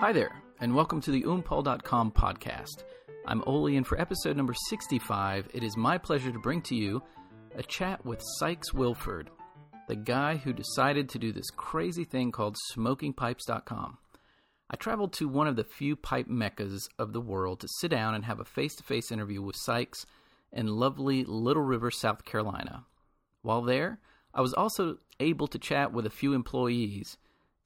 Hi there, and welcome to the oompaul.com podcast. I'm Oli, and for episode number 65, it is my pleasure to bring to you a chat with Sykes Wilford, the guy who decided to do this crazy thing called smokingpipes.com. I traveled to one of the few pipe meccas of the world to sit down and have a face to face interview with Sykes in lovely Little River, South Carolina. While there, I was also able to chat with a few employees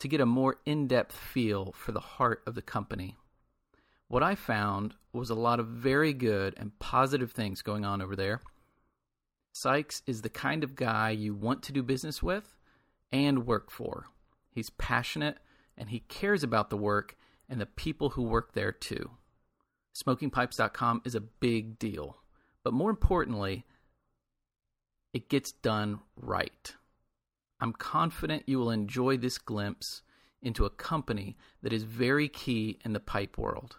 to get a more in depth feel for the heart of the company. What I found was a lot of very good and positive things going on over there. Sykes is the kind of guy you want to do business with and work for. He's passionate and he cares about the work and the people who work there too. SmokingPipes.com is a big deal, but more importantly, it gets done right. I'm confident you will enjoy this glimpse into a company that is very key in the pipe world.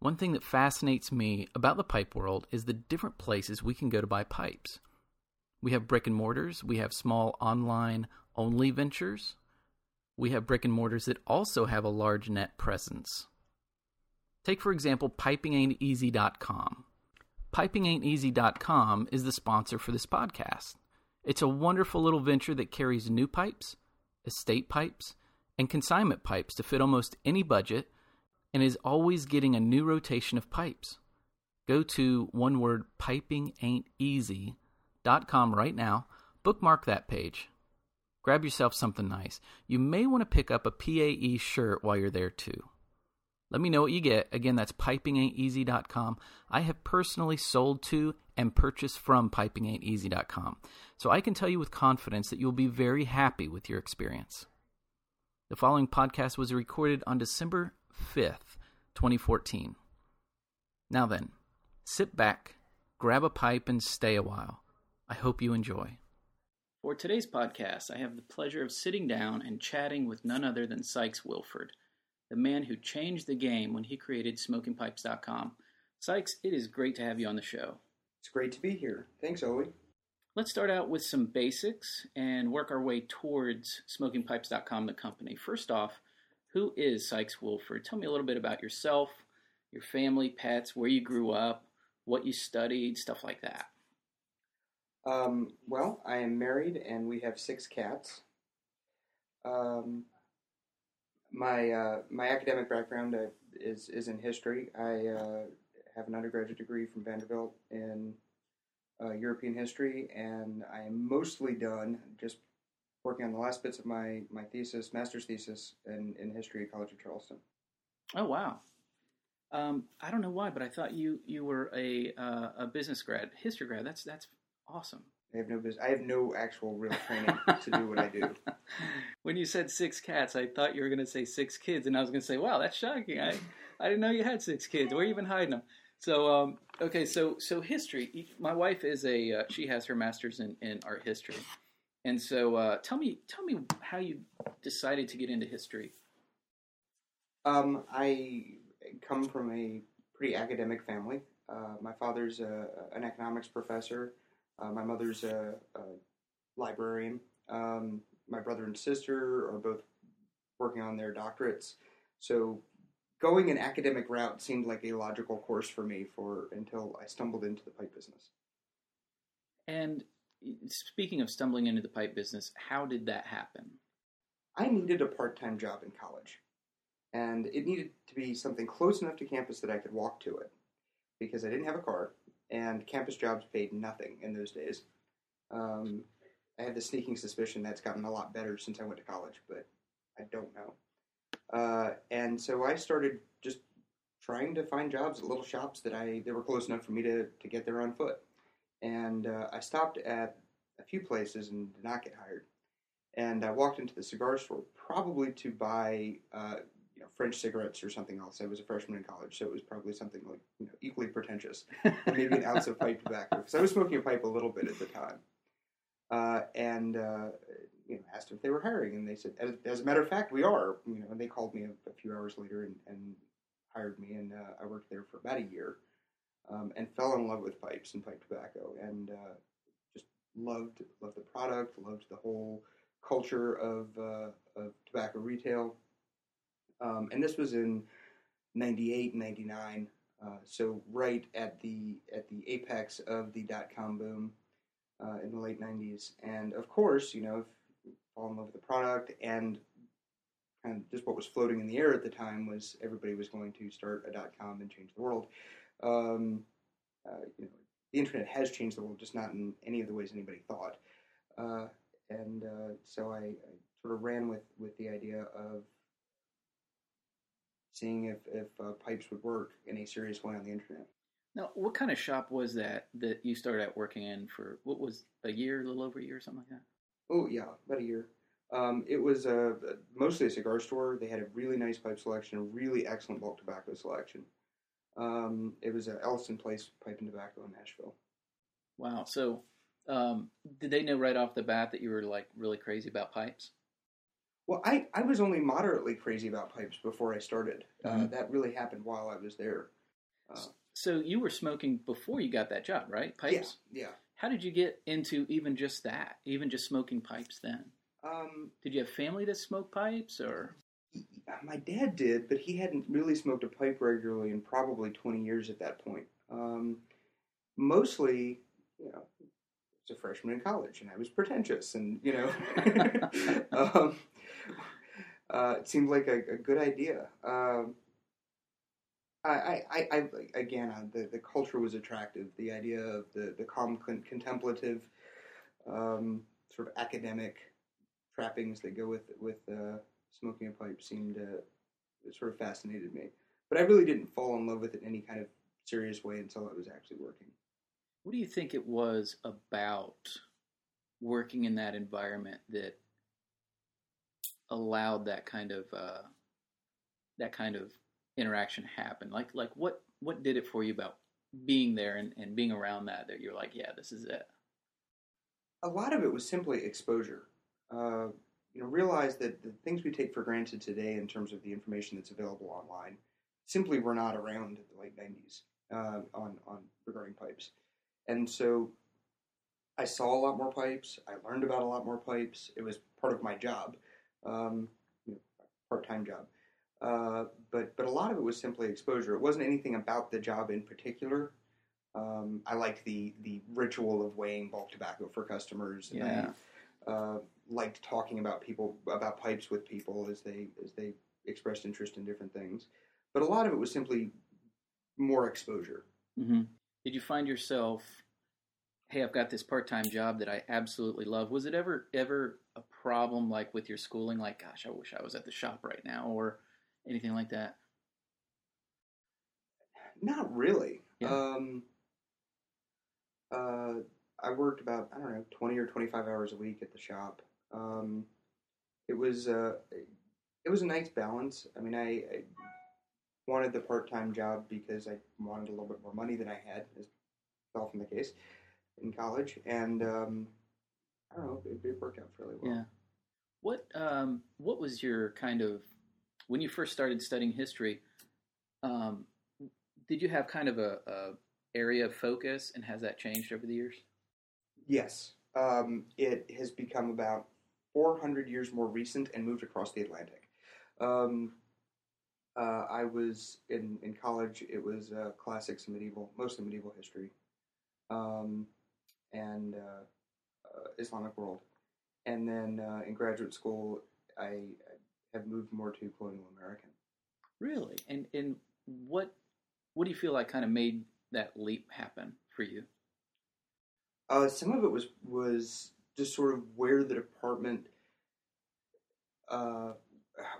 One thing that fascinates me about the pipe world is the different places we can go to buy pipes. We have brick and mortars, we have small online only ventures, we have brick and mortars that also have a large net presence. Take, for example, pipingainteasy.com. Pipingainteasy.com is the sponsor for this podcast. It's a wonderful little venture that carries new pipes, estate pipes, and consignment pipes to fit almost any budget and is always getting a new rotation of pipes. Go to one word pipingainteasy.com right now, bookmark that page. Grab yourself something nice. You may want to pick up a PAE shirt while you're there too. Let me know what you get. Again, that's pipingainteasy.com. I have personally sold to and purchased from pipingainteasy.com. So I can tell you with confidence that you'll be very happy with your experience. The following podcast was recorded on December 5th, 2014. Now then, sit back, grab a pipe, and stay a while. I hope you enjoy. For today's podcast, I have the pleasure of sitting down and chatting with none other than Sykes Wilford the man who changed the game when he created smokingpipes.com. Sykes, it is great to have you on the show. It's great to be here. Thanks, Oli. Let's start out with some basics and work our way towards smokingpipes.com, the company. First off, who is Sykes Wilford? Tell me a little bit about yourself, your family, pets, where you grew up, what you studied, stuff like that. Um, well, I am married and we have six cats. Um, my uh, my academic background uh, is is in history. I uh, have an undergraduate degree from Vanderbilt in uh, European history, and I am mostly done just working on the last bits of my my thesis, master's thesis in in history at College of Charleston. Oh wow! Um, I don't know why, but I thought you you were a uh, a business grad, history grad. That's that's awesome. I have no business. I have no actual real training to do what I do. When you said six cats, I thought you were going to say six kids, and I was going to say, "Wow, that's shocking! I I didn't know you had six kids. Where are you even hiding them?" So um, okay, so so history. My wife is a uh, she has her master's in, in art history, and so uh, tell me tell me how you decided to get into history. Um, I come from a pretty academic family. Uh, my father's a, an economics professor. Uh, my mother's a, a librarian. Um, my brother and sister are both working on their doctorates. So going an academic route seemed like a logical course for me for until I stumbled into the pipe business. And speaking of stumbling into the pipe business, how did that happen? I needed a part-time job in college. And it needed to be something close enough to campus that I could walk to it because I didn't have a car and campus jobs paid nothing in those days. Um, I have the sneaking suspicion that's gotten a lot better since I went to college, but I don't know. Uh, and so I started just trying to find jobs at little shops that I they were close enough for me to, to get there on foot. And uh, I stopped at a few places and did not get hired. And I walked into the cigar store probably to buy uh, know, French cigarettes or something else. I was a freshman in college, so it was probably something like you know equally pretentious, maybe an ounce of pipe tobacco because I was smoking a pipe a little bit at the time. Uh, and uh, you know asked if they were hiring, and they said, as, as, a matter of fact, we are. You know, and they called me a, a few hours later and, and hired me, and uh, I worked there for about a year, um, and fell in love with pipes and pipe tobacco, and uh, just loved loved the product, loved the whole culture of uh, of tobacco retail Um, and this was in 98, 99. Uh, so right at the at the apex of the dot com boom uh, in the late 90s. And of course, you know, fall in love with the product and of just what was floating in the air at the time was everybody was going to start a dot com and change the world. Um, uh, you know, the internet has changed the world, just not in any of the ways anybody thought. Uh, and uh, so I, I, sort of ran with, with the idea of seeing if, if uh, pipes would work in a serious way on the internet. Now, what kind of shop was that that you started out working in for what was a year, a little over a year, or something like that? Oh yeah, about a year. Um, it was uh, mostly a cigar store. They had a really nice pipe selection, a really excellent bulk tobacco selection. Um, it was a Elliston Place Pipe and Tobacco in Nashville. Wow. So, um, did they know right off the bat that you were like really crazy about pipes? Well, I, I was only moderately crazy about pipes before I started. Uh, mm-hmm. Uh, that really happened while I was there. Uh, so you were smoking before you got that job, right? Pipes. Yeah. Yeah. How did you get into even just that? Even just smoking pipes then? Um, did you have family that smoked pipes, or? My dad did, but he hadn't really smoked a pipe regularly in probably twenty years at that point. Um, mostly, you know, was a freshman in college, and I was pretentious, and you know, um, uh, it seemed like a, a good idea. Um, I, I, I, again, uh, the the culture was attractive. The idea of the the calm, contemplative, um, sort of academic trappings that go with with uh, smoking a pipe seemed uh, sort of fascinated me. But I really didn't fall in love with it in any kind of serious way until I was actually working. What do you think it was about working in that environment that allowed that kind of uh, that kind of interaction happen? Like like what what did it for you about being there and, and being around that that you're like, yeah, this is it? A lot of it was simply exposure. Uh, you know, realize that the things we take for granted today in terms of the information that's available online simply were not around in the late '90s uh, on on regarding pipes. And so I saw a lot more pipes. I learned about a lot more pipes. It was part of my job, um, you know, part-time job. Uh, but but a lot of it was simply exposure. It wasn't anything about the job in particular. Um, I liked the the ritual of weighing bulk tobacco for customers. And yeah. I uh, liked talking about people about pipes with people as they as they expressed interest in different things. But a lot of it was simply more exposure. Mm-hmm. Did you find yourself, hey, I've got this part time job that I absolutely love? Was it ever ever a problem like with your schooling? Like, gosh, I wish I was at the shop right now, or anything like that? Not really. Yeah. Um, uh, I worked about I don't know twenty or twenty five hours a week at the shop. Um, it was uh, it was a nice balance. I mean, I, I wanted the part time job because I wanted a little bit more money than I had, as often the case in college, and um, I don't know, it, it, worked out fairly well. Yeah. What um, what was your kind of when you first started studying history? Um, did you have kind of a, a, area of focus, and has that changed over the years? Yes, um, it has become about 400 years more recent and moved across the Atlantic. Um, uh, I was in, in college. It was uh, classics and medieval, mostly medieval history, um, and uh, uh Islamic world. And then uh, in graduate school, I, I, have moved more to colonial American. Really, and and what what do you feel like kind of made that leap happen for you? Uh, some of it was was just sort of where the department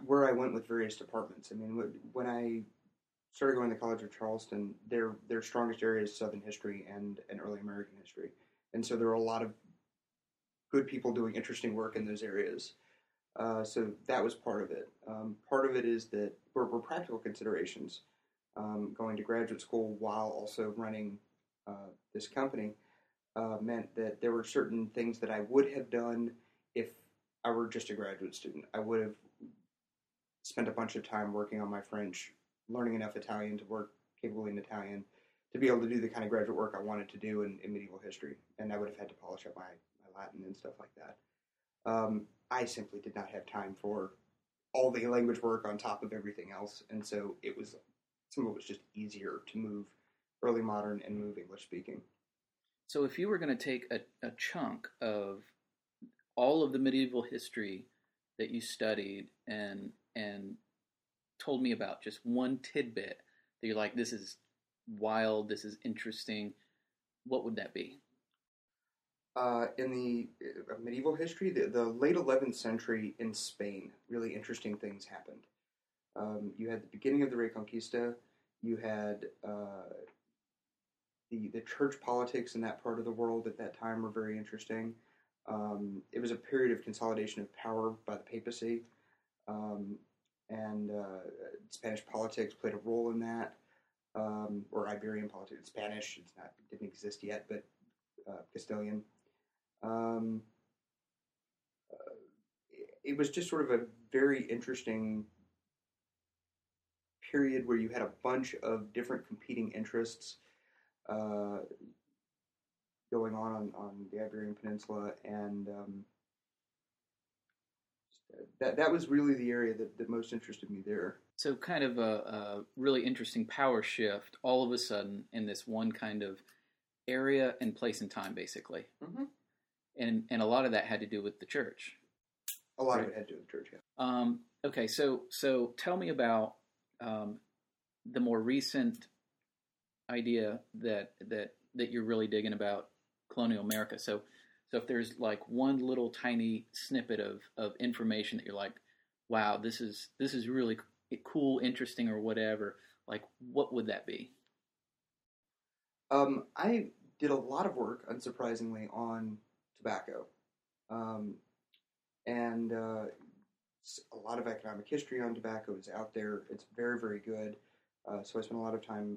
where I went with various departments. I mean, when I started going to the College of Charleston, their their strongest area is Southern history and, and early American history, and so there are a lot of good people doing interesting work in those areas. Uh, so that was part of it. Um, part of it is that were, were practical considerations. Um, going to graduate school while also running uh, this company uh, meant that there were certain things that I would have done if I were just a graduate student. I would have spent a bunch of time working on my French, learning enough Italian to work capably in Italian to be able to do the kind of graduate work I wanted to do in, in medieval history. And I would have had to polish up my, my Latin and stuff like that. Um, I simply did not have time for all the language work on top of everything else, and so it was some of it was just easier to move early modern and move English speaking. So if you were going to take a, a chunk of all of the medieval history that you studied and and told me about just one tidbit that you're like this is wild this is interesting what would that be? Uh, in the uh, medieval history the, the late 11th century in spain really interesting things happened. Um, you had the beginning of the reconquista you had uh, the, the church politics in that part of the world at that time were very interesting. Um, it was a period of consolidation of power by the papacy, um, and uh, Spanish politics played a role in that, um, or Iberian politics. Spanish it's not didn't exist yet, but uh, Castilian. Um, uh, it was just sort of a very interesting period where you had a bunch of different competing interests. Uh, going on on, on the Iberian Peninsula, and um, that that was really the area that, that most interested me there. So, kind of a, a, really interesting power shift all of a sudden in this one kind of area and place and time, basically. Mm-hmm. And and a lot of that had to do with the church. A lot right? of it had to do with the church. Yeah. Um, okay, so so tell me about um, the more recent idea that that that you're really digging about colonial America. So, so if there's like one little tiny snippet of, of information that you're like, wow, this is this is really cool, interesting, or whatever, like what would that be? Um, I did a lot of work, unsurprisingly, on tobacco, um, and uh, a lot of economic history on tobacco is out there. It's very, very good. Uh, so I spent a lot of time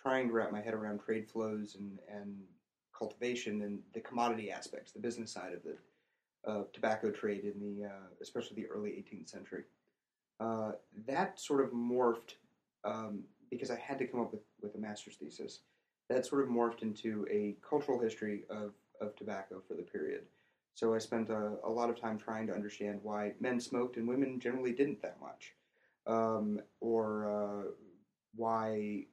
trying to wrap my head around trade flows and, and cultivation and the commodity aspects, the business side of the tobacco trade in the, uh, especially the early 18th century. Uh, that sort of morphed um, because I had to come up with, with a master's thesis. That sort of morphed into a cultural history of, of tobacco for the period. So I spent a, a lot of time trying to understand why men smoked and women generally didn't that much, um, or uh, why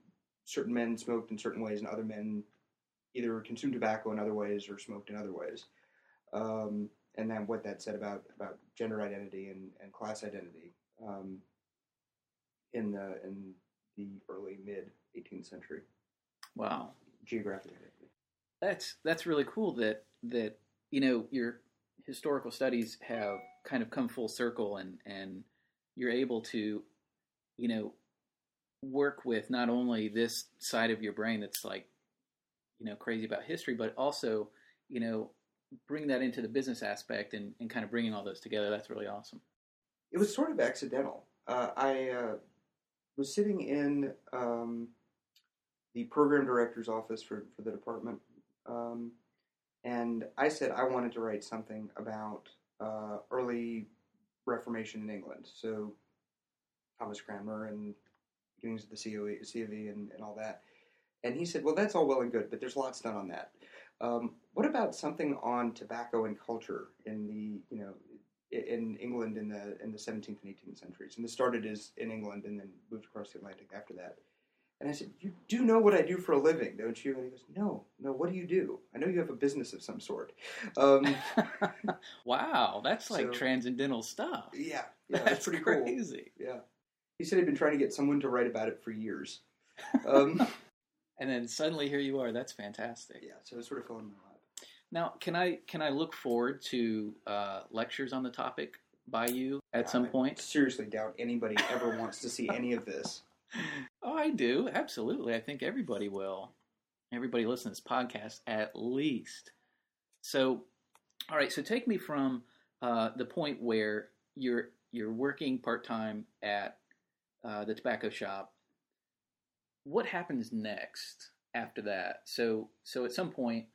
certain men smoked in certain ways and other men either consumed tobacco in other ways or smoked in other ways. Um, and then what that said about, about gender identity and, and class identity um, in the in the early mid 18th century. Wow, geographic identity. That's that's really cool. That that you know your historical studies have kind of come full circle, and and you're able to you know work with not only this side of your brain that's like you know crazy about history, but also you know bring that into the business aspect and, and kind of bringing all those together. That's really awesome. It was sort of accidental. Uh, I uh, was sitting in um, the program director's office for, for the department, um, and I said I wanted to write something about uh, early Reformation in England. So Thomas Cranmer and beginnings of the COE, COV and, and all that. And he said, well, that's all well and good, but there's lots done on that. Um, what about something on tobacco and culture in the, you know, in England in the in the 17th and 18th centuries? And this started as in England and then moved across the Atlantic after that. And I said, you do know what I do for a living, don't you? And he goes, no, no, what do you do? I know you have a business of some sort. Um, wow, that's like so, transcendental stuff. Yeah, yeah, that's, pretty crazy. Cool. Yeah. He said he'd been trying to get someone to write about it for years. Um, and then suddenly here you are. That's fantastic. Yeah, so it sort of fell in my lap. Now, can I can I look forward to uh, lectures on the topic by you at some point? seriously doubt anybody ever wants to see any of this. Oh, I do absolutely. I think everybody will. Everybody listens to this podcast at least. So, all right. So take me from uh, the point where you're you're working part time at uh, the tobacco shop what happens next after that? So so at some point,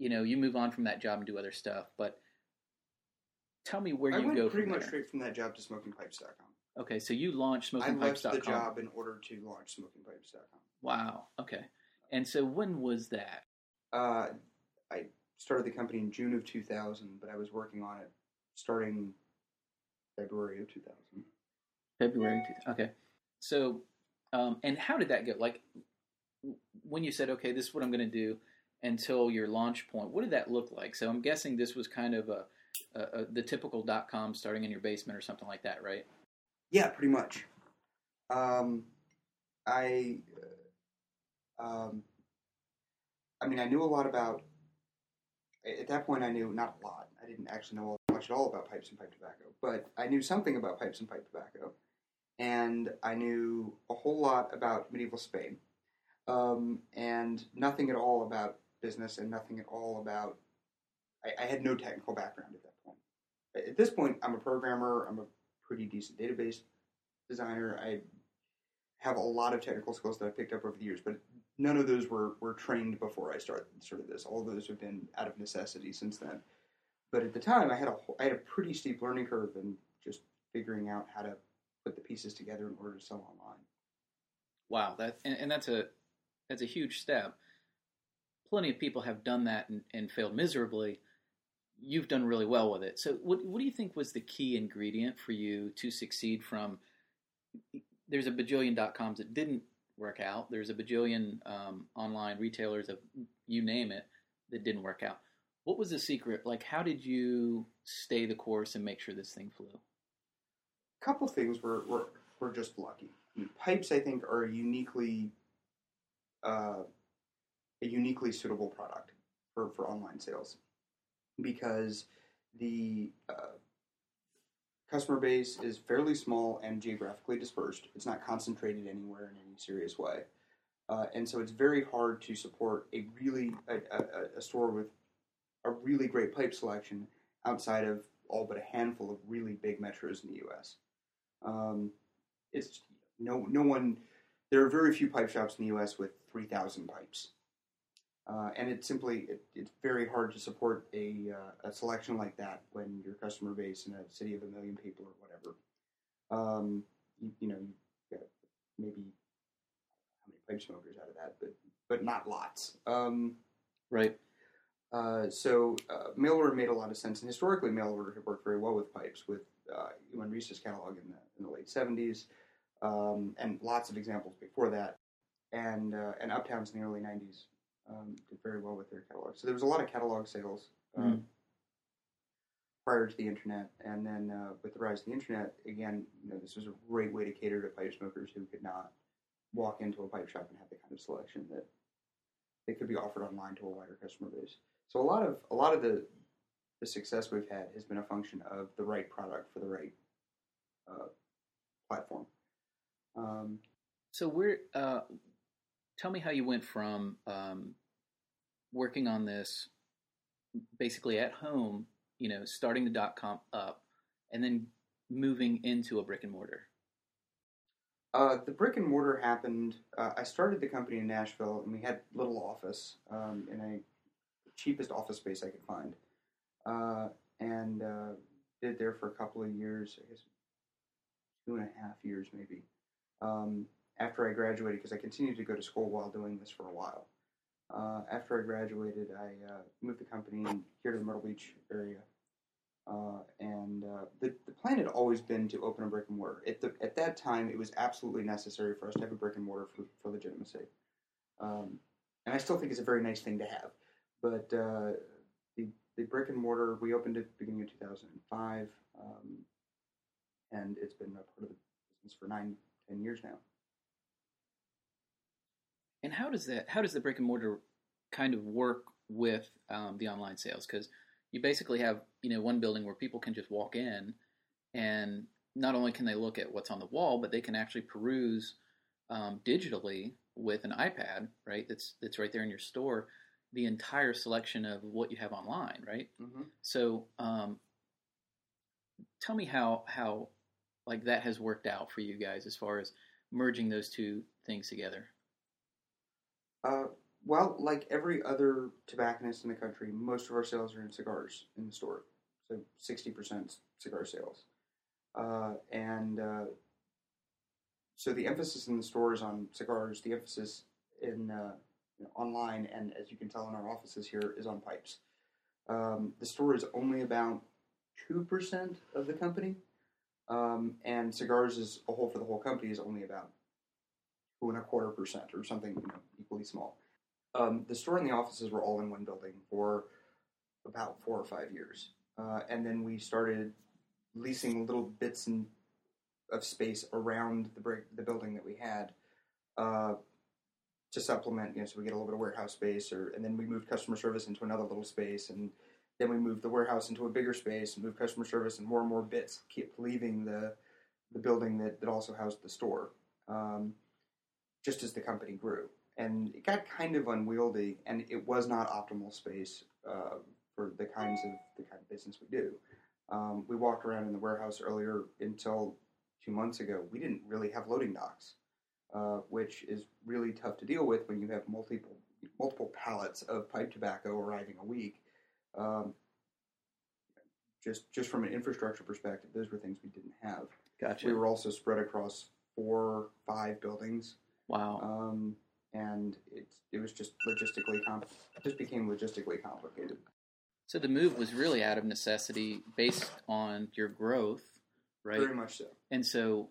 you know, you move on from that job and do other stuff, but tell me where I you went go pretty from much there. straight from that job to smokingpipes.com. Okay, so you launched smokingpipes.com. I left the job in order to launch smokingpipes.com. Wow. Okay. And so when was that? Uh, I started the company in June of 2000, but I was working on it starting February of 2000. February. Okay. So, um, and how did that go? Like, when you said, "Okay, this is what I'm going to do," until your launch point, what did that look like? So, I'm guessing this was kind of a, a, a the typical dot com starting in your basement or something like that, right? Yeah, pretty much. Um, I, uh, um, I mean, I knew a lot about. At that point, I knew not a lot. I didn't actually know much at all about pipes and pipe tobacco, but I knew something about pipes and pipe tobacco, and I knew a whole lot about medieval Spain, um, and nothing at all about business, and nothing at all about. I, I had no technical background at that point. At this point, I'm a programmer. I'm a pretty decent database designer. I have a lot of technical skills that I've picked up over the years, but none of those were, were trained before I started sort of this. All of those have been out of necessity since then. But at the time, I had a I had a pretty steep learning curve and just figuring out how to put the pieces together in order to sell online. Wow, that and, and that's a that's a huge step. Plenty of people have done that and, and failed miserably. You've done really well with it. So, what what do you think was the key ingredient for you to succeed? From there's a bajillion dot coms that didn't work out. There's a bajillion um, online retailers of you name it that didn't work out. What was the secret? Like, how did you stay the course and make sure this thing flew? A couple things were were, were just lucky. Pipes, I think, are uniquely uh, a uniquely suitable product for, for online sales because the uh, customer base is fairly small and geographically dispersed. It's not concentrated anywhere in any serious way. Uh, and so it's very hard to support a really a, a, a, store with a really great pipe selection outside of all but a handful of really big metros in the U.S. Um, it's no no one. There are very few pipe shops in the U.S. with three thousand pipes. Uh, and it's simply it, it's very hard to support a, uh, a selection like that when your customer base in a city of a million people or whatever. Um, you, you, know, you got maybe how many pipe smokers out of that, but but not lots. Um, right. Uh, so uh, mail order made a lot of sense, and historically, mail order had worked very well with pipes, with uh, Iwan Ries's catalog in the in the late '70s, um, and lots of examples before that, and uh, and Uptowns in the early '90s um, did very well with their catalog. So there was a lot of catalog sales um, mm. prior to the internet, and then uh, with the rise of the internet, again, you know, this was a great way to cater to pipe smokers who could not walk into a pipe shop and have the kind of selection that they could be offered online to a wider customer base. So a lot of a lot of the the success we've had has been a function of the right product for the right uh, platform. Um, so we're uh, tell me how you went from um, working on this basically at home, you know, starting the dot com up, and then moving into a brick and mortar. Uh, the brick and mortar happened. Uh, I started the company in Nashville, and we had little office um, in a cheapest office space I could find, uh, and uh, did there for a couple of years. I guess two and a half years, maybe. Um, after I graduated, because I continued to go to school while doing this for a while. Uh, after I graduated, I uh, moved the company here to the Myrtle Beach area. Uh, and uh, the, the plan had always been to open a brick and mortar. At, the, at that time, it was absolutely necessary for us to have a brick and mortar for, for legitimacy. Um, and I still think it's a very nice thing to have. But uh, the, the brick and mortar, we opened it beginning of 2005, um, and it's been a part of the business for nine, ten years now. And how does that? How does the brick and mortar kind of work with um, the online sales? Because you basically have you know one building where people can just walk in, and not only can they look at what's on the wall, but they can actually peruse um, digitally with an iPad, right? That's that's right there in your store. The entire selection of what you have online, right? Mm-hmm. So, um, tell me how how like that has worked out for you guys as far as merging those two things together. Uh, well, like every other tobacconist in the country, most of our sales are in cigars in the store. So 60% cigar sales. Uh, and uh, so the emphasis in the store is on cigars. The emphasis in uh, you know, online, and as you can tell in our offices here, is on pipes. Um, the store is only about 2% of the company. Um, and cigars as a whole for the whole company is only about and a quarter percent or something you know, equally small. Um, the store and the offices were all in one building for about four or five years. Uh, and then we started leasing little bits and of space around the break, the building that we had uh, to supplement. You know, so we get a little bit of warehouse space, or and then we moved customer service into another little space, and then we moved the warehouse into a bigger space, and moved customer service, and more and more bits kept leaving the the building that, that also housed the store. Um, just as the company grew, and it got kind of unwieldy, and it was not optimal space uh, for the kinds of the kind of business we do. Um, we walked around in the warehouse earlier until two months ago. We didn't really have loading docks, uh, which is really tough to deal with when you have multiple multiple pallets of pipe tobacco arriving a week. Um, just just from an infrastructure perspective, those were things we didn't have. Gotcha. We were also spread across four, five buildings, wow. um, and it it was just logistically com- just became logistically complicated. So the move was really out of necessity, based on your growth, right? Very much so. And so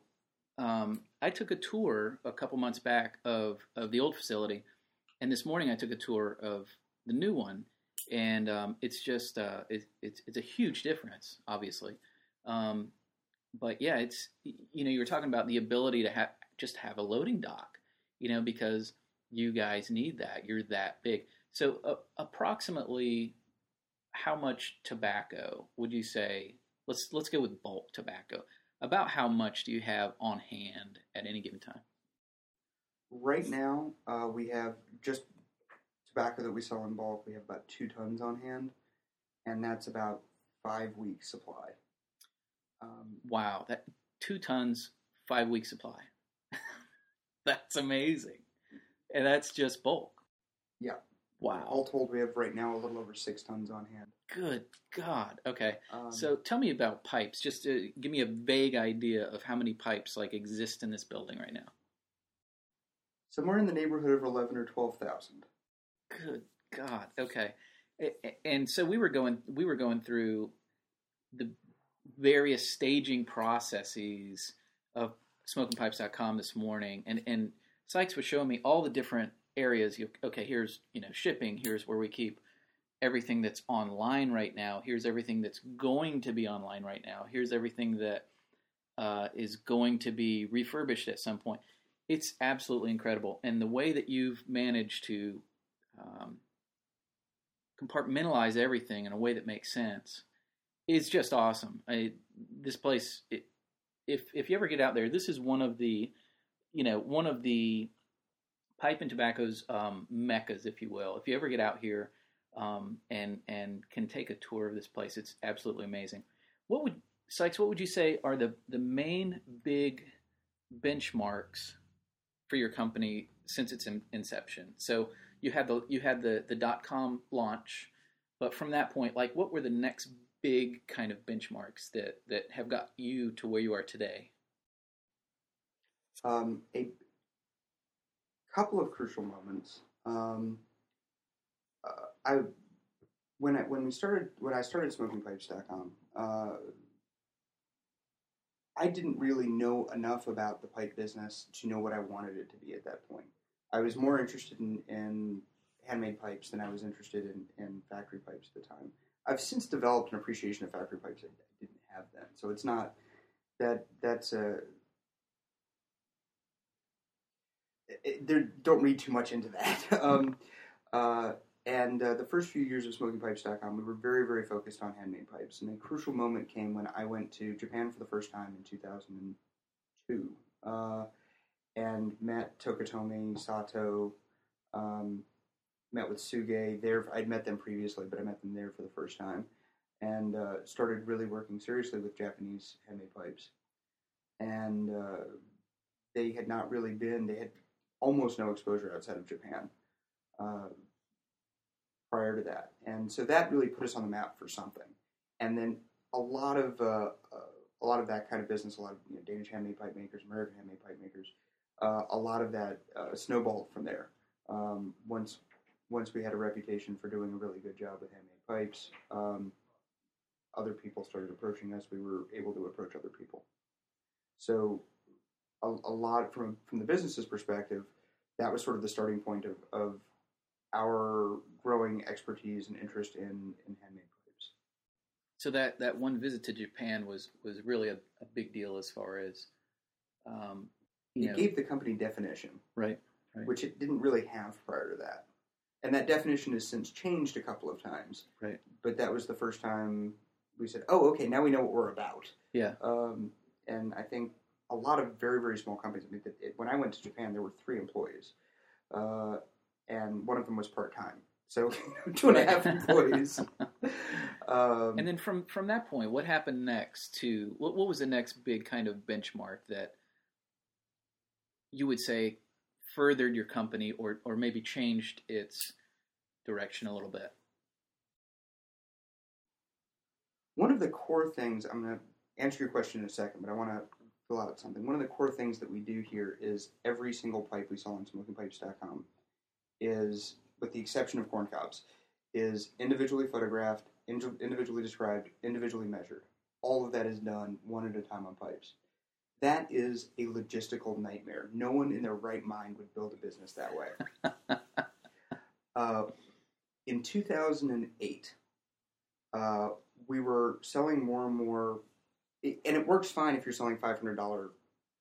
um, I took a tour a couple months back of, of the old facility, and this morning I took a tour of the new one, and um, it's just uh, it, it's it's a huge difference, obviously. Um, but yeah, it's you know you were talking about the ability to have just have a loading dock, you know, because you guys need that. You're that big. So uh, approximately how much tobacco would you say? Let's let's go with bulk tobacco. About how much do you have on hand at any given time? Right now, uh, we have just tobacco that we sell in bulk. We have about two tons on hand, and that's about five weeks supply. Um, Wow, that two tons, five week supply. that's amazing, and that's just bulk. Yeah. Wow. all told, we have right now a little over six tons on hand. Good God. Okay. Um, So tell me about pipes. Just to give me a vague idea of how many pipes like exist in this building right now. somewhere in the neighborhood of eleven or twelve thousand. Good God. Okay. And so we were going we were going through the various staging processes of smokingpipes.com this morning and and Sykes was showing me all the different areas. You, okay, here's, you know, shipping, here's where we keep everything that's online right now. Here's everything that's going to be online right now. Here's everything that uh, is going to be refurbished at some point. It's absolutely incredible. And the way that you've managed to um, compartmentalize everything in a way that makes sense is just awesome. I, this place, it, if if you ever get out there, this is one of the, you know, one of the pipe and tobacco's um, meccas, if you will. If you ever get out here um, and and can take a tour of this place, it's absolutely amazing. What would Sykes? What would you say are the the main big benchmarks for your company since its in, inception? So you had the you had the the dot com launch, but from that point, like what were the next big kind of benchmarks that that have got you to where you are today? Um, a couple of crucial moments. Um, uh, I when I when we started when I started smokingpipes.com, uh, I didn't really know enough about the pipe business to know what I wanted it to be at that point. I was more interested in, in handmade pipes than I was interested in, in factory pipes at the time. I've since developed an appreciation of factory pipes I didn't have then, so it's not that that's a there, don't read too much into that. um, uh, and uh, the first few years of SmokingPipes.com, we were very, very focused on handmade pipes. And a crucial moment came when I went to Japan for the first time in 2002 uh, and met Tokutomi, Sato, um, met with Tsuge. There, I'd met them previously, but I met them there for the first time. And uh, started really working seriously with Japanese handmade pipes. And uh, they had not really been, they had almost no exposure outside of Japan uh, prior to that, and so that really put us on the map for something. And then a lot of uh, a lot of that kind of business, a lot of you know, Danish handmade pipe makers, American handmade pipe makers, uh, a lot of that uh, snowballed from there. Um, once once we had a reputation for doing a really good job with handmade pipes, um, other people started approaching us. We were able to approach other people. So, a, a lot from from the business's perspective, that was sort of the starting point of, of our growing expertise and interest in, in handmade pipes. So that, that one visit to Japan was, was really a, a big deal as far as um, you it know, gave the company definition, right, right, which it didn't really have prior to that. And that definition has since changed a couple of times. right, But that was the first time we said, "Oh, okay, now we know what we're about." yeah, Um, and I think a lot of very very small companies. I mean, it, it, when I went to Japan, there were three employees, uh, and one of them was part time. So two and a half employees. Um, And then from from that point, what happened next? To what what was the next big kind of benchmark that you would say furthered your company or or maybe changed its direction a little bit? one of the core things I'm going to answer your question in a second, but I want to fill out something. One of the core things that we do here is every single pipe we sell on smokingpipes.com is, with the exception of corn cobs, is individually photographed, individually described, individually measured. All of that is done one at a time on pipes. That is a logistical nightmare. No one in their right mind would build a business that way. uh, in 2008, uh, we were selling more and more, and it works fine if you're selling $500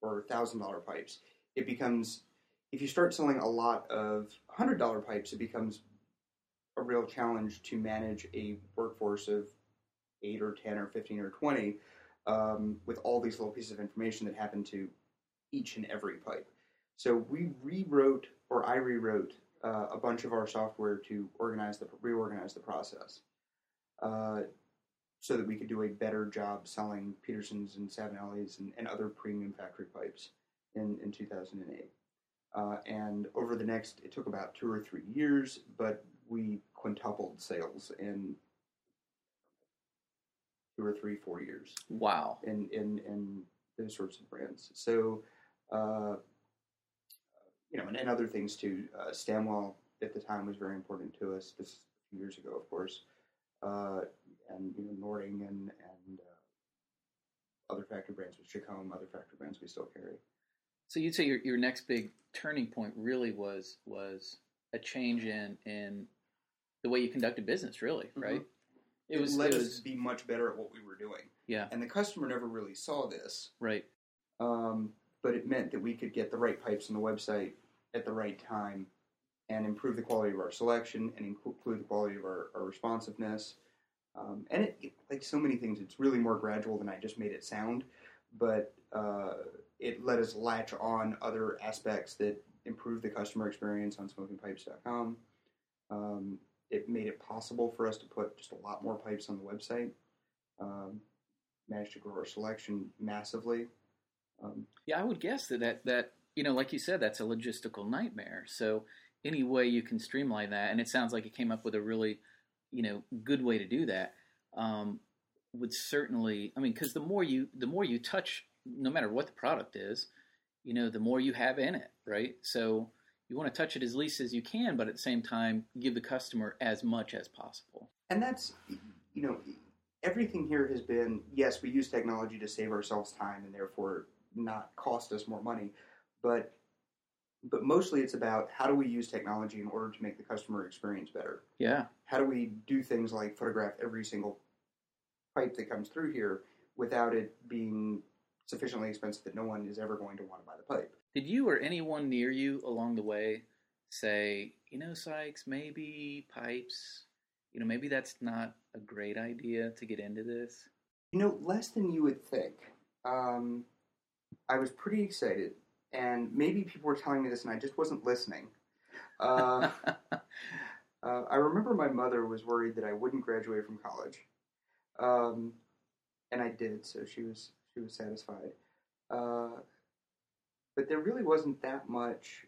or $1,000 pipes. It becomes, if you start selling a lot of $100 pipes, it becomes a real challenge to manage a workforce of 8 or 10 or 15 or 20 um, with all these little pieces of information that happen to each and every pipe. So we rewrote, or I rewrote, uh, a bunch of our software to organize the reorganize the process, uh, so that we could do a better job selling Petersons and Savinellis and, and other premium factory pipes in in 2008. Uh, and over the next, it took about two or three years, but we quintupled sales in two or three, four years Wow. in in, in those sorts of brands. So, uh, you know, and, and other things too. Uh, Stanwell at the time was very important to us. This is a few years ago, of course, uh, and you know, Nording and and uh, other factory brands with Chacom, other factory brands we still carry. So you'd say your your next big turning point really was was a change in in the way you conducted business, really, Mhm. right? It, was let it us be much better at what we were doing, yeah, and the customer never really saw this. right, Um, but it meant that we could get the right pipes on the website at the right time and improve the quality of our selection and include the quality of our, our responsiveness. Um, and it, it- like so many things, it's really more gradual than I just made it sound. But uh, it let us latch on other aspects that improve the customer experience on smokingpipes.com. Um, it made it possible for us to put just a lot more pipes on the website. Um, managed to grow our selection massively. Um, yeah. I would guess that that that you know, like you said, that's a logistical nightmare. So any way you can streamline that, and it sounds like you came up with a really you know good way to do that. Um, would certainly, I mean, because the more you the more you touch, no matter what the product is, you know, the more you have in it, right? So you want to touch it as least as you can, but at the same time, give the customer as much as possible. and that's you know everything here has been yes we use technology to save ourselves time and therefore not cost us more money but but mostly it's about how do we use technology in order to make the customer experience better? Yeah, how do we do things like photograph every single pipe that comes through here without it being sufficiently expensive that no one is ever going to want to buy the pipe Did you or anyone near you along the way say, you know, Sykes, maybe pipes, you know, maybe that's not a great idea to get into this? You know, less than you would think. Um, I was pretty excited, and maybe people were telling me this, and I just wasn't listening. Uh, uh, I remember my mother was worried that I wouldn't graduate from college, um, and I did, so she was she was satisfied. Uh, but there really wasn't that much.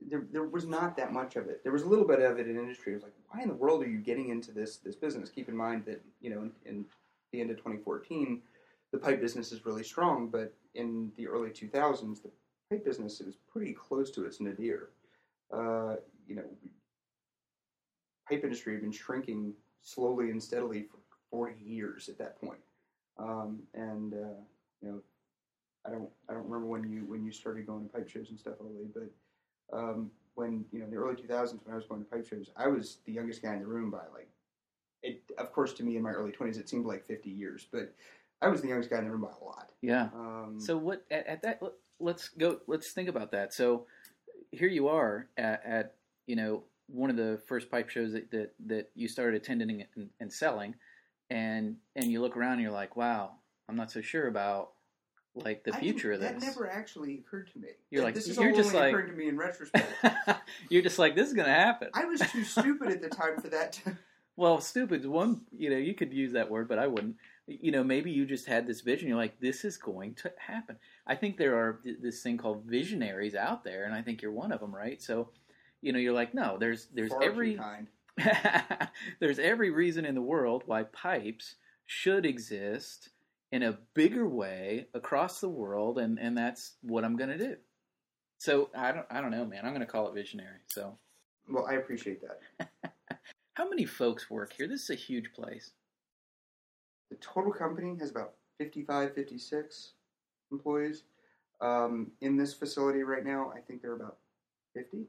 There, there was not that much of it. There was a little bit of it in industry. It was like, why in the world are you getting into this this business? Keep in mind that you know in, in the end of 2014, the pipe business is really strong, but in the early 2000s, the pipe business was pretty close to its nadir. Uh, you know, pipe industry had been shrinking slowly and steadily for 40 years at that point. Um, and uh, you know, I don't I don't remember when you when you started going to pipe shows and stuff, Oli, but um, when you know in the early 2000s when I was going to pipe shows, I was the youngest guy in the room by like it. Of course, to me in my early 20s, it seemed like 50 years, but I was the youngest guy in the room by a lot. Yeah. Um, So what at, at that? Let's go. Let's think about that. So here you are at, at you know one of the first pipe shows that that, that you started attending and, and selling, and and you look around and you're like, wow, I'm not so sure about like the I future of this. That never actually occurred to me. You're like- this is you're just only like- occurring to me in retrospect. you're just like this is gonna happen. I was too stupid at the time for that. To, Well, stupid's one. You know, you could use that word, but I wouldn't. You know, maybe you just had this vision. You're like, this is going to happen. I think there are th- this thing called visionaries out there, and I think you're one of them, right? So, you know, you're like, no, there's there's far every kind. there's every reason in the world why pipes should exist in a bigger way across the world, and and that's what I'm going to do. So I don't I don't know, man. I'm going to call it visionary. So Well, I appreciate that. how many folks work here? This is a huge place. The total company has about 55, 56 employees. Um, in this facility right now, I think there are about 50.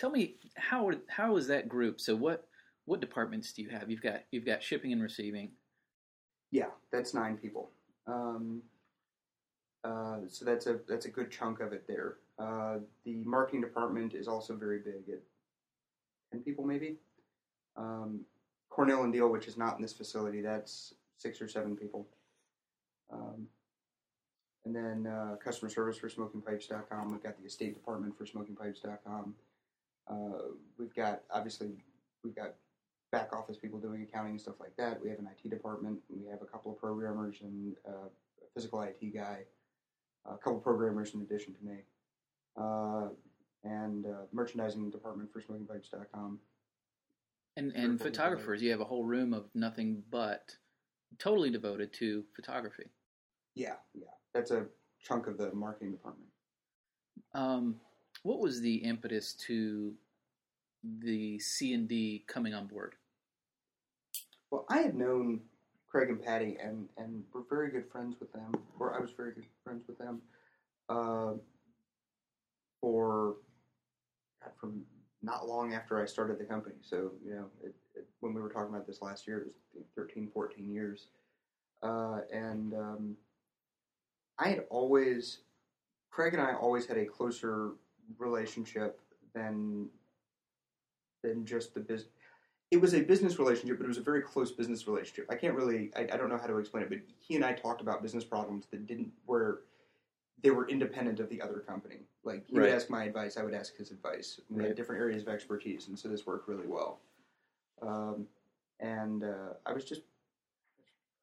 Tell me how how is that group? So what what departments do you have? You've got you've got shipping and receiving. Yeah, that's nine people. Um, uh, so that's a that's a good chunk of it there. Uh, the marketing department is also very big at ten people maybe. Um, Cornell and Diehl, which is not in this facility, that's six or seven people. Um, and then uh, customer service for smokingpipes.com. We've got the estate department for smokingpipes.com. Uh, we've got obviously we've got back office people doing accounting and stuff like that. We have an IT department. We have a couple of programmers and uh, a physical IT guy, a couple of programmers in addition to me, uh, and uh, merchandising department for smokingpipes.com. And and photographers, you have a whole room of nothing but totally devoted to photography. Yeah, yeah, that's a chunk of the marketing department. Um, what was the impetus to the C and D coming on board? Well, I had known Craig and Patty, and and were very good friends with them, or I was very good friends with them, uh, for from not long after I started the company. So you know, it, it, when we were talking about this last year, it was 13, 14 years, uh, and um, I had always, Craig and I always had a closer relationship than than just the business it was a business relationship, but it was a very close business relationship. I can't really, I, I don't know how to explain it, but he and I talked about business problems that didn't, where they were independent of the other company. Like he Right. would ask my advice, I would ask his advice. We Right. had different areas of expertise, and so this worked really well. Um, and uh, I was just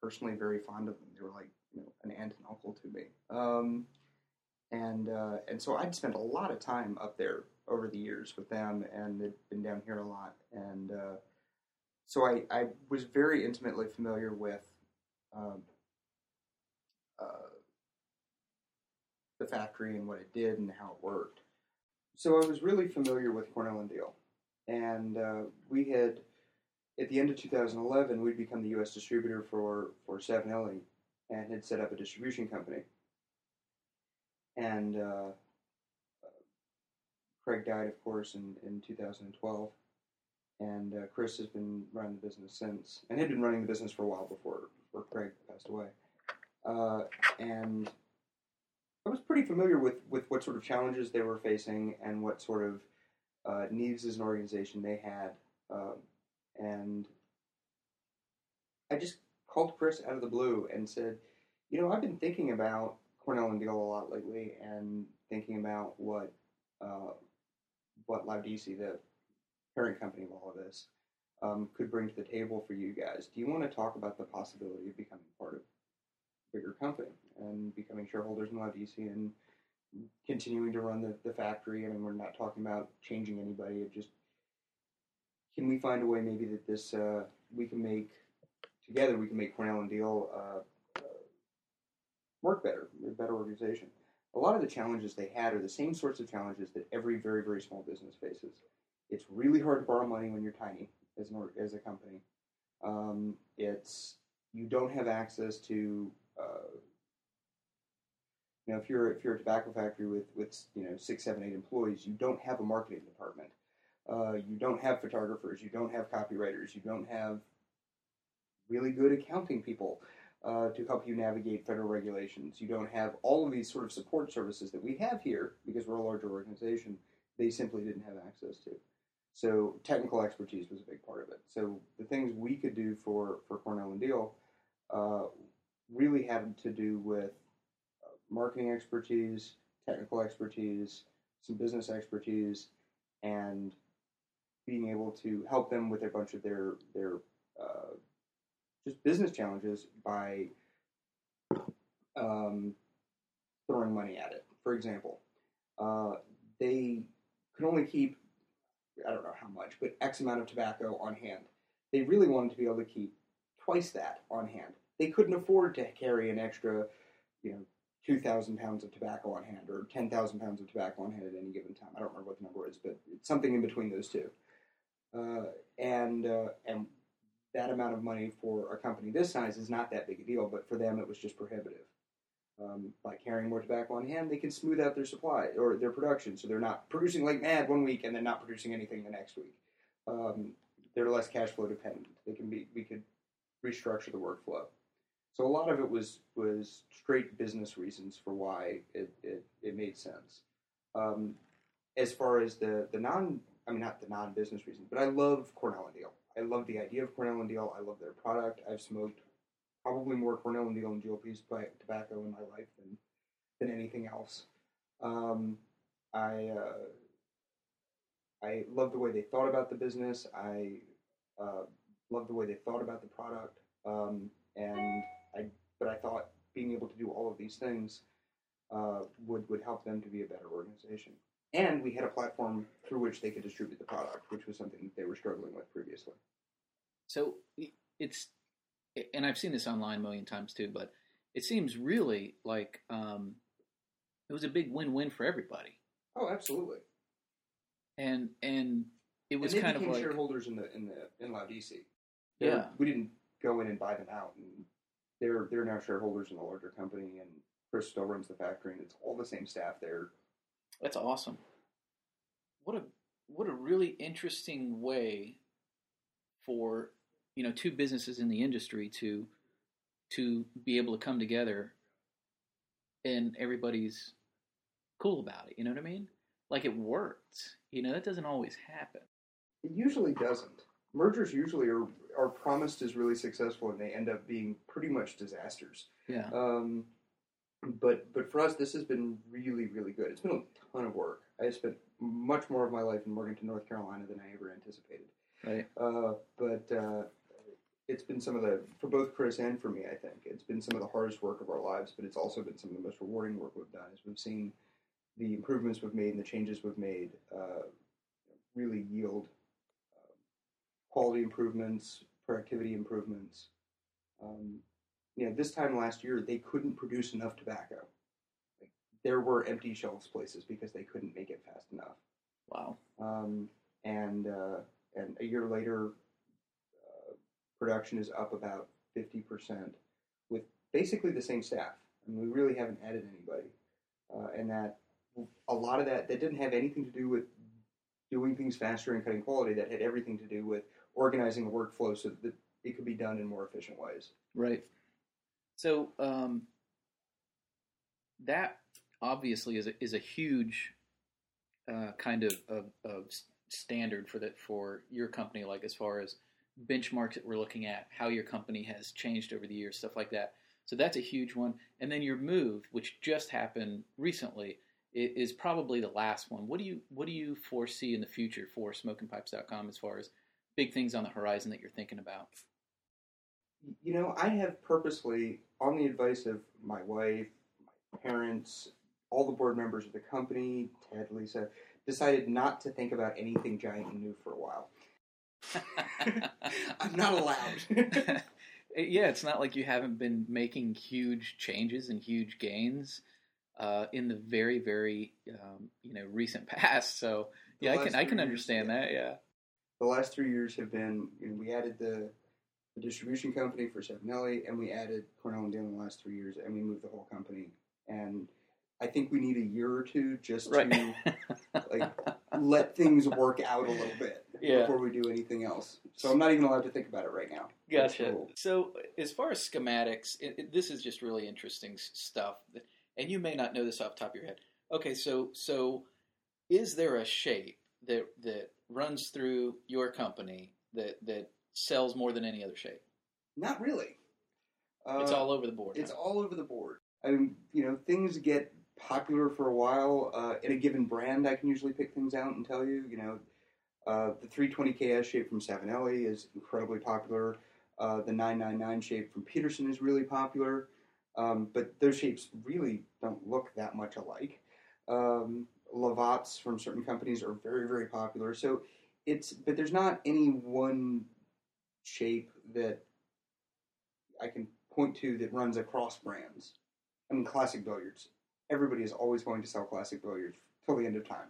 personally very fond of them. They were like you know an aunt and uncle to me. Um, and uh, and so I'd spent a lot of time up there over the years with them, and they'd been down here a lot, and uh, so I, I was very intimately familiar with um, uh, the factory and what it did and how it worked. So I was really familiar with Cornell and Diehl, and uh, we had at the end of 2011 we'd become the U.S. distributor for for Savinelli, and had set up a distribution company. And uh, Craig died, of course, in, in 2012 and uh, Chris has been running the business since, and had been running the business for a while before before Craig passed away. Uh, and I was pretty familiar with with what sort of challenges they were facing and what sort of uh, needs as an organization they had. Um, and I just called Chris out of the blue and said, "You know, I've been thinking about Cornell and Diehl a lot lately, and thinking about what uh, what Laudisi, the parent company of all of this, um, could bring to the table for you guys. Do you want to talk about the possibility of becoming part of a bigger company and becoming shareholders in Laudisi and continuing to run the, the factory? I mean, we're not talking about changing anybody. It just can we find a way maybe that this uh, we can make together we can make Cornell and Diehl uh, work better, a better organization. A lot of the challenges they had are the same sorts of challenges that every very very small business faces. It's really hard to borrow money when you're tiny as an as a company. Um, it's you don't have access to uh, you know if you're if you're a tobacco factory with with you know six seven eight employees you don't have a marketing department uh, you don't have photographers you don't have copywriters you don't have really good accounting people uh, to help you navigate federal regulations you don't have all of these sort of support services that we have here because we're a larger organization they simply didn't have access to so technical expertise was a big part of it. So the things we could do for, for Cornell and Diehl uh, really had to do with uh, marketing expertise, technical expertise, some business expertise, and being able to help them with a bunch of their their just business challenges by um, throwing money at it. For example, uh, they could only keep I don't know how much, but X amount of tobacco on hand. They really wanted to be able to keep twice that on hand. They couldn't afford to carry an extra, you know, 2,000 pounds of tobacco on hand or 10,000 pounds of tobacco on hand at any given time. I don't remember what the number is, but it's something in between those two. Uh, and uh, and that amount of money for a company this size is not that big a deal, but for them it was just prohibitive. Um, by carrying more tobacco on hand, they can smooth out their supply or their production, so they're not producing like mad one week and then not producing anything the next week. Um, they're less cash flow dependent. They can be. We could restructure the workflow. So a lot of it was was straight business reasons for why it it, it made sense. Um, as far as the the non, I mean not the non business reasons, but I love Cornell and Diehl. I love the idea of Cornell and Diehl. I love their product. I've smoked probably more Cornell and Diehl and GLP's tobacco in my life than than anything else. Um, I uh, I love the way they thought about the business. I uh, love the way they thought about the product, um, and I but I thought being able to do all of these things uh, would would help them to be a better organization. And we had a platform through which they could distribute the product, which was something they were struggling with previously. So it's and I've seen this online a million times too, but it seems really like um, it was a big win-win for everybody. Oh, absolutely. And and it was and kind of like shareholders in the in the in DC. Yeah, we didn't go in and buy them out, and they're they're now shareholders in a larger company, and Chris still runs the factory, and it's all the same staff there. That's awesome. What a what a really interesting way for you know two businesses in the industry to to be able to come together and everybody's cool about it. You know what i mean? Like it worked. You know that doesn't always happen. It usually doesn't. Mergers usually are are promised as really successful and they end up being pretty much disasters. Yeah. Um, but but for us this has been really really good it's been a ton of work i have spent much more of my life in morganton north carolina than i ever anticipated right uh, but uh, it's been some of the for both Chris and for me. I think it's been some of the hardest work of our lives, but it's also been some of the most rewarding work we've done. As we've seen the improvements we've made and the changes we've made uh, really yield uh, quality improvements, productivity improvements. Um, you know, this time last year they couldn't produce enough tobacco. Like, there were empty shelves places because they couldn't make it fast enough. Wow. Um, and uh, and a year later, production is up about 50% with basically the same staff. I mean, we really haven't added anybody. Uh, and that a lot of that, that didn't have anything to do with doing things faster and cutting quality. That had everything to do with organizing the workflow so that it could be done in more efficient ways. Right. So um, that obviously is a, is a huge uh, kind of, of, of standard for that for your company, like as far as benchmarks that we're looking at, how your company has changed over the years, stuff like that. So that's a huge one. And then your move, which just happened recently, is probably the last one. What do you what do you foresee in the future for smokingpipes.com as far as big things on the horizon that you're thinking about? You know, I have purposely, on the advice of my wife, my parents, all the board members of the company, Ted, Lisa, decided not to think about anything giant and new for a while. I'm not allowed. yeah, it's not like you haven't been making huge changes and huge gains uh, in the very, very um, you know recent past. So yeah, I can I can understand years, that. Yeah, the last three years have been. You know, we added the distribution company for Savinelli, and we added Cornell and Diehl in the last three years, and we moved the whole company. And I think we need a year or two just Right. to like let things work out a little bit Yeah. before we do anything else. So I'm not even allowed to think about it right now. Gotcha. rule. So, as far as schematics, it, it- this is just really interesting stuff, and you may not know this off the top of your head. Okay, so so is there a shape that that runs through your company that that sells more than any other shape? Not really. Uh, It's all over the board. It's all over the board. I mean, you know, things get popular for a while. Uh, in a given brand, I can usually pick things out and tell you. You know, uh, the 320KS shape from Savinelli is incredibly popular. Uh, the 999 shape from Peterson is really popular. Um, but those shapes really don't look that much alike. Um, Lovats from certain companies are very, very popular. So it's, but there's not any one shape that I can point to that runs across brands. I mean, classic billiards. Everybody is always going to sell classic billiards till the end of time.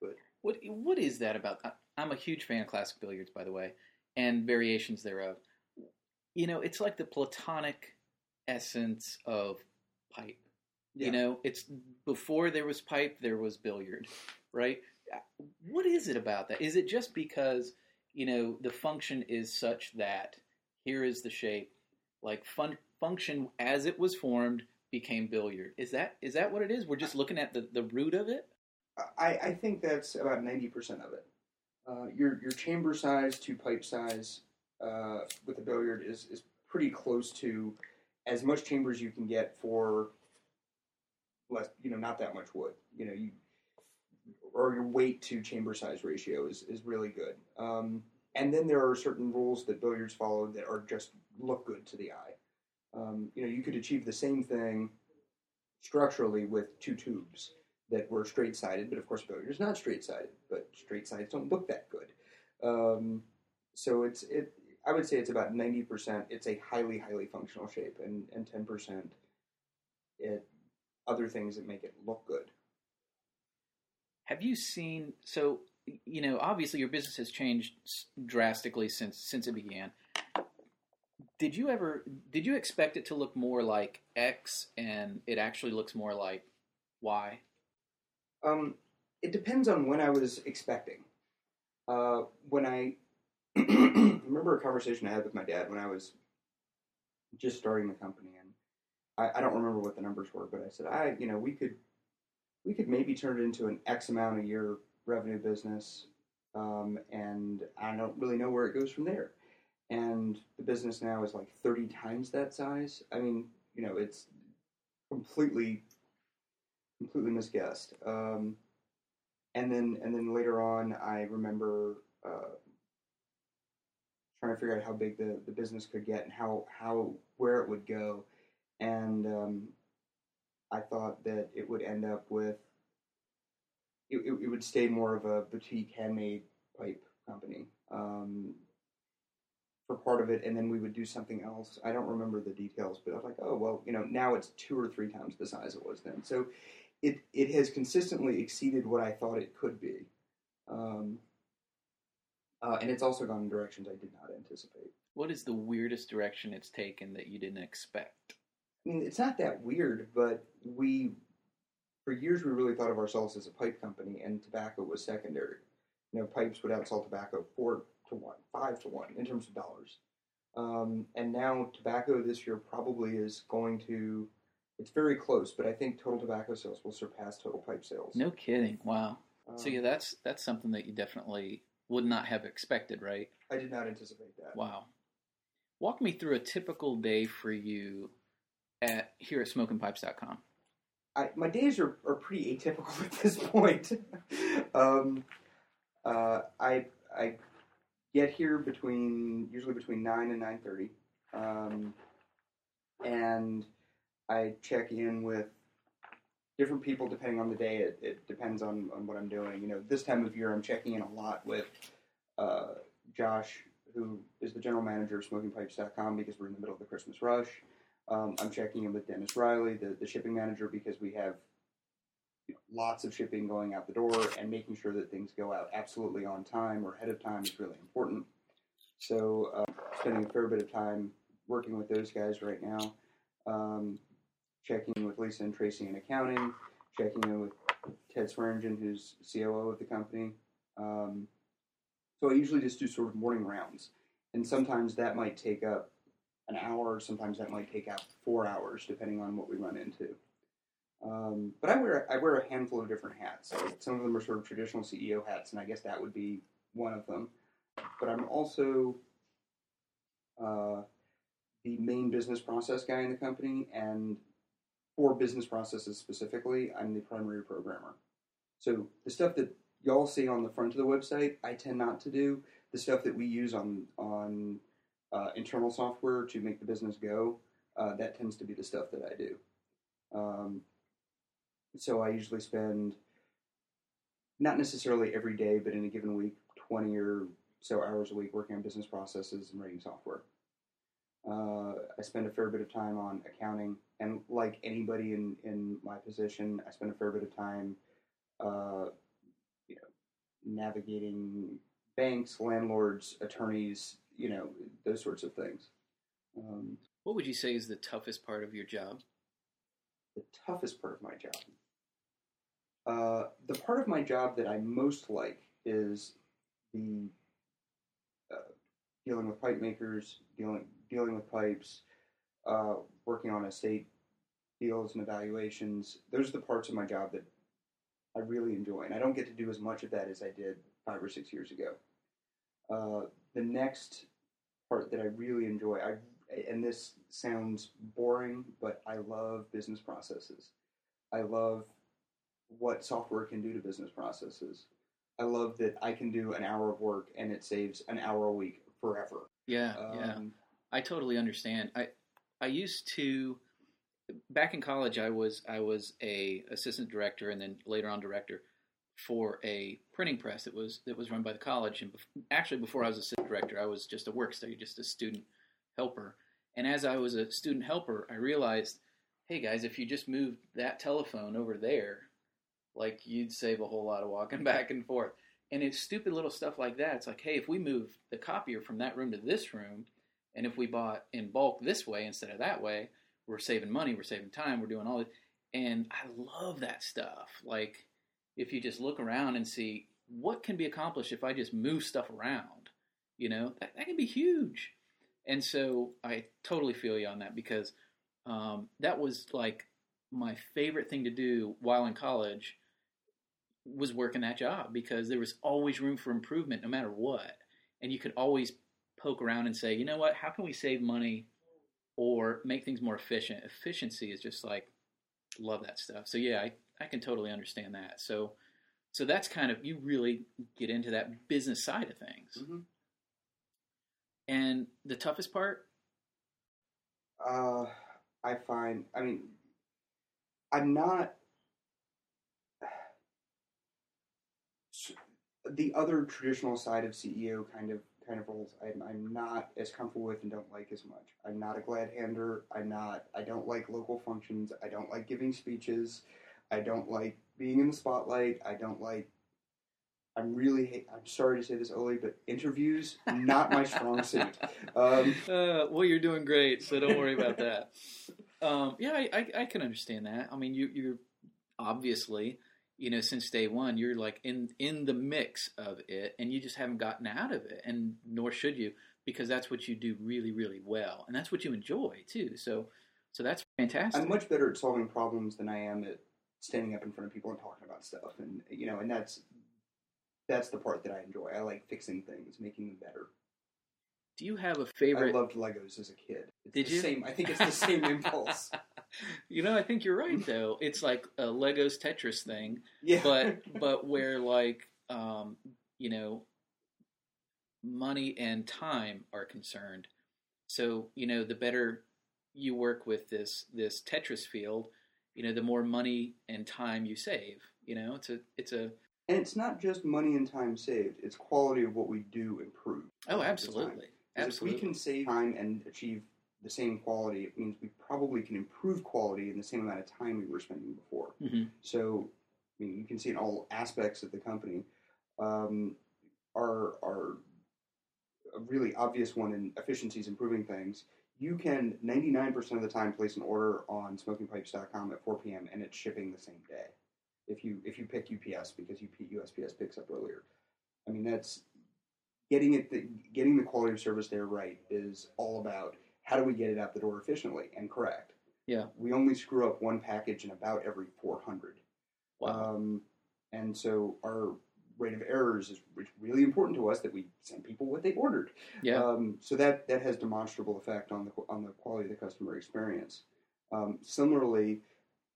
But What what is that about? I'm a huge fan of classic billiards, by the way, and variations thereof. You know, it's like the platonic essence of pipe. yeah, You know, it's before there was pipe, there was billiard, right? What is it about that? Is it just because you know the function is such that here is the shape, like fun function as it was formed became billiard? Is that is that what it is? We're just looking at the the root of it. I, I think that's about ninety percent of it. Uh, your your chamber size to pipe size uh, with a billiard is is pretty close to as much chamber as you can get for less, you know, not that much wood. You know, you or your weight to chamber size ratio is is really good. Um, and then there are certain rules that billiards follow that are just look good to the eye. Um, you know, you could achieve the same thing structurally with two tubes that were straight sided, but of course, billiards not straight sided. But straight sides don't look that good. Um, so it's it. I would say it's about ninety percent. It's a highly highly functional shape, and and ten percent it other things that make it look good. Have you seen so you know obviously your business has changed drastically since since it began. Did you ever did you expect it to look more like X and it actually looks more like Y? Um, it depends on when I was expecting. Uh, when I remember a conversation I had with my dad when I was just starting the company, and I, I don't remember what the numbers were, but I said, I, you know, we could, we could maybe turn it into an X amount a year revenue business, um, and I don't really know where it goes from there. And the business now is like thirty times that size. I mean, you know, it's completely completely misguessed. Um, and then and then later on, I remember uh, trying to figure out how big the, the business could get and how how where it would go, and um, I thought that it would end up with it, it, it would stay more of a boutique handmade pipe company. Um, for part of it, and then we would do something else. I don't remember the details, but I was like, oh well, you know, now it's two or three times the size it was then. So it it has consistently exceeded what I thought it could be, um, uh, and it's also gone in directions I did not anticipate. What is the weirdest direction it's taken that you didn't expect? I mean, it's not that weird, but we, for years, we really thought of ourselves as a pipe company, and tobacco was secondary. You know, pipes would outsell tobacco four to one, five to one in terms of dollars. Um, and now tobacco this year probably is going to, it's very close, but I think total tobacco sales will surpass total pipe sales. No kidding. Wow. Um, So yeah, that's that's something that you definitely would not have expected, right? I did not anticipate that. Wow. Walk me through a typical day for you at here at smokingpipes.com. I, my days are, are pretty atypical at this point. um, uh, I I get here between usually between nine and nine thirty, um, and I check in with different people depending on the day. It, it depends on, on what I'm doing. You know, this time of year I'm checking in a lot with uh, Josh, who is the general manager of SmokingPipes.com because we're in the middle of the Christmas rush. Um, I'm checking in with Dennis Riley, the, the shipping manager, because we have you know, lots of shipping going out the door, and making sure that things go out absolutely on time or ahead of time is really important. So, um, spending a fair bit of time working with those guys right now. Um, checking in with Lisa and Tracy in accounting, checking in with Ted Swearingen, who's COO of the company. Um, so I usually just do sort of morning rounds, and sometimes that might take up an hour. Sometimes that might take out four hours, depending on what we run into. Um, but I wear I wear a handful of different hats. Some of them are sort of traditional CEO hats, and I guess that would be one of them. But I'm also uh, the main business process guy in the company, and for business processes specifically, I'm the primary programmer. So the stuff that y'all see on the front of the website, I tend not to do. The stuff that we use on on uh, internal software to make the business go, uh, that tends to be the stuff that I do. Um, so I usually spend not necessarily every day, but in a given week, 20 or so hours a week working on business processes and writing software. Uh, I spend a fair bit of time on accounting, and like anybody in, in my position, I spend a fair bit of time, uh, you know, navigating banks, landlords, attorneys, you know, those sorts of things. Um, what would you say is the toughest part of your job? The toughest part of my job. Uh, the part of my job that I most like is the uh, dealing with pipe makers, dealing dealing with pipes, uh, working on estate deals and evaluations. Those are the parts of my job that I really enjoy, and I don't get to do as much of that as I did five or six years ago. Uh, the next part that I really enjoy, I and this sounds boring, but I love business processes. I love what software can do to business processes. I love that I can do an hour of work and it saves an hour a week forever. Yeah, um, yeah. I totally understand. I I used to back in college I was I was a assistant director and then later on director for a printing press that was that was run by the college and actually before I was assistant director I was just a work study just a student helper and as I was a student helper I realized hey guys if you just moved that telephone over there like you'd save a whole lot of walking back and forth. And it's stupid little stuff like that. It's like, hey, if we move the copier from that room to this room, and if we bought in bulk this way instead of that way, we're saving money, we're saving time, we're doing all this. And I love that stuff. Like, if you just look around and see what can be accomplished if I just move stuff around, you know, that, that can be huge. And so I totally feel you on that because um, that was like my favorite thing to do while in college was working that job because there was always room for improvement no matter what. And you could always poke around and say, you know what, how can we save money or make things more efficient? Efficiency is just like love that stuff. So yeah, I, I can totally understand that. So so that's kind of you really get into that business side of things. Mm-hmm. And the toughest part? Uh I find I mean I'm not the other traditional side of CEO kind of kind of roles I'm, I'm not as comfortable with and don't like as much. I'm not a glad hander. I'm not. I don't like local functions. I don't like giving speeches. I don't like being in the spotlight. I don't like. I'm really. I'm sorry to say this, Oli, but interviews not my strong suit. Um, uh, well, you're doing great, so don't worry about that. Um, yeah, I, I, I, can understand that. I mean, you, you're obviously you know since day one you're like in in the mix of it and you just haven't gotten out of it and nor should you because that's what you do really really well and that's what you enjoy too so so that's fantastic i'm much better at solving problems than i am at standing up in front of people and talking about stuff and you know and that's that's the part that i enjoy i like fixing things making them better do you have a favorite i loved legos as a kid it's did you same i think it's the same impulse you know, I think you're right though. It's like a Legos Tetris thing. Yeah. But but where like um, you know, money and time are concerned. So, you know, the better you work with this this Tetris field, you know, the more money and time you save. You know, it's a it's a and it's not just money and time saved; it's quality of what we do improve. Oh, absolutely, absolutely. If we can save time and achieve the same quality, it means we probably can improve quality in the same amount of time we were spending before. Mm-hmm. So, I mean, you can see in all aspects of the company, um, our our a really obvious one in efficiencies improving things. You can 99% of the time place an order on smokingpipes.com at 4 p.m. and it's shipping the same day. If you if you pick UPS because USPS picks up earlier. I mean that's getting it the, getting the quality of service there right is all about how do we get it out the door efficiently and correct. Yeah. We only screw up one package in about every 400. Wow. Um, and so our rate of errors is really important to us that we send people what they ordered. yeah. Um, so that that has demonstrable effect on the on the quality of the customer experience. Um, similarly,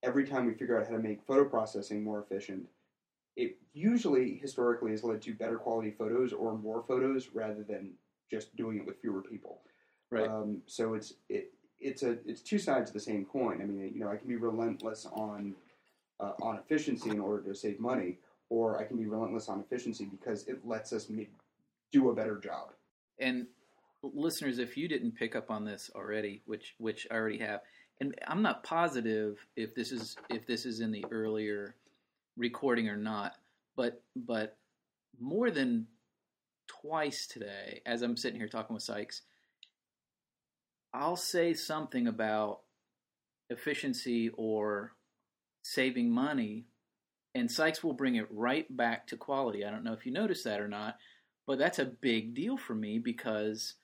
every time we figure out how to make photo processing more efficient, it usually historically has led to better quality photos or more photos rather than just doing it with fewer people. right. Um, so it's it it's a it's two sides of the same coin. I mean, you know, I can be relentless on uh, on efficiency in order to save money, or I can be relentless on efficiency because it lets us do a better job. and listeners, if you didn't pick up on this already, which which I already have, and I'm not positive if this is if this is in the earlier recording or not, but but more than twice today, as I'm sitting here talking with Sykes, I'll say something about efficiency or saving money, and Sykes will bring it right back to quality. I don't know if you noticed that or not, but that's a big deal for me because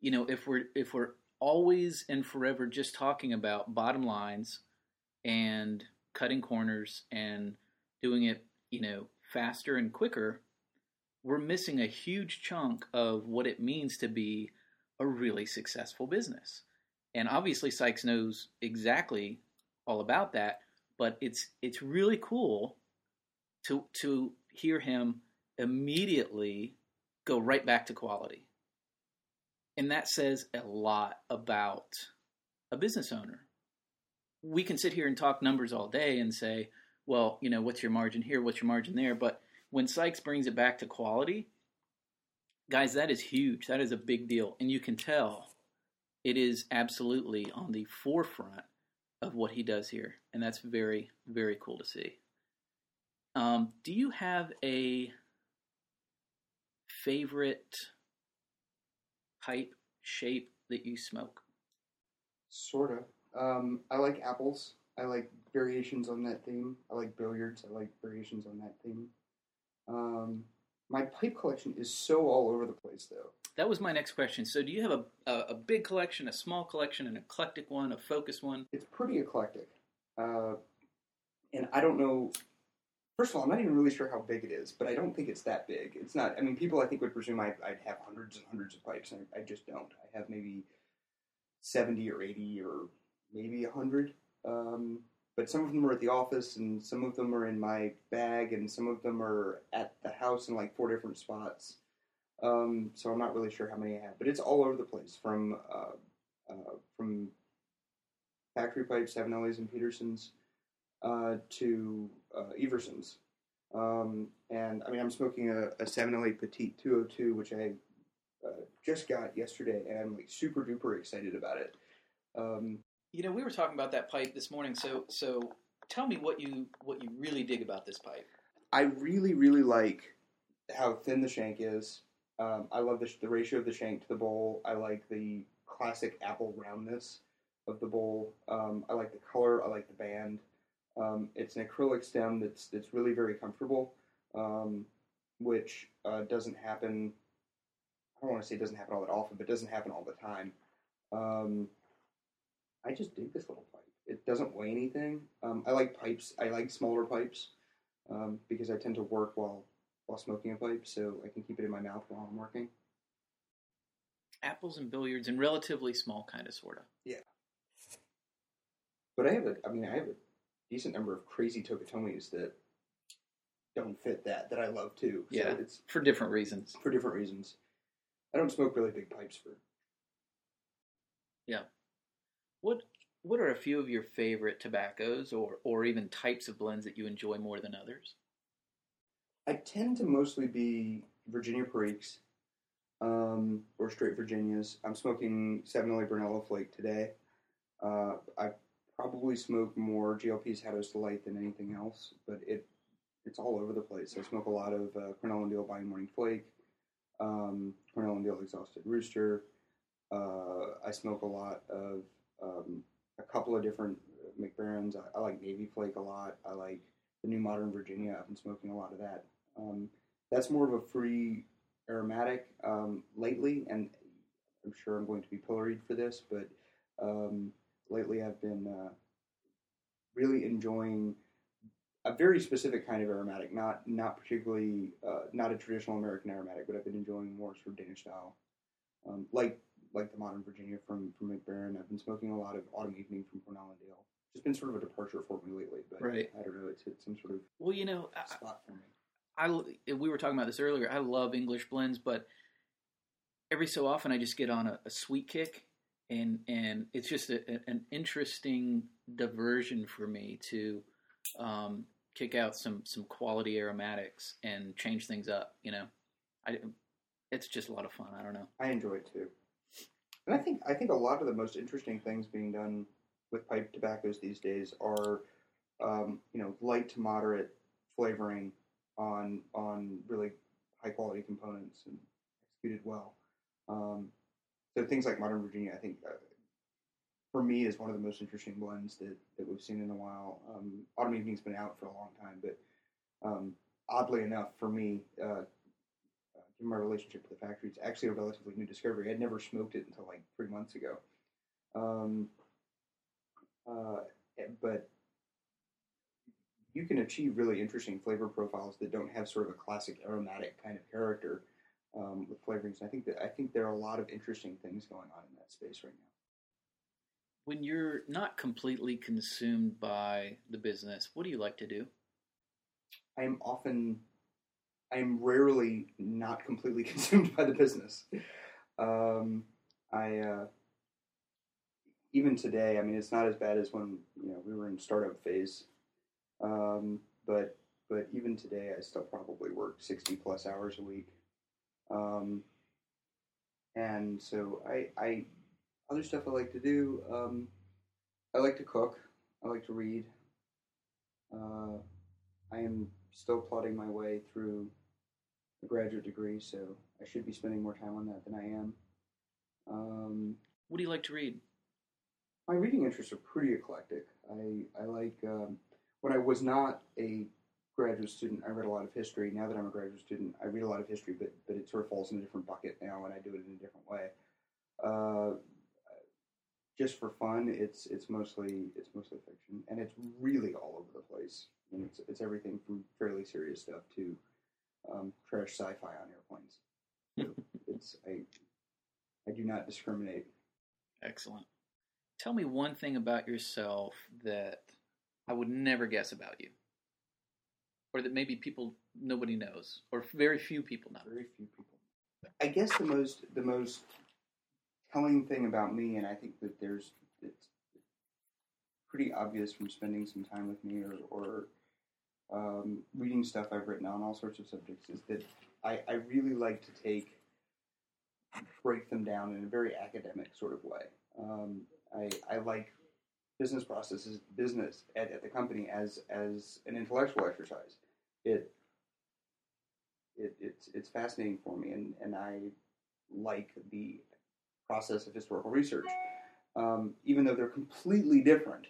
you know if we're if we're always and forever just talking about bottom lines and cutting corners and doing it you know faster and quicker we're missing a huge chunk of what it means to be a really successful business and obviously Sykes knows exactly all about that but it's it's really cool to to hear him immediately go right back to quality. And that says a lot about a business owner. We can sit here and talk numbers all day and say, well, you know, what's your margin here? What's your margin there? But when Sykes brings it back to quality, guys, that is huge. That is a big deal. And you can tell it is absolutely on the forefront of what he does here. And that's very, very cool to see. Um, do you have a favorite pipe shape that you smoke? Sort of. Um, I like apples. I like variations on that theme. I like billiards. I like variations on that theme. Um, my pipe collection is so all over the place, though. That was my next question. So, do you have a, a, a big collection, a small collection, an eclectic one, a focus one? It's pretty eclectic. Uh, and I don't know. First of all, I'm not even really sure how big it is, but I don't think it's that big. It's not. I mean, people I think would presume I'd, I'd have hundreds and hundreds of pipes, and I, I just don't. I have maybe seventy or eighty or maybe a hundred. Um, but some of them are at the office, and some of them are in my bag, and some of them are at the house in like four different spots. Um, so I'm not really sure how many I have, but it's all over the place from uh, uh, from factory pipes, Savinellis and Petersons, uh, to uh, Eversons. Um, and I mean, I'm smoking a, a Savinelli Petite 202, which I uh, just got yesterday, and I'm like super duper excited about it. Um, You know, we were talking about that pipe this morning. So, so tell me what you what you really dig about this pipe. I really, really like how thin the shank is. Um, I love the, the ratio of the shank to the bowl. I like the classic apple roundness of the bowl. Um, I like the color. I like the band. Um, it's an acrylic stem that's that's really very comfortable, um, which uh, doesn't happen. I don't want to say it doesn't happen all that often, but doesn't happen all the time. Um, I just dig this little pipe. It doesn't weigh anything. Um, I like pipes. I like smaller pipes um, because I tend to work while while smoking a pipe, so I can keep it in my mouth while I'm working. Apples and billiards and relatively small, kind of, sort of. Yeah. But I have a, I mean, I have a decent number of crazy Tokutomis that don't fit that that I love too. So Yeah. it's For different reasons. for different reasons. I don't smoke really big pipes for. Yeah, what What are a few of your favorite tobaccos, or or even types of blends that you enjoy more than others? I tend to mostly be Virginia Periques, um, or straight Virginias. I'm smoking Seven Savinelli Brunello Flake today. Uh, I probably smoke more GLP's Haddo's Delight than anything else, but it it's all over the place. I smoke a lot of uh, Cornell and Diehl Bayou Morning Flake. um, Cornell and Diehl Exhausted Rooster. Uh, I smoke a lot of um, a couple of different Mac Barens. I, I, like Navy Flake a lot. I like the New Modern Virginia. I've been smoking a lot of that. Um, that's more of a free aromatic um, lately, and I'm sure I'm going to be pilloried for this, but um, lately I've been uh, really enjoying a very specific kind of aromatic, not not particularly uh, not a traditional American aromatic, but I've been enjoying more sort of Danish style, um, like like the Modern Virginia from from Mac Baren. I've been smoking a lot of Autumn Evening from Cornell and Diehl. It's been sort of a departure for me lately, but right. I don't know. It's hit some sort of well, you know, spot for me. I we were talking about this earlier. I love English blends, but every so often I just get on a, a sweet kick, and and it's just a, an interesting diversion for me to um, kick out some some quality aromatics and change things up. You know, I it's just a lot of fun. I don't know. I enjoy it too, and I think I think a lot of the most interesting things being done with pipe tobaccos these days are, um, you know, light to moderate flavoring on on really high quality components and executed well. Um, so things like Modern Virginia, I think, uh, for me, is one of the most interesting blends that, that we've seen in a while. Um, Autumn Evening's been out for a long time, but um, oddly enough, for me, uh, uh, given my relationship with the factory, it's actually a relatively new discovery. I'd never smoked it until like three months ago. Um, uh, but you can achieve really interesting flavor profiles that don't have sort of a classic aromatic kind of character um, with flavorings. I think that I think there are a lot of interesting things going on in that space right now. When you're not completely consumed by the business, what do you like to do? I am often, I am rarely not completely consumed by the business. Um, I uh, even today, I mean, it's not as bad as when you know we were in startup phase um, but but even today, I still probably work sixty plus hours a week. Um, and so I, I other stuff I like to do. Um, I like to cook. I like to read. Uh, I am still plodding my way through a graduate degree, so I should be spending more time on that than I am. Um, what do you like to read? My reading interests are pretty eclectic. I I like um, when I was not a graduate student, I read a lot of history. Now that I'm a graduate student, I read a lot of history, but but it sort of falls in a different bucket now, and I do it in a different way. Uh, just for fun, it's it's mostly it's mostly fiction, and it's really all over the place. I mean, it's it's everything from fairly serious stuff to um, trash sci-fi on airplanes. So it's I I do not discriminate. Excellent. Tell me one thing about yourself that I would never guess about you, or that maybe people nobody knows, or very few people know. Very few people. I guess the most the most telling thing about me, and I think that there's it's pretty obvious from spending some time with me or, or um, reading stuff I've written on all sorts of subjects, is that I, I really like to take break them down in a very academic sort of way. Um, I, I like business processes, business at, at the company as as an intellectual exercise. It, it it's it's fascinating for me, and and I like the process of historical research, um, even though they're completely different,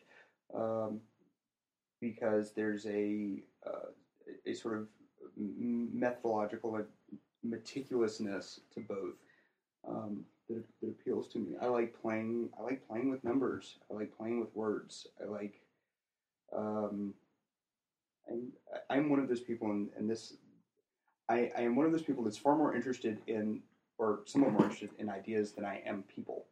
um, because there's a uh, a sort of methodological meticulousness to both. Um, that, that appeals to me. I like playing. I like playing with numbers. I like playing with words. I like. Um, I'm I'm one of those people, and, this, I, I am one of those people that's far more interested in, or somewhat more interested in ideas than I am people.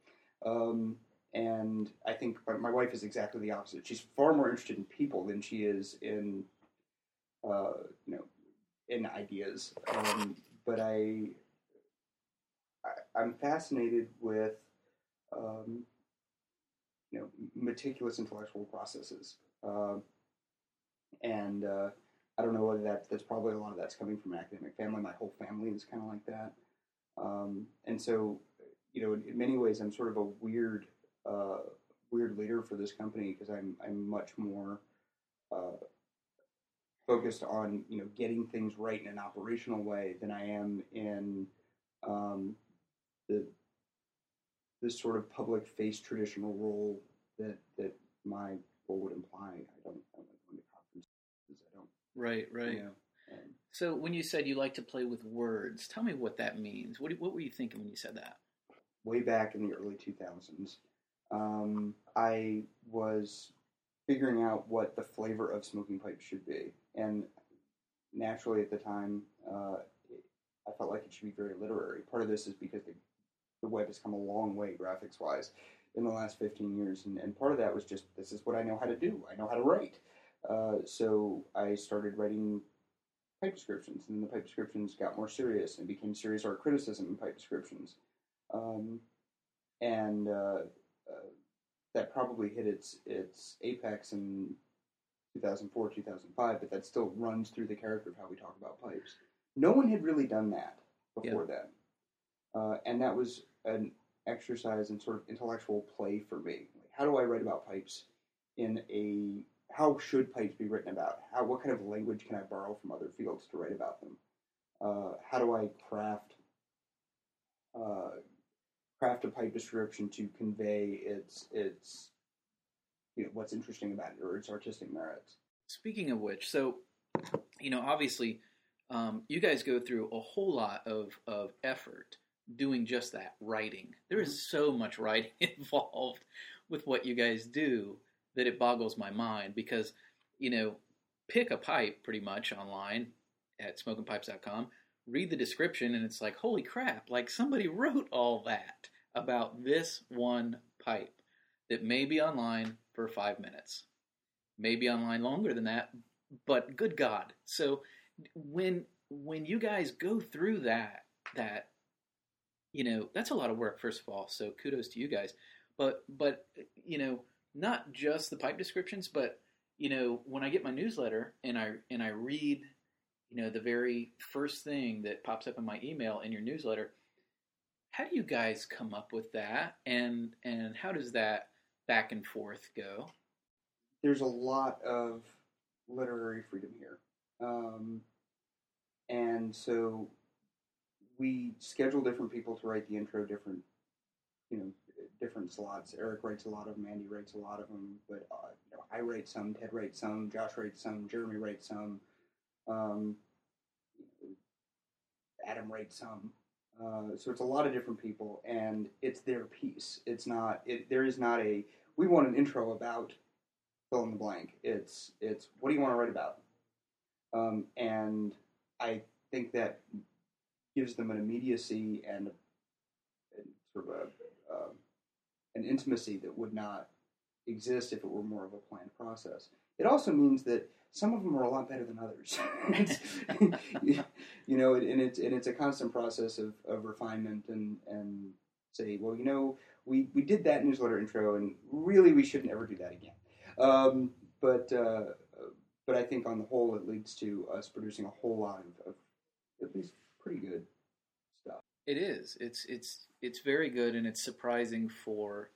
Um, and I think my wife is exactly the opposite. She's far more interested in people than she is in, uh, you know, in ideas. Um, but I I, am fascinated with um, you know meticulous intellectual processes, uh, and uh, I don't know whether that that's probably a lot of that's coming from an academic family. My whole family is kind of like that, um, and so you know in, in, many ways I'm sort of a weird uh, weird leader for this company because I'm I'm much more uh, focused on you know getting things right in an operational way than I am in um, the this sort of public face traditional role that that my role would imply. I don't, I don't like going to conferences. I don't. Right, right. You know, So when you said you like to play with words, tell me what that means. What what were you thinking when you said that? way back in the early 2000s, um, I was figuring out what the flavor of smoking pipe should be, and naturally at the time, uh, I felt like it should be very literary. Part of this is because the, the web has come a long way graphics wise in the last 15 years, and, and part of that was just this is what I know how to do. I know how to write. Uh, so I started writing pipe descriptions, and then the pipe descriptions got more serious and became serious art criticism in pipe descriptions. Um, and uh, uh, that probably hit its its apex in 2004, 2005, but that still runs through the character of how we talk about pipes. No one had really done that before then, uh, and that was an exercise in sort of intellectual play for me. Like, how do I write about pipes in a how should pipes be written about? How what kind of language can I borrow from other fields to write about them? Uh, how do I craft uh, craft a pipe description to convey its its you know what's interesting about it or its artistic merits? Speaking of which, so you know, obviously, um, you guys go through a whole lot of of effort doing just that writing. There is so much writing involved with what you guys do that it boggles my mind because you know, pick a pipe pretty much online at smokingpipes.com, read the description, and it's like, holy crap! Like somebody wrote all that about this one pipe that may be online for five minutes, maybe online longer than that, but good God! So when when you guys go through that that you know that's a lot of work first of all so kudos to you guys but but you know not just the pipe descriptions but you know when i get my newsletter and i and i read you know the very first thing that pops up in my email in your newsletter how do you guys come up with that? And and how does that back and forth go? There's a lot of literary freedom here, um, and so we schedule different people to write the intro, different you know different slots. Eric writes a lot of them, Andy writes a lot of them, but uh, you know, I write some, Ted writes some, Josh writes some, Jeremy writes some, um, Adam writes some. Uh, so it's a lot of different people, and it's their piece. It's not. It, there is not a. We want an intro about fill in the blank. It's it's what do you want to write about? Um, and I think that gives them an immediacy and, and sort of a, um, an intimacy that would not exist if it were more of a planned process. It also means that some of them are a lot better than others. You know, and it's and it's a constant process of, of refinement and and say, well, you know, we, we did that newsletter intro, and really we shouldn't ever do that again. Um, but uh, but I think on the whole, it leads to us producing a whole lot of, of at least pretty good stuff. It is. It's it's it's very good and it's surprising for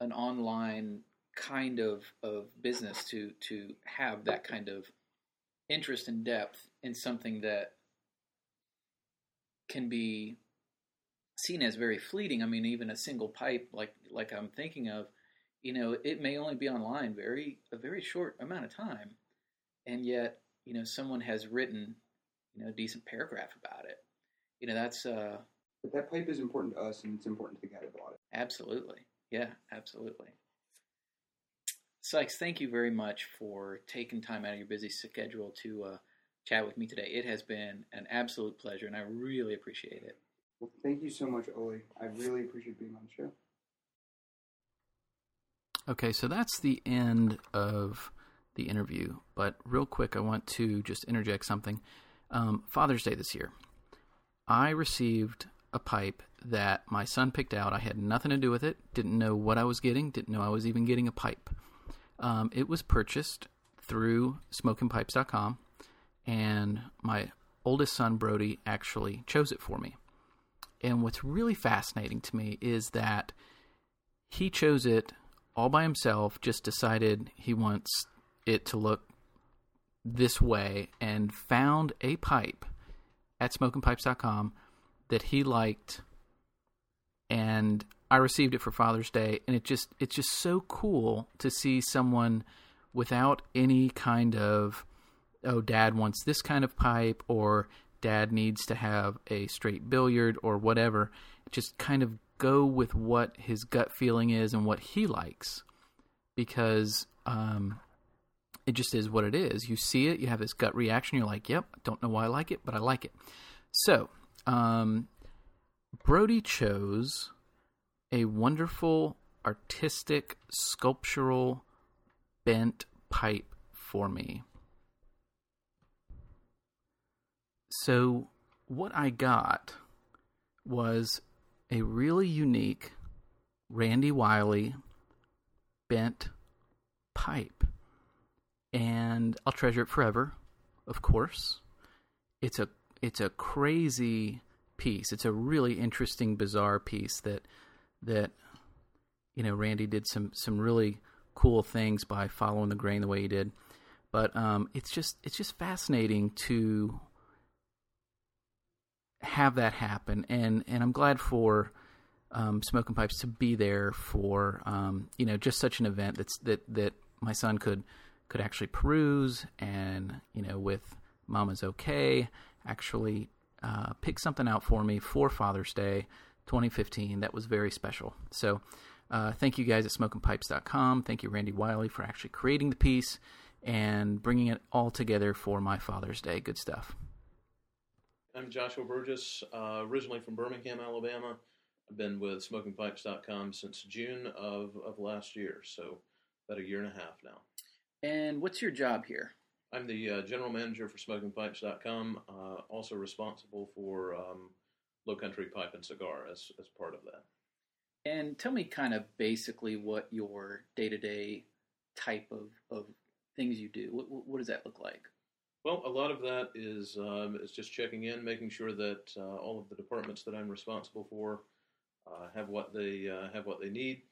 an online kind of of business to to have that kind of interest and depth in something that can be seen as very fleeting. I mean, even a single pipe like like I'm thinking of, you know, it may only be online very a very short amount of time, and yet you know someone has written you know a decent paragraph about it. You know, that's uh, But that pipe is important to us, and it's important to the guy that bought it. Absolutely. Yeah, absolutely. Sykes, thank you very much for taking time out of your busy schedule to uh, chat with me today. It has been an absolute pleasure, and I really appreciate it. Well, thank you so much, Oli. I really appreciate being on the show. Okay, so that's the end of the interview. But real quick, I want to just interject something. Um, Father's Day this year, I received a pipe that my son picked out. I had nothing to do with it, didn't know what I was getting, didn't know I was even getting a pipe. Um, it was purchased through smokingpipes.com, and my oldest son, Brody, actually chose it for me. And what's really fascinating to me is that he chose it all by himself, just decided he wants it to look this way, and found a pipe at smokingpipes.com that he liked, and I received it for Father's Day, and it just it's just so cool to see someone without any kind of oh, Dad wants this kind of pipe, or Dad needs to have a straight billiard, or whatever. Just kind of go with what his gut feeling is and what he likes, because um, it just is what it is. You see it, you have this gut reaction. You're like, "Yep, don't know why I like it, but I like it." So, um, Brody chose a wonderful artistic sculptural bent pipe for me. So, what I got was a really unique Randy Wiley bent pipe. And I'll treasure it forever, of course. It's a it's a crazy piece. It's a really interesting, bizarre piece that that you know Randy did some some really cool things by following the grain the way he did. But um, it's just it's just fascinating to have that happen, and and I'm glad for um, Smoking Pipes to be there for um, you know just such an event that's that that my son could could actually peruse and you know with Mama's okay actually uh, pick something out for me for Father's Day 2015 that was very special. So uh, thank you guys at smokingpipes.com. Thank you, Randy Wiley, for actually creating the piece and bringing it all together for my Father's Day. Good stuff. I'm Joshua Burgess, uh, originally from Birmingham, Alabama. I've been with smokingpipes.com since June of, of last year, so about a year and a half now. And what's your job here? I'm the uh, general manager for smokingpipes.com, uh, also responsible for um, Low Country Pipe and Cigar as, as part of that. And tell me kind of basically what your day to day type of, of things you do. What, what, does that look like? Well, a lot of that is um, is just checking in, making sure that uh, all of the departments that I'm responsible for uh, have what they uh, have what they need.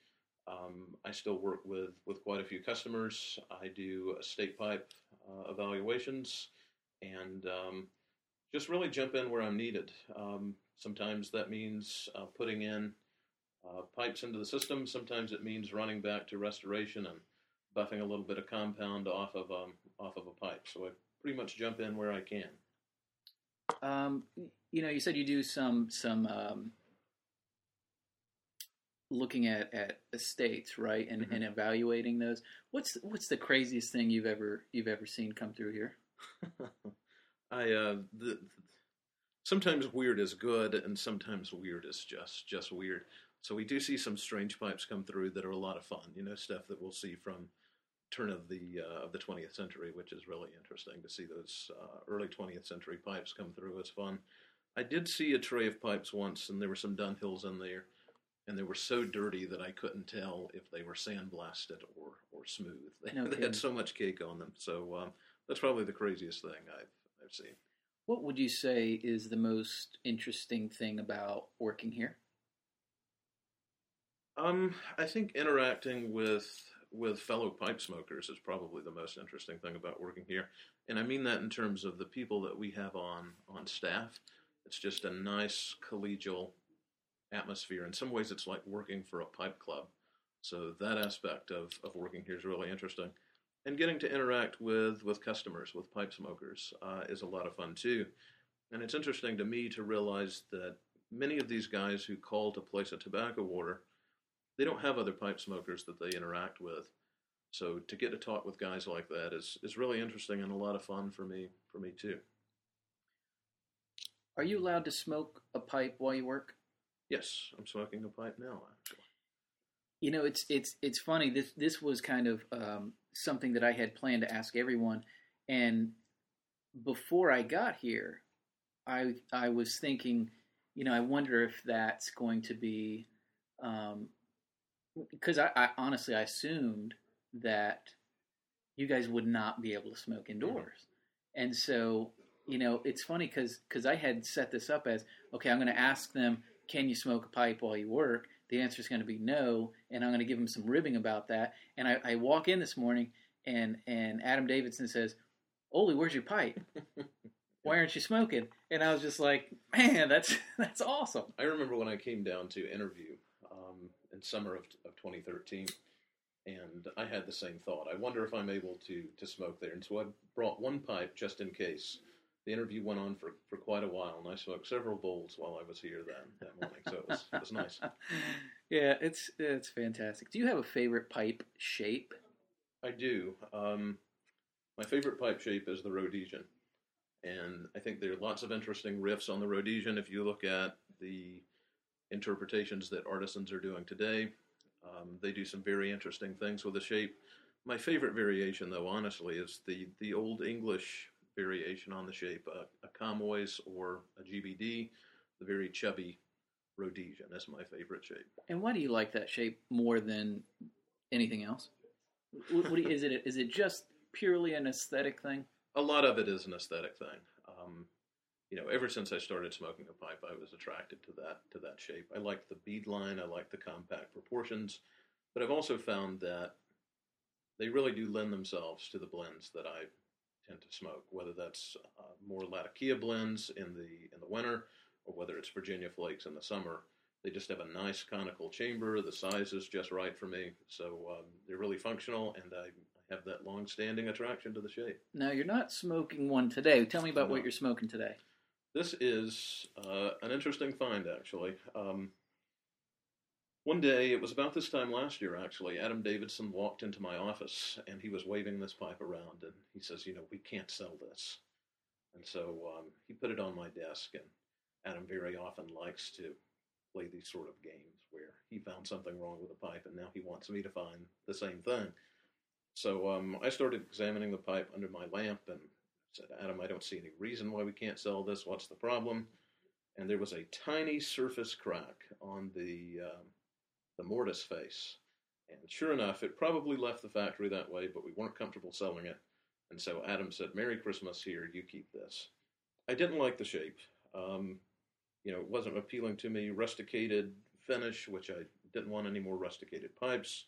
Um, I still work with with quite a few customers. I do estate pipe uh, evaluations and um, just really jump in where I'm needed. Um, sometimes that means uh, putting in uh, pipes into the system. Sometimes it means running back to restoration and buffing a little bit of compound off of um, off of a pipe. So I pretty much jump in where I can. Um, you know, you said you do some some um, looking at, at estates, right, and, mm-hmm. and evaluating those. What's what's the craziest thing you've ever you've ever seen come through here? I uh, the, sometimes weird is good, and sometimes weird is just just weird. So we do see some strange pipes come through that are a lot of fun. You know, stuff that we'll see from turn of the uh, of the 20th century, which is really interesting to see those uh, early 20th century pipes come through. It's fun. I did see a tray of pipes once, and there were some Dunhills in there and they were so dirty that I couldn't tell if they were sandblasted or or smooth. They, no they had so much cake on them. So um, that's probably the craziest thing I've I've seen. What would you say is the most interesting thing about working here? Um, I think interacting with with fellow pipe smokers is probably the most interesting thing about working here, and I mean that in terms of the people that we have on on staff. It's just a nice collegial atmosphere. In some ways, it's like working for a pipe club. So that aspect of, of working here is really interesting. And getting to interact with, with customers, with pipe smokers, uh, is a lot of fun too. And it's interesting to me to realize that many of these guys who call to place a tobacco order, they don't have other pipe smokers that they interact with. So to get to talk with guys like that is, is really interesting and a lot of fun for me for me too. Are you allowed to smoke a pipe while you work? Yes, I'm smoking a pipe now. Actually, you know, it's it's it's funny. This this was kind of um, something that I had planned to ask everyone, and before I got here, I I was thinking, you know, I wonder if that's going to be, because um, I, I honestly I assumed that you guys would not be able to smoke indoors, and so you know, it's funny because because I had set this up as okay, I'm going to ask them can you smoke a pipe while you work? The answer is going to be no, and I'm going to give him some ribbing about that. And I, I walk in this morning, and and Adam Davidson says, "Oli, where's your pipe?" Why aren't you smoking? And I was just like, man, that's that's awesome. I remember when I came down to interview um, in summer of, of 2013, and I had the same thought. I wonder if I'm able to to smoke there. And so I brought one pipe just in case. The interview went on for, for quite a while, and I smoked several bowls while I was here then that morning. So it was it was nice. yeah, it's it's fantastic. Do you have a favorite pipe shape? I do. Um, my favorite pipe shape is the Rhodesian. And I think there are lots of interesting riffs on the Rhodesian if you look at the interpretations that artisans are doing today. Um, they do some very interesting things with the shape. My favorite variation, though, honestly, is the, the old English variation on the shape, a, a Comoy's or a GBD, the very chubby Rhodesian. That's my favorite shape. And why do you like that shape more than anything else? what, what you, is it? Is it just purely an aesthetic thing? A lot of it is an aesthetic thing. Um, you know, ever since I started smoking a pipe, I was attracted to that to that shape. I like the bead line. I like the compact proportions, but I've also found that they really do lend themselves to the blends that I tend to smoke. Whether that's uh, more Latakia blends in the in the winter, or whether it's Virginia flakes in the summer. They just have a nice conical chamber. The size is just right for me, so um, they're really functional, and I have that long-standing attraction to the shape. Now you're not smoking one today. Tell me about no. what you're smoking today. This is uh, an interesting find, actually. Um, one day, it was about this time last year, actually, Adam Davidson walked into my office and he was waving this pipe around and he says, You know, we can't sell this. And so um, he put it on my desk, and Adam very often likes to play these sort of games where he found something wrong with the pipe and now he wants me to find the same thing. So um, I started examining the pipe under my lamp and said, Adam, I don't see any reason why we can't sell this. What's the problem? And there was a tiny surface crack on the um, the mortise face. And sure enough, it probably left the factory that way, but we weren't comfortable selling it. And so Adam said, Merry Christmas, here, you keep this. I didn't like the shape. Um, you know, it wasn't appealing to me. Rusticated finish, which I didn't want any more rusticated pipes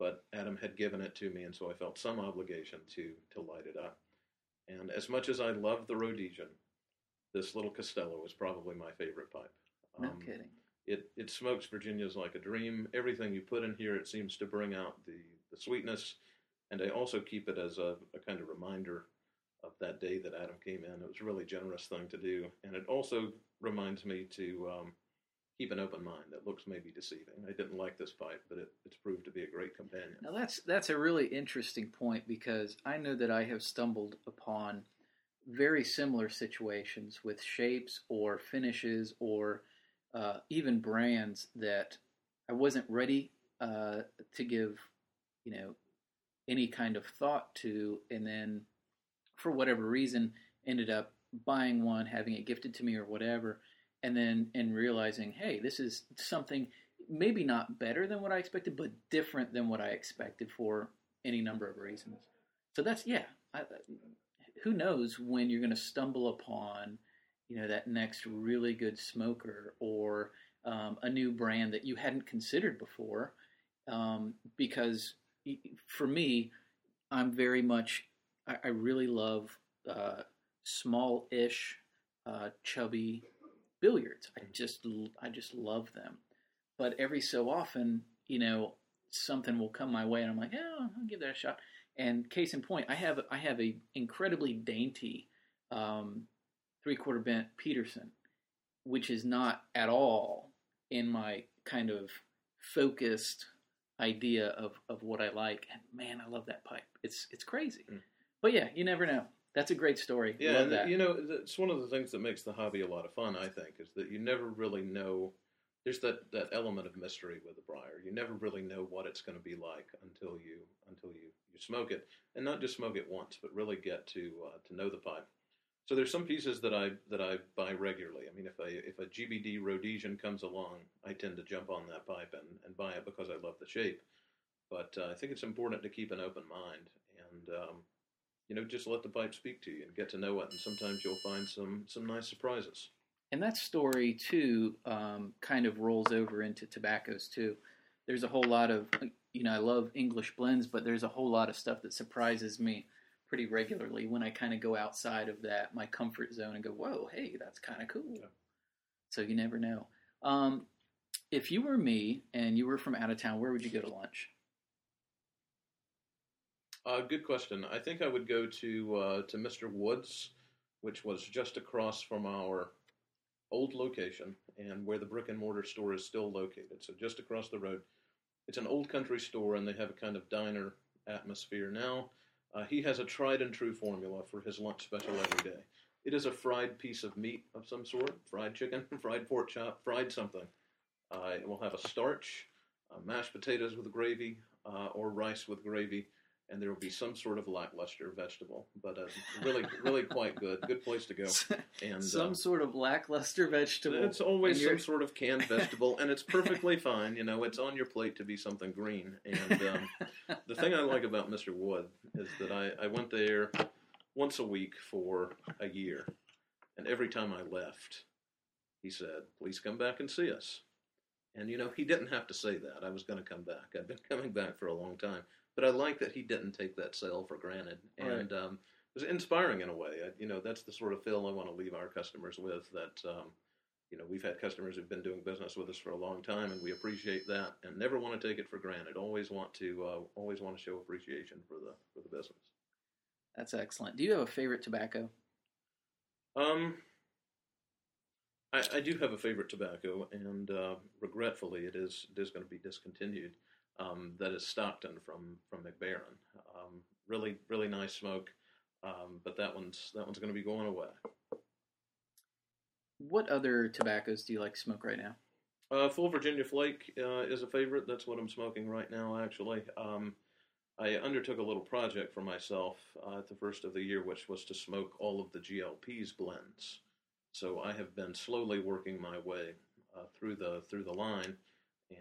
but Adam had given it to me, and so I felt some obligation to to light it up. And as much as I love the Rhodesian, this little Castello is probably my favorite pipe. No um, kidding. It it smokes Virginia's like a dream. Everything you put in here, it seems to bring out the the sweetness, and I also keep it as a, a kind of reminder of that day that Adam came in. It was a really generous thing to do, and it also reminds me to um, keep an open mind. That looks maybe deceiving. I didn't like this pipe, but it, it's proved to be a great companion. Now that's that's a really interesting point because I know that I have stumbled upon very similar situations with shapes or finishes or uh, even brands that I wasn't ready uh, to give, you know, any kind of thought to, and then for whatever reason ended up buying one, having it gifted to me or whatever and then and realizing, hey, this is something maybe not better than what I expected, but different than what I expected for any number of reasons. So that's yeah. I, who knows when you're going to stumble upon, you know, that next really good smoker or um, a new brand that you hadn't considered before, um, because for me, I'm very much I, I really love uh, small-ish, uh, chubby billiards. I just I just love them. But every so often, you know, something will come my way, and I'm like, yeah, I'll give that a shot. And case in point, I have I have a incredibly dainty um, three quarter bent Peterson, which is not at all in my kind of focused idea of, of what I like. And man, I love that pipe. It's it's crazy. Mm. But yeah, you never know. That's a great story. Yeah, Love that. you know, it's one of the things that makes the hobby a lot of fun. I think is that you never really know. There's that, that element of mystery with the briar. You never really know what it's going to be like until you until you, you smoke it, and not just smoke it once, but really get to uh, to know the pipe. So there's some pieces that I that I buy regularly. I mean, if a if a GBD Rhodesian comes along, I tend to jump on that pipe and, and buy it because I love the shape. But uh, I think it's important to keep an open mind and um, you know, just let the pipe speak to you and get to know it. And sometimes you'll find some some nice surprises. And that story too um, kind of rolls over into tobaccos too. There's a whole lot of you know I love English blends, but there's a whole lot of stuff that surprises me pretty regularly when I kind of go outside of that my comfort zone and go, "Whoa, hey, that's kind of cool." Yeah. So you never know. Um, if you were me and you were from out of town, where would you go to lunch? Uh, good question. I think I would go to uh, to Mr. Woods, which was just across from our old location and where the brick and mortar store is still located. So just across the road. It's an old country store, and they have a kind of diner atmosphere now. Uh, he has a tried and true formula for his lunch special every day. It is a fried piece of meat of some sort, fried chicken, fried pork chop, fried something. Uh, it will have a starch, uh, mashed potatoes with gravy, uh, or rice with gravy, and there will be some sort of lackluster vegetable, but uh, really, really quite good. Good place to go. And Some uh, sort of lackluster vegetable. it's always some sort of canned vegetable, and it's perfectly fine. You know, it's on your plate to be something green. And um, the thing I like about Mr. Wood is that I, I went there once a week for a year, and every time I left, he said, "Please come back and see us." And you know, he didn't have to say that. I was going to come back. I've been coming back for a long time, but I like that he didn't take that sale for granted, and um, it was inspiring in a way. I, you know, that's the sort of feel I want to leave our customers with. That um, you know, we've had customers who've been doing business with us for a long time, and we appreciate that, and never want to take it for granted. Always want to, uh, always want to show appreciation for the for the business. That's excellent. Do you have a favorite tobacco? Um, I, I do have a favorite tobacco, and uh, regretfully, it is it is going to be discontinued. Um, that is Stockton from from Mac Baren. Um, really, really nice smoke, um, but that one's that one's going to be going away. What other tobaccos do you like to smoke right now? Uh, Full Virginia Flake uh, is a favorite. That's what I'm smoking right now, actually. Um, I undertook a little project for myself uh, at the first of the year, which was to smoke all of the GLP's blends. So I have been slowly working my way uh, through the through the line,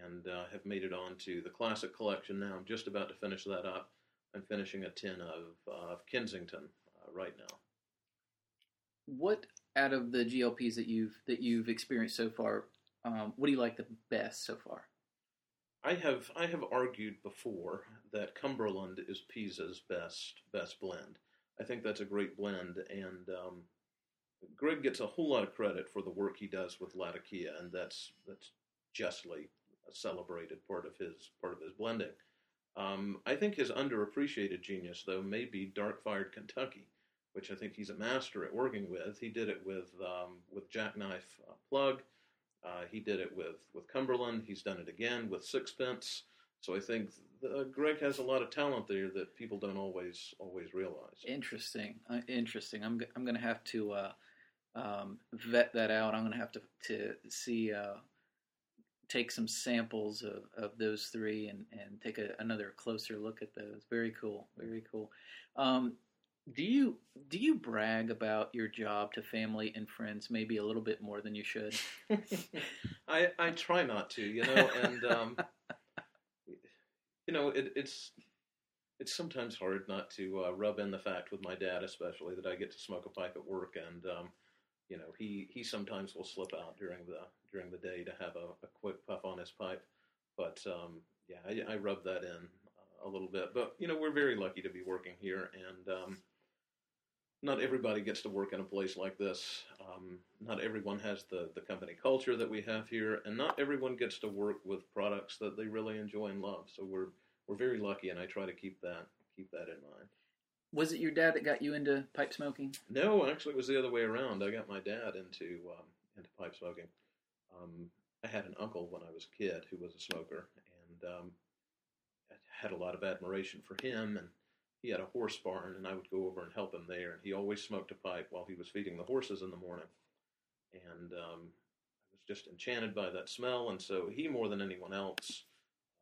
and uh, have made it onto the classic collection. Now I'm just about to finish that up. I'm finishing a tin of uh, Kensington uh, right now. What out of the GLPs that you've that you've experienced so far, um, what do you like the best so far? I have I have argued before that Cumberland is Pease's best best blend. I think that's a great blend, and um, Greg gets a whole lot of credit for the work he does with Latakia, and that's that's justly celebrated part of his part of his blending. Um, I think his underappreciated genius, though, may be Dark Fired Kentucky, which I think he's a master at working with. He did it with um, with Jackknife uh, Plug. Uh, he did it with, with Cumberland. He's done it again with Sixpence. So I think the, Greg has a lot of talent there that people don't always always realize. Interesting, uh, interesting. I'm g- I'm gonna have to uh, um, vet that out. I'm gonna have to to see uh, take some samples of, of those three and and take a, another closer look at those. Very cool, very cool. Um, do you do you brag about your job to family and friends maybe a little bit more than you should? I I try not to, you know, and um, you know it, it's it's sometimes hard not to uh, rub in the fact with my dad, especially that I get to smoke a pipe at work, and um, you know he he sometimes will slip out during the during the day to have a, a quick puff on his pipe, but um, yeah, I, I rub that in uh, a little bit. But you know we're very lucky to be working here, and um, not everybody gets to work in a place like this. Um, not everyone has the, the company culture that we have here, and not everyone gets to work with products that they really enjoy and love. So we're we're very lucky, and I try to keep that keep that in mind. Was it your dad that got you into pipe smoking? No, actually, it was the other way around. I got my dad into um, into pipe smoking. Um, I had an uncle when I was a kid who was a smoker, and um, I had a lot of admiration for him. And he had a horse barn, and I would go over and help him there. And he always smoked a pipe while he was feeding the horses in the morning. And um, I was just enchanted by that smell. And so he, more than anyone else,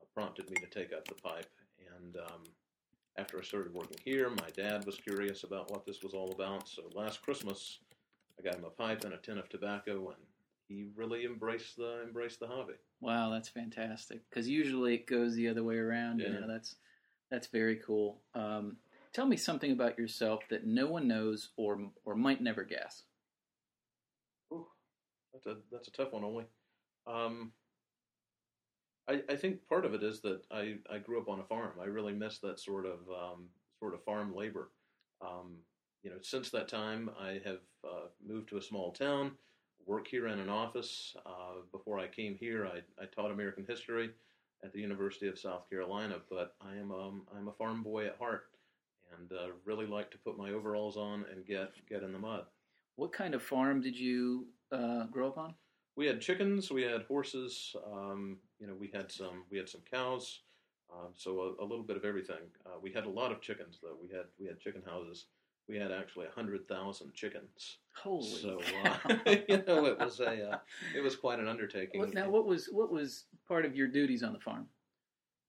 uh, prompted me to take up the pipe. And um, after I started working here, my dad was curious about what this was all about. So last Christmas, I got him a pipe and a tin of tobacco, and he really embraced the embraced the hobby. Wow, that's fantastic. Because usually it goes the other way around. You Yeah. know, that's that's very cool. Um, tell me something about yourself that no one knows or or might never guess. Ooh, that's a that's a tough one, Oli. Um, I I think part of it is that I, I grew up on a farm. I really miss that sort of um, sort of farm labor. Um, you know, since that time, I have uh, moved to a small town, work here in an office. Uh, before I came here, I, I taught American history at the University of South Carolina, but I am um, I'm a farm boy at heart, and uh, really like to put my overalls on and get get in the mud. What kind of farm did you uh, grow up on? We had chickens, we had horses, um, you know, we had some we had some cows, um, so a, a, little bit of everything. Uh, we had a lot of chickens though. We had we had chicken houses. We had actually hundred thousand chickens. Holy! So uh, you know, it was a uh, it was quite an undertaking. Well, now, what was what was part of your duties on the farm?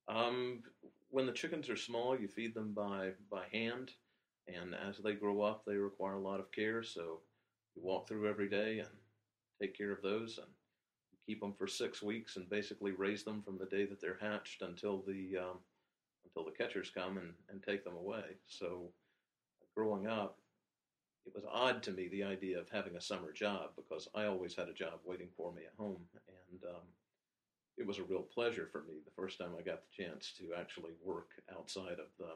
Um, when the chickens are small, you feed them by by hand, and as they grow up, they require a lot of care. So you walk through every day and take care of those and keep them for six weeks and basically raise them from the day that they're hatched until the um, until the catchers come and, and take them away. So growing up, it was odd to me the idea of having a summer job because I always had a job waiting for me at home, and um, it was a real pleasure for me the first time I got the chance to actually work outside of the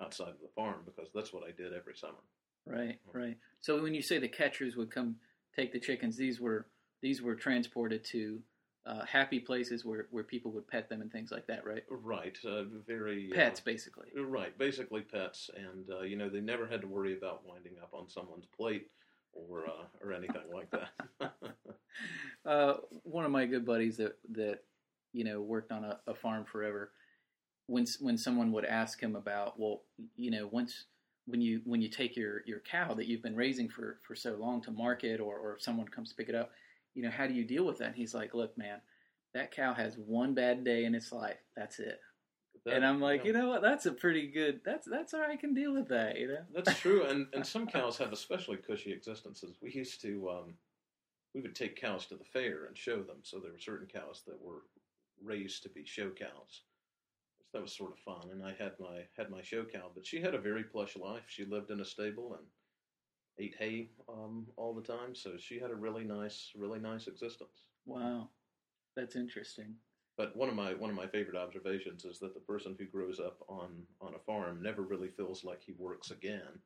outside of the farm because that's what I did every summer. Right, right. So when you say the catchers would come take the chickens, these were these were transported to uh, happy places where, where people would pet them and things like that, right? Right. Uh, very pets, uh, basically. Right. Basically pets, and uh, you know they never had to worry about winding up on someone's plate or uh, or anything like that. Uh, one of my good buddies that that you know worked on a, a farm forever. When when someone would ask him about, well, you know, once when you when you take your your cow that you've been raising for for so long to market or or if someone comes to pick it up you know how do you deal with that? And he's like look man that cow has one bad day in its life. That's it. That, and i'm like you know, you know what? That's a pretty good that's that's all i can deal with that you know? That's true. And and some cows have especially cushy existences. We used to um we would take cows to the fair and show them. So there were certain cows that were raised to be show cows that was sort of fun. And I had my had my show cow, but she had a very plush life. She lived in a stable and ate hay um, all the time, so she had a really nice, really nice existence. Wow, that's interesting. But one of my one of my favorite observations is that the person who grows up on on a farm never really feels like he works again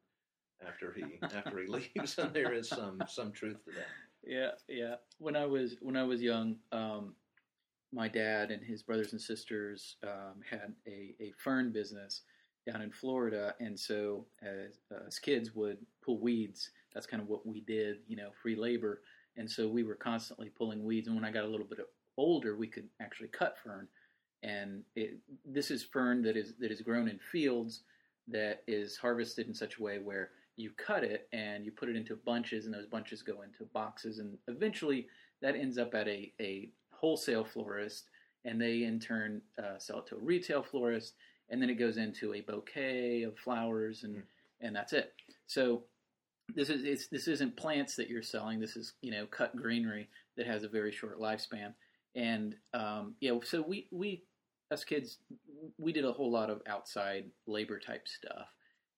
after he after he leaves, and there is some some truth to that. Yeah, yeah. When I was when I was young, um, my dad and his brothers and sisters um, had a, a fern business down in Florida, and so as, as kids would pull weeds. That's kind of what we did, you know, free labor, and so we were constantly pulling weeds. And when I got a little bit older, we could actually cut fern, and it, this is fern that is that is grown in fields that is harvested in such a way where you cut it and you put it into bunches, and those bunches go into boxes, and eventually that ends up at a, a wholesale florist, and they in turn uh, sell it to a retail florist, and then it goes into a bouquet of flowers, and mm. and that's it. So this is this isn't plants that you're selling. This is you know cut greenery that has a very short lifespan, and um, yeah. So we we us kids we did a whole lot of outside labor type stuff,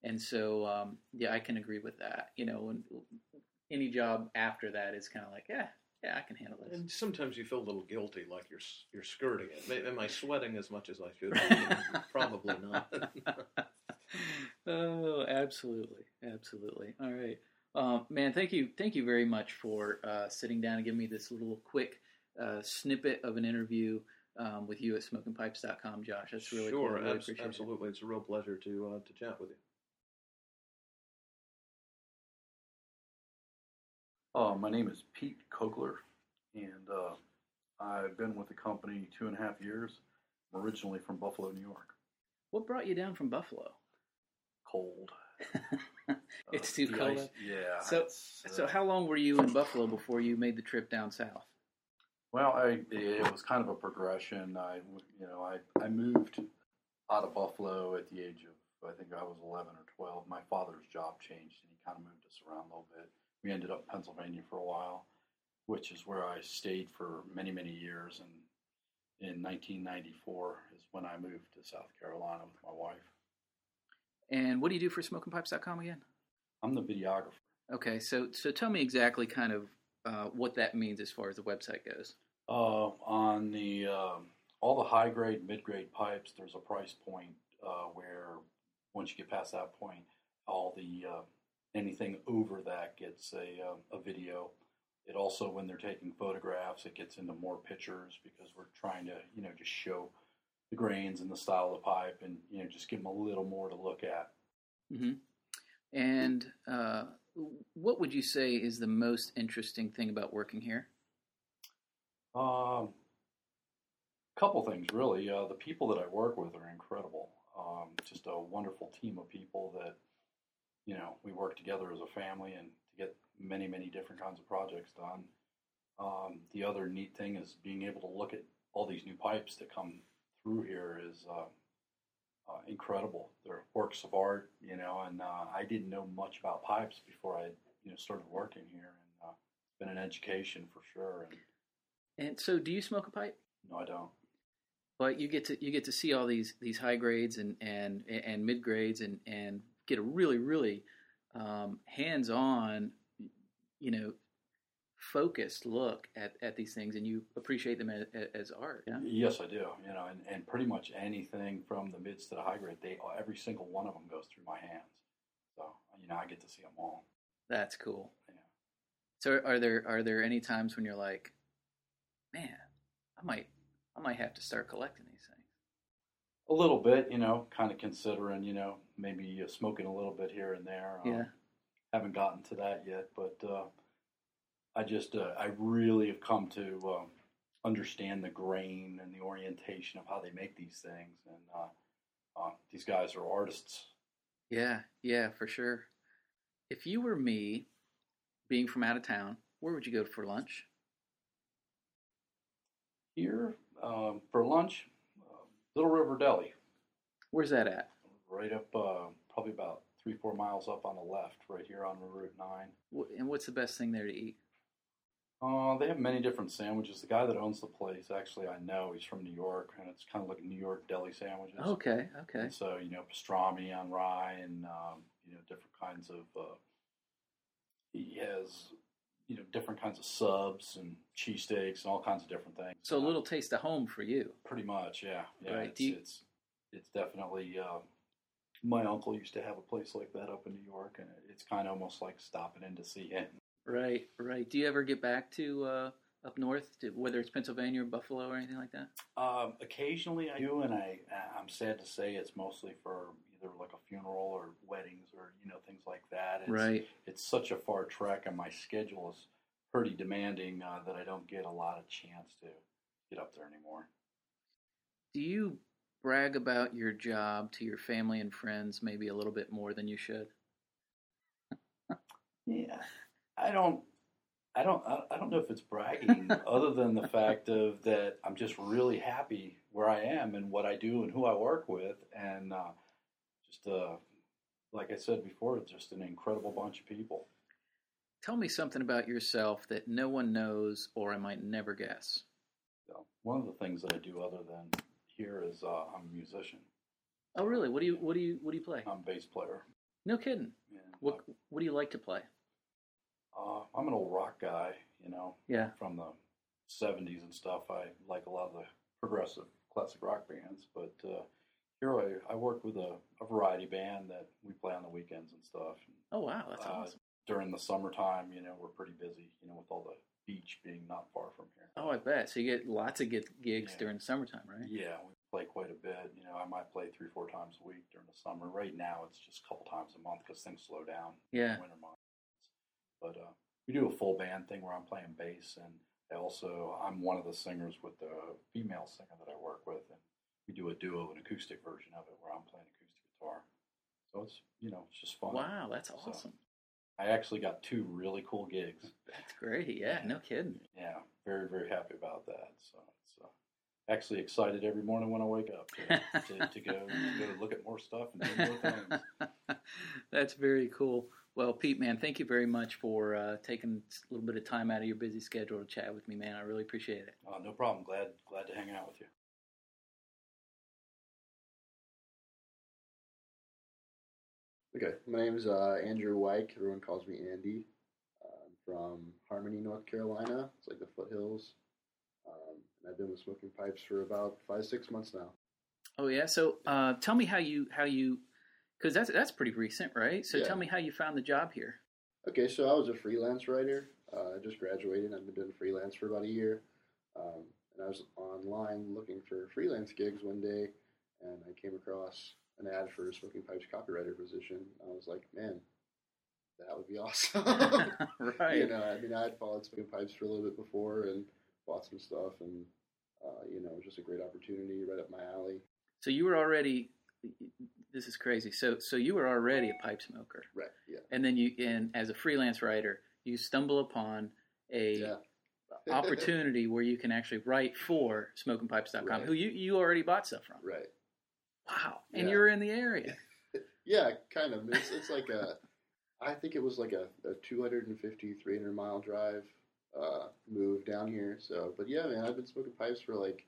and so um, yeah, I can agree with that. You know, and any job after that is kind of like yeah, yeah, I can handle this. And sometimes you feel a little guilty, like you're you're skirting it. Am I sweating as much as I should? Probably not. oh, absolutely, absolutely. All right, uh, man. Thank you, thank you very much for uh, sitting down and giving me this little quick uh, snippet of an interview um, with you at SmokingPipes.com, Josh. That's really sure, cool. Really abs- absolutely. It. It's a real pleasure to uh, to chat with you. Uh, my name is Pete Kogler, and uh, I've been with the company two and a half years. I'm originally from Buffalo, New York. What brought you down from Buffalo? Cold. it's uh, too cold. Ice, yeah. So, so uh, how long were you in Buffalo before you made the trip down south? Well, I, it was kind of a progression. I, you know, I, I moved out of Buffalo at the age of, I think I was 11 or 12. My father's job changed, and he kind of moved us around a little bit we ended up in Pennsylvania for a while, which is where I stayed for many, many years. And in 1994 is when I moved to South Carolina with my wife. And what do you do for SmokingPipes.com again? I'm the videographer. Okay, so so tell me exactly kind of uh, what that means as far as the website goes. Uh, on the um, all the high grade, mid grade pipes, there's a price point uh, where once you get past that point, all the uh, anything over that gets a uh, a video. It also, when they're taking photographs, it gets into more pictures because we're trying to, you know, just show the grains and the style of the pipe, and you know, just give them a little more to look at. hmm And uh, what would you say is the most interesting thing about working here? Um, couple things really. Uh, the people that I work with are incredible. Um, just a wonderful team of people that you know we work together as a family and to get many many different kinds of projects done. Um, the other neat thing is being able to look at all these new pipes that come through here is uh, uh, incredible. They're works of art, you know, and uh, I didn't know much about pipes before I you know started working here, and uh, it's been an education for sure. And And so, do you smoke a pipe? no, I don't. But you get to you get to see all these these high grades and and and mid grades and and get a really really um, hands on, you know, focused look at, at these things, and you appreciate them as, as art. Yeah. Yes, I do. You know, and, and pretty much anything from the mids to the high grade, they every single one of them goes through my hands. So you know, I get to see them all. That's cool. Yeah. So, are there are there any times when you're like, man, I might I might have to start collecting these things? A little bit, you know, kind of considering, you know, maybe uh, smoking a little bit here and there. Um, Yeah. Haven't gotten to that yet, but uh, I just uh, I really have come to um, understand the grain and the orientation of how they make these things, and uh, uh, these guys are artists. Yeah, yeah, for sure. If you were me, being from out of town, where would you go for lunch? Here um, for lunch, Little River Deli. Where's that at? right up uh, probably about three four miles up on the left right here on route 9 And what's the best thing there to eat? uh, they have many different sandwiches the guy that owns the place actually i know he's from new york and it's kind of like new york deli sandwiches Okay, okay. And so you know pastrami on rye and um, you know different kinds of uh, he has you know different kinds of subs and cheesesteaks and all kinds of different things So a little taste of home for you. Pretty much, yeah. Yeah, Right. it's, you- it's it's definitely. Uh, my uncle used to have a place like that up in New York, and it's kind of almost like stopping in to see him. Right, right. Do you ever get back to uh, up north, to, whether it's Pennsylvania or Buffalo or anything like that? Um, occasionally I do, and I I'm sad to say it's mostly for either like a funeral or weddings or you know things like that. It's, right. It's such a far trek, and my schedule is pretty demanding uh, that I don't get a lot of chance to get up there anymore. Do you brag about your job to your family and friends maybe a little bit more than you should? Yeah, I don't, I don't, I I don't know if it's bragging, other than the fact of that I'm just really happy where I am and what I do and who I work with, and uh, just uh, like I said before, just an incredible bunch of people. Tell me something about yourself that no one knows or I might never guess. So one of the things that I do other than here is uh, I'm a musician. Oh, really? What do you what do you what do you play? I'm a bass player. No kidding. What what do you like to play? uh, I'm an old rock guy, you know. Yeah. from the 70s and stuff. I like a lot of the progressive classic rock bands, but uh, here I, I work with a, a variety band that we play on the weekends and stuff. Oh, wow, that's Uh, awesome. During the summertime, you know, we're pretty busy, you know, with all the beach being not far from here. Oh, I bet. So you get lots of get gigs Yeah. during the summertime, right? Yeah, we play quite a bit. You know, I might play three, four times a week during the summer. Right now, it's just a couple times a month because things slow down Yeah. in winter months. But uh, we do a full band thing where I'm playing bass, and also I'm one of the singers with the female singer that I work with, and we do a duo, an acoustic version of it where I'm playing acoustic guitar. So it's you know it's just fun. Wow, that's So- awesome. I actually got two really cool gigs. That's great. Yeah, no kidding. Yeah, very very happy about that. So it's uh, actually excited every morning when I wake up to, to, to go to go look at more stuff and do more things. That's very cool. Well, Pete, man, thank you very much for uh, taking a little bit of time out of your busy schedule to chat with me, man. I really appreciate it. Uh, no problem. Glad glad to hang out with you. Okay, my name's uh, Andrew Wyke. Everyone calls me Andy. I'm from Harmony, North Carolina. It's like the foothills. Um, and I've been with Smoking Pipes for about five, six months now. Oh yeah. So uh, tell me how you how you Because that's that's pretty recent, right? So Yeah. tell me how you found the job here. Okay, so I was a freelance writer. Uh, I just graduated. I've been doing freelance for about a year. Um, and I was online looking for freelance gigs one day, and I came across an ad for a smoking pipes copywriter position. I was like, man, that would be awesome. right. You know, I mean, I had followed smoking pipes for a little bit before and bought some stuff, and uh, you know, it was just a great opportunity right up my alley. So you were already. This is crazy. So so you were already a pipe smoker, Right. Yeah. and then you and as a freelance writer, you stumble upon a Yeah. opportunity where you can actually write for SmokingPipes.com, Right. who you, you already bought stuff from. right. Wow. And Yeah. you're in the area. Yeah, kind of. It's, it's like a, I think it was like a, a 250, 300 mile drive uh, move down here. So, but yeah, man, I've been smoking pipes for like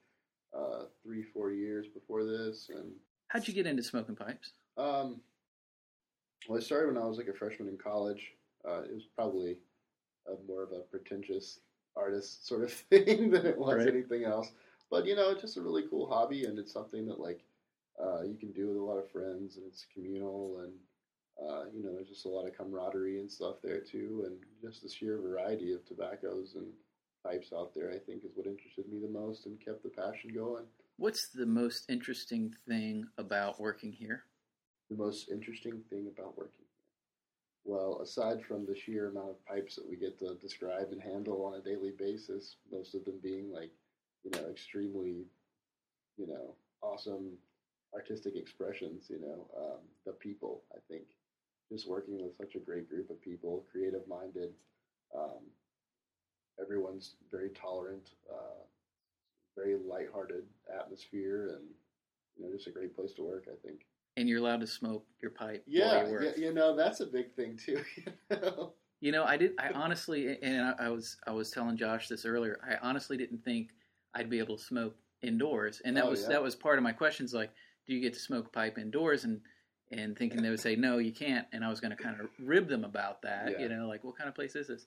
uh, three, four years before this. And How'd you get into smoking pipes? um, well, I started when I was like a freshman in college. Uh, it was probably a, more of a pretentious artist sort of thing than it was Right. anything else. But you know, it's just a really cool hobby, and it's something that like uh, you can do with a lot of friends, and it's communal, and uh, you know, there's just a lot of camaraderie and stuff there too, and just the sheer variety of tobaccos and pipes out there. I think is what interested me the most and kept the passion going. What's the most interesting thing about working here? the most interesting thing about working here? Well, aside from the sheer amount of pipes that we get to describe and handle on a daily basis, most of them being like, you know, extremely, you know, awesome artistic expressions, you know, um, the people, I think, just working with such a great group of people, creative minded, um, everyone's very tolerant, uh, very lighthearted atmosphere, and, you know, just a great place to work, I think. And you're allowed to smoke your pipe Yeah, you yeah, you know that's a big thing too. You know? You know, I did. I honestly, and I, I was, I was telling Josh this earlier. I honestly didn't think I'd be able to smoke indoors, and that Oh, was yeah. that was part of my questions. Like, do you get to smoke a pipe indoors? And and thinking they would say no, you can't. And I was going to kind of rib them about that. Yeah. You know, like what kind of place is this?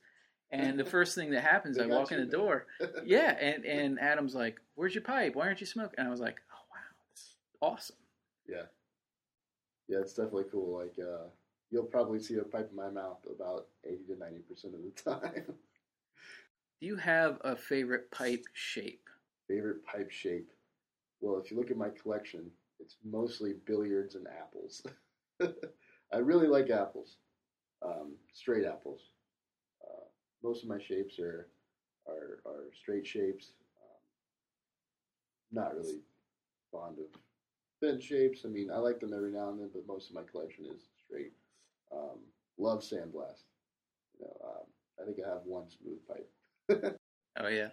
And the first thing that happens, I walk in the man. door. Yeah, and and Adam's like, "Where's your pipe? Why aren't you smoking?" And I was like, "Oh wow, this is awesome." yeah, yeah, it's definitely cool. Like uh, you'll probably see a pipe in my mouth about eighty to ninety percent of the time. Do you have a favorite pipe shape? Favorite pipe shape? Well, if you look at my collection, it's mostly billiards and apples. I really like apples, um, straight apples. Uh, most of my shapes are are, are straight shapes. Um, not really fond of bent shapes. I mean, I like them every now and then, but most of my collection is straight. Um, love sandblast. You know, um, I think I have one smooth pipe. Oh yeah,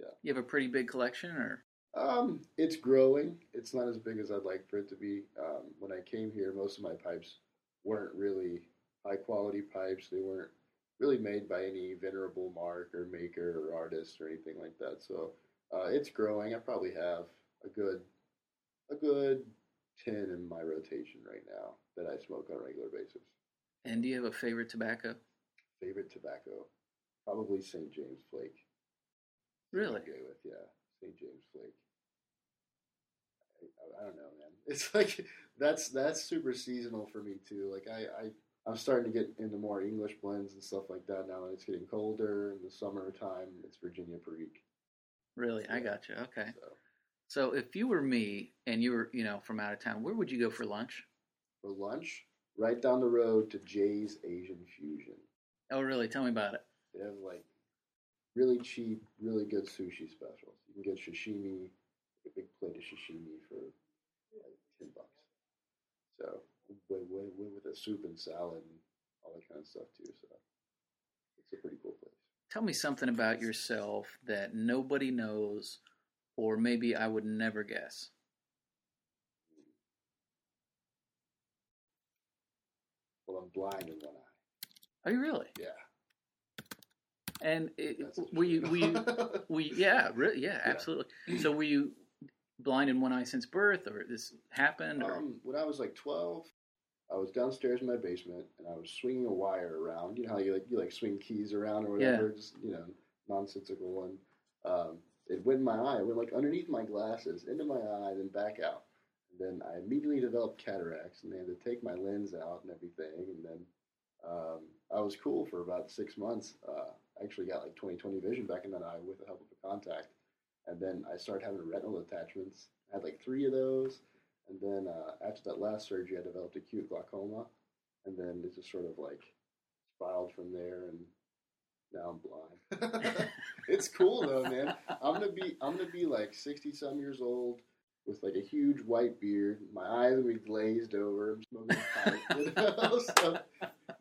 Yeah. You have a pretty big collection, or Um, it's growing. It's not as big as I'd like for it to be. Um, when I came here, most of my pipes weren't really high quality pipes. They weren't really made by any venerable mark or maker or artist or anything like that. So uh, it's growing. I probably have a good a good ten in my rotation right now that I smoke on a regular basis. and do you have a favorite tobacco? Favorite tobacco, probably St. James Flake. Really? Okay with yeah, St. James Flake. I, don't know, man. It's like that's that's super seasonal for me too. Like I, I I'm starting to get into more English blends and stuff like that now. that It's getting colder in the summertime. It's Virginia Perique. Really, I got you. Okay. So So if you were me and you were, you know, from out of town, where would you go for lunch? for lunch, right down the road to Jay's Asian Fusion. Oh, really? Tell me about it. They have like really cheap, really good sushi specials. You can get sashimi, a big plate of sashimi for like ten bucks. So way, way with a soup and salad and all that kind of stuff too. So it's a pretty cool place. Tell me something about yourself that nobody knows, or maybe I would never guess. Well, I'm blind in one eye. Are you really? Yeah. And it, were you, were you, were you, yeah, really, yeah, Yeah. absolutely. So were you blind in one eye since birth, or this happened, or Um, when I was like 12, I was downstairs in my basement and I was swinging a wire around. You know how you like you like swing keys around or Yeah. whatever, just you know nonsensical one. Um, it went in my eye. It went like underneath my glasses, into my eye, then back out. And then I immediately developed cataracts, and they had to take my lens out and everything. And then um, I was cool for about six months. Uh, I actually got like 20/20 vision back in that eye with the help of a contact. And then I started having retinal attachments. I had like three of those. And then uh, after that last surgery, I developed acute glaucoma. And then it just sort of like spiraled from there. And now I'm blind. it's cool though, man. I'm gonna be I'm gonna be like sixty some years old with like a huge white beard. My eyes will be glazed over. I'm smoking a pipe. You know? so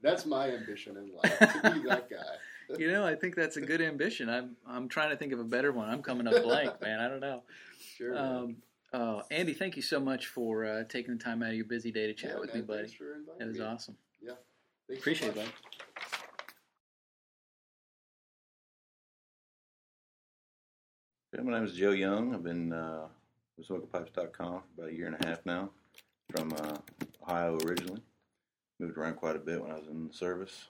that's my ambition in life to be that guy. You know, I think that's a good ambition. I'm I'm trying to think of a better one. I'm coming up blank, man. I don't know. Sure. Um, uh, Andy, thank you so much for uh, taking the time out of your busy day to chat Yeah, with man, me, buddy. Thanks for inviting It was me. awesome. Thanks so Appreciate it, much. bud. Yeah, my name is Joe Young. I've been uh, with SmokePipes.com for about a year and a half now. From uh, Ohio originally. Moved around quite a bit when I was in the service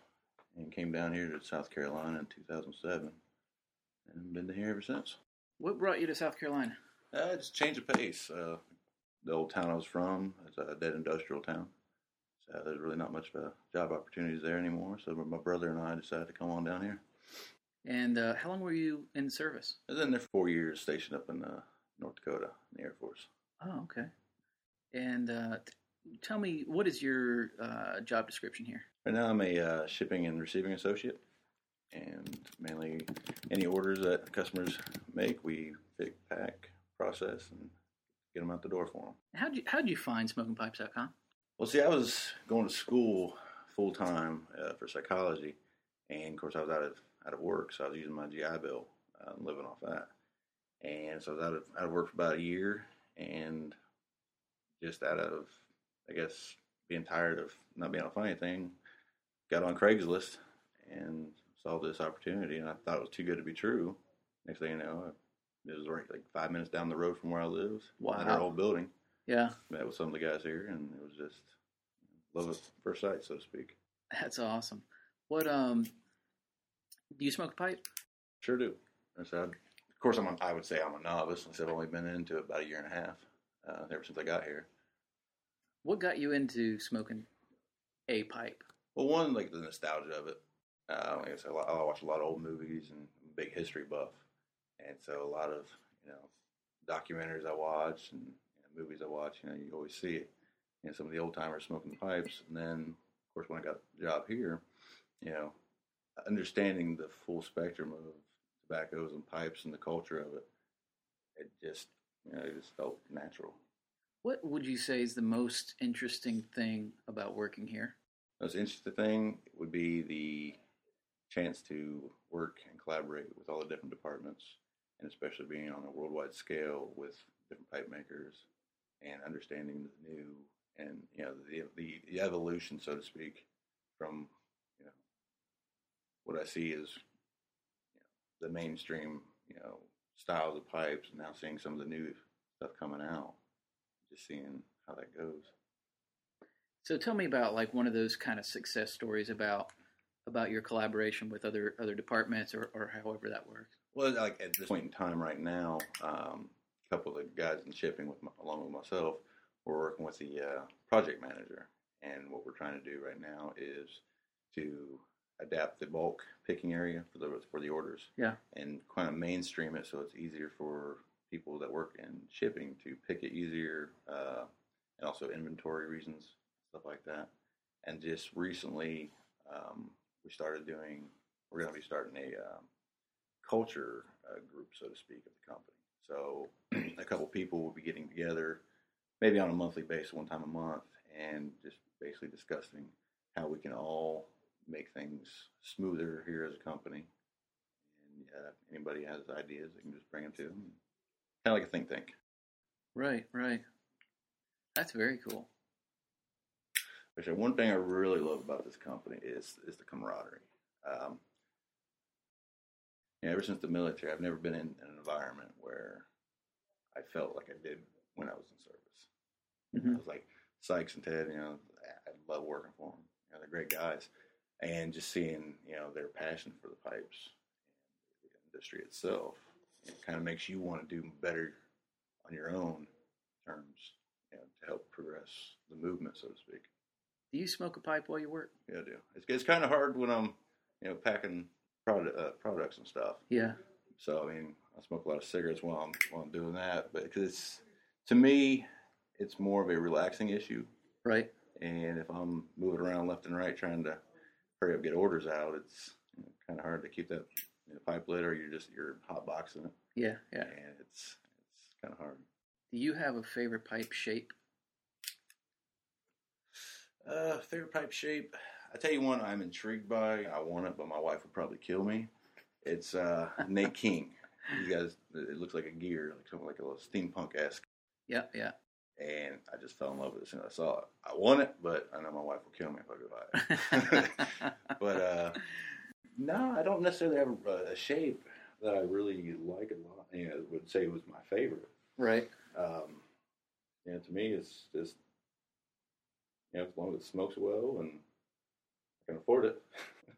and came down here to South Carolina in 2007 and been here ever since. What brought you to South Carolina? Uh, just change of pace. Uh, the old town I was from is a dead industrial town. So there's really not much of a job opportunities there anymore. So my brother and I decided to come on down here. And uh, how long were you in service? I was in there for four years, stationed up in uh, North Dakota in the Air Force. Oh, okay. And uh, tell me, what is your uh, job description here? Right now, I'm a uh, shipping and receiving associate, and mainly any orders that customers make, we pick, pack, process, and get them out the door for them. How'd you How'd you find SmokingPipes.com? Well, see, I was going to school full time uh, for psychology, and of course, I was out of out of work, so I was using my GI Bill, uh, living off that. And so I was out of out of work for about a year, and just out of, I guess, being tired of not being able to find anything, got on Craigslist and saw this opportunity, and I thought it was too good to be true. Next thing you know, it was right like five minutes down the road from where I live, in our Wow. old building Yeah, met with some of the guys here, and it was just love at first sight, so to speak. that's awesome. What um, do you smoke a pipe? Sure do. I said, of course, I'm. A, I would say I'm a novice. since I've only been into it about a year and a half, uh, ever since I got here. What got you into smoking a pipe? Well, one like the nostalgia of it. Uh, like I said, I watch a lot of old movies and big history buff, and so a lot of you know documentaries I watch and you know, movies I watch. You know, you always see it. You know, some of the old timers smoking pipes, and then of course when I got the job here, you know, understanding the full spectrum of tobaccos and pipes and the culture of it, it just you know it just felt natural. What would you say is the most interesting thing about working here? most interesting thing would be the chance to work and collaborate with all the different departments, and especially being on a worldwide scale with different pipe makers and understanding the new and you know the the, the evolution, so to speak, from you know what I see is you know, the mainstream you know styles of pipes, and now seeing some of the new stuff coming out, just seeing how that goes. So tell me about like one of those kind of success stories about about your collaboration with other other departments or, or however that works. Well, like at this point in time, right now, um, a couple of the guys in shipping, with my, along with myself, we're working with the uh, project manager, and what we're trying to do right now is to adapt the bulk picking area for the for the orders, Yeah. and kind of mainstream it so it's easier for people that work in shipping to pick it easier, uh, and also inventory reasons, stuff like that. And just recently, um, we started doing. We're going to be starting a um, culture uh, group, so to speak, of the company. So a couple people will be getting together, maybe on a monthly basis, one time a month, and just basically discussing how we can all make things smoother here as a company. And uh, if anybody has ideas, they can just bring them to them. Kind of like a think tank. Right, right. That's very cool. Actually, one thing I really love about this company is is the camaraderie. Um, you know, ever since the military, I've never been in an environment where I felt like I did when I was in service. Mhm. I was like Sykes and Ted. You know, I I love working for them. You know, they're great guys, and just seeing you know their passion for the pipes and the industry itself, it kind of makes you want to do better on your own terms you know, to help progress the movement, so to speak. Do you smoke a pipe while you work? Yeah, I do. It's, it's kind of hard when I'm, you know, packing product, uh, products and stuff. Yeah. So I mean, I smoke a lot of cigarettes while I'm while I'm doing that, but because it's to me, it's more of a relaxing issue. Right. And if I'm moving around left and right trying to hurry up get orders out, it's you know, kind of hard to keep that you know, pipe lit, or you're just you're hot boxing it, Yeah. Yeah. and it's it's kind of hard. Do you have a favorite pipe shape? Uh, favorite pipe shape. I tell you one I'm intrigued by. I want it, but my wife would probably kill me. It's uh, Nate King. You guys, it looks like a gear, like something like a little steampunk esque. Yeah. Yeah. and I just fell in love with it as soon as I saw it. I want it, but I know my wife will kill me if I go buy it. but uh, no, I don't necessarily have a, a shape that I really like a lot. You know, would say it was my favorite. right. Um, you know, to me, it's just you know, as long as it smokes well and I can afford it.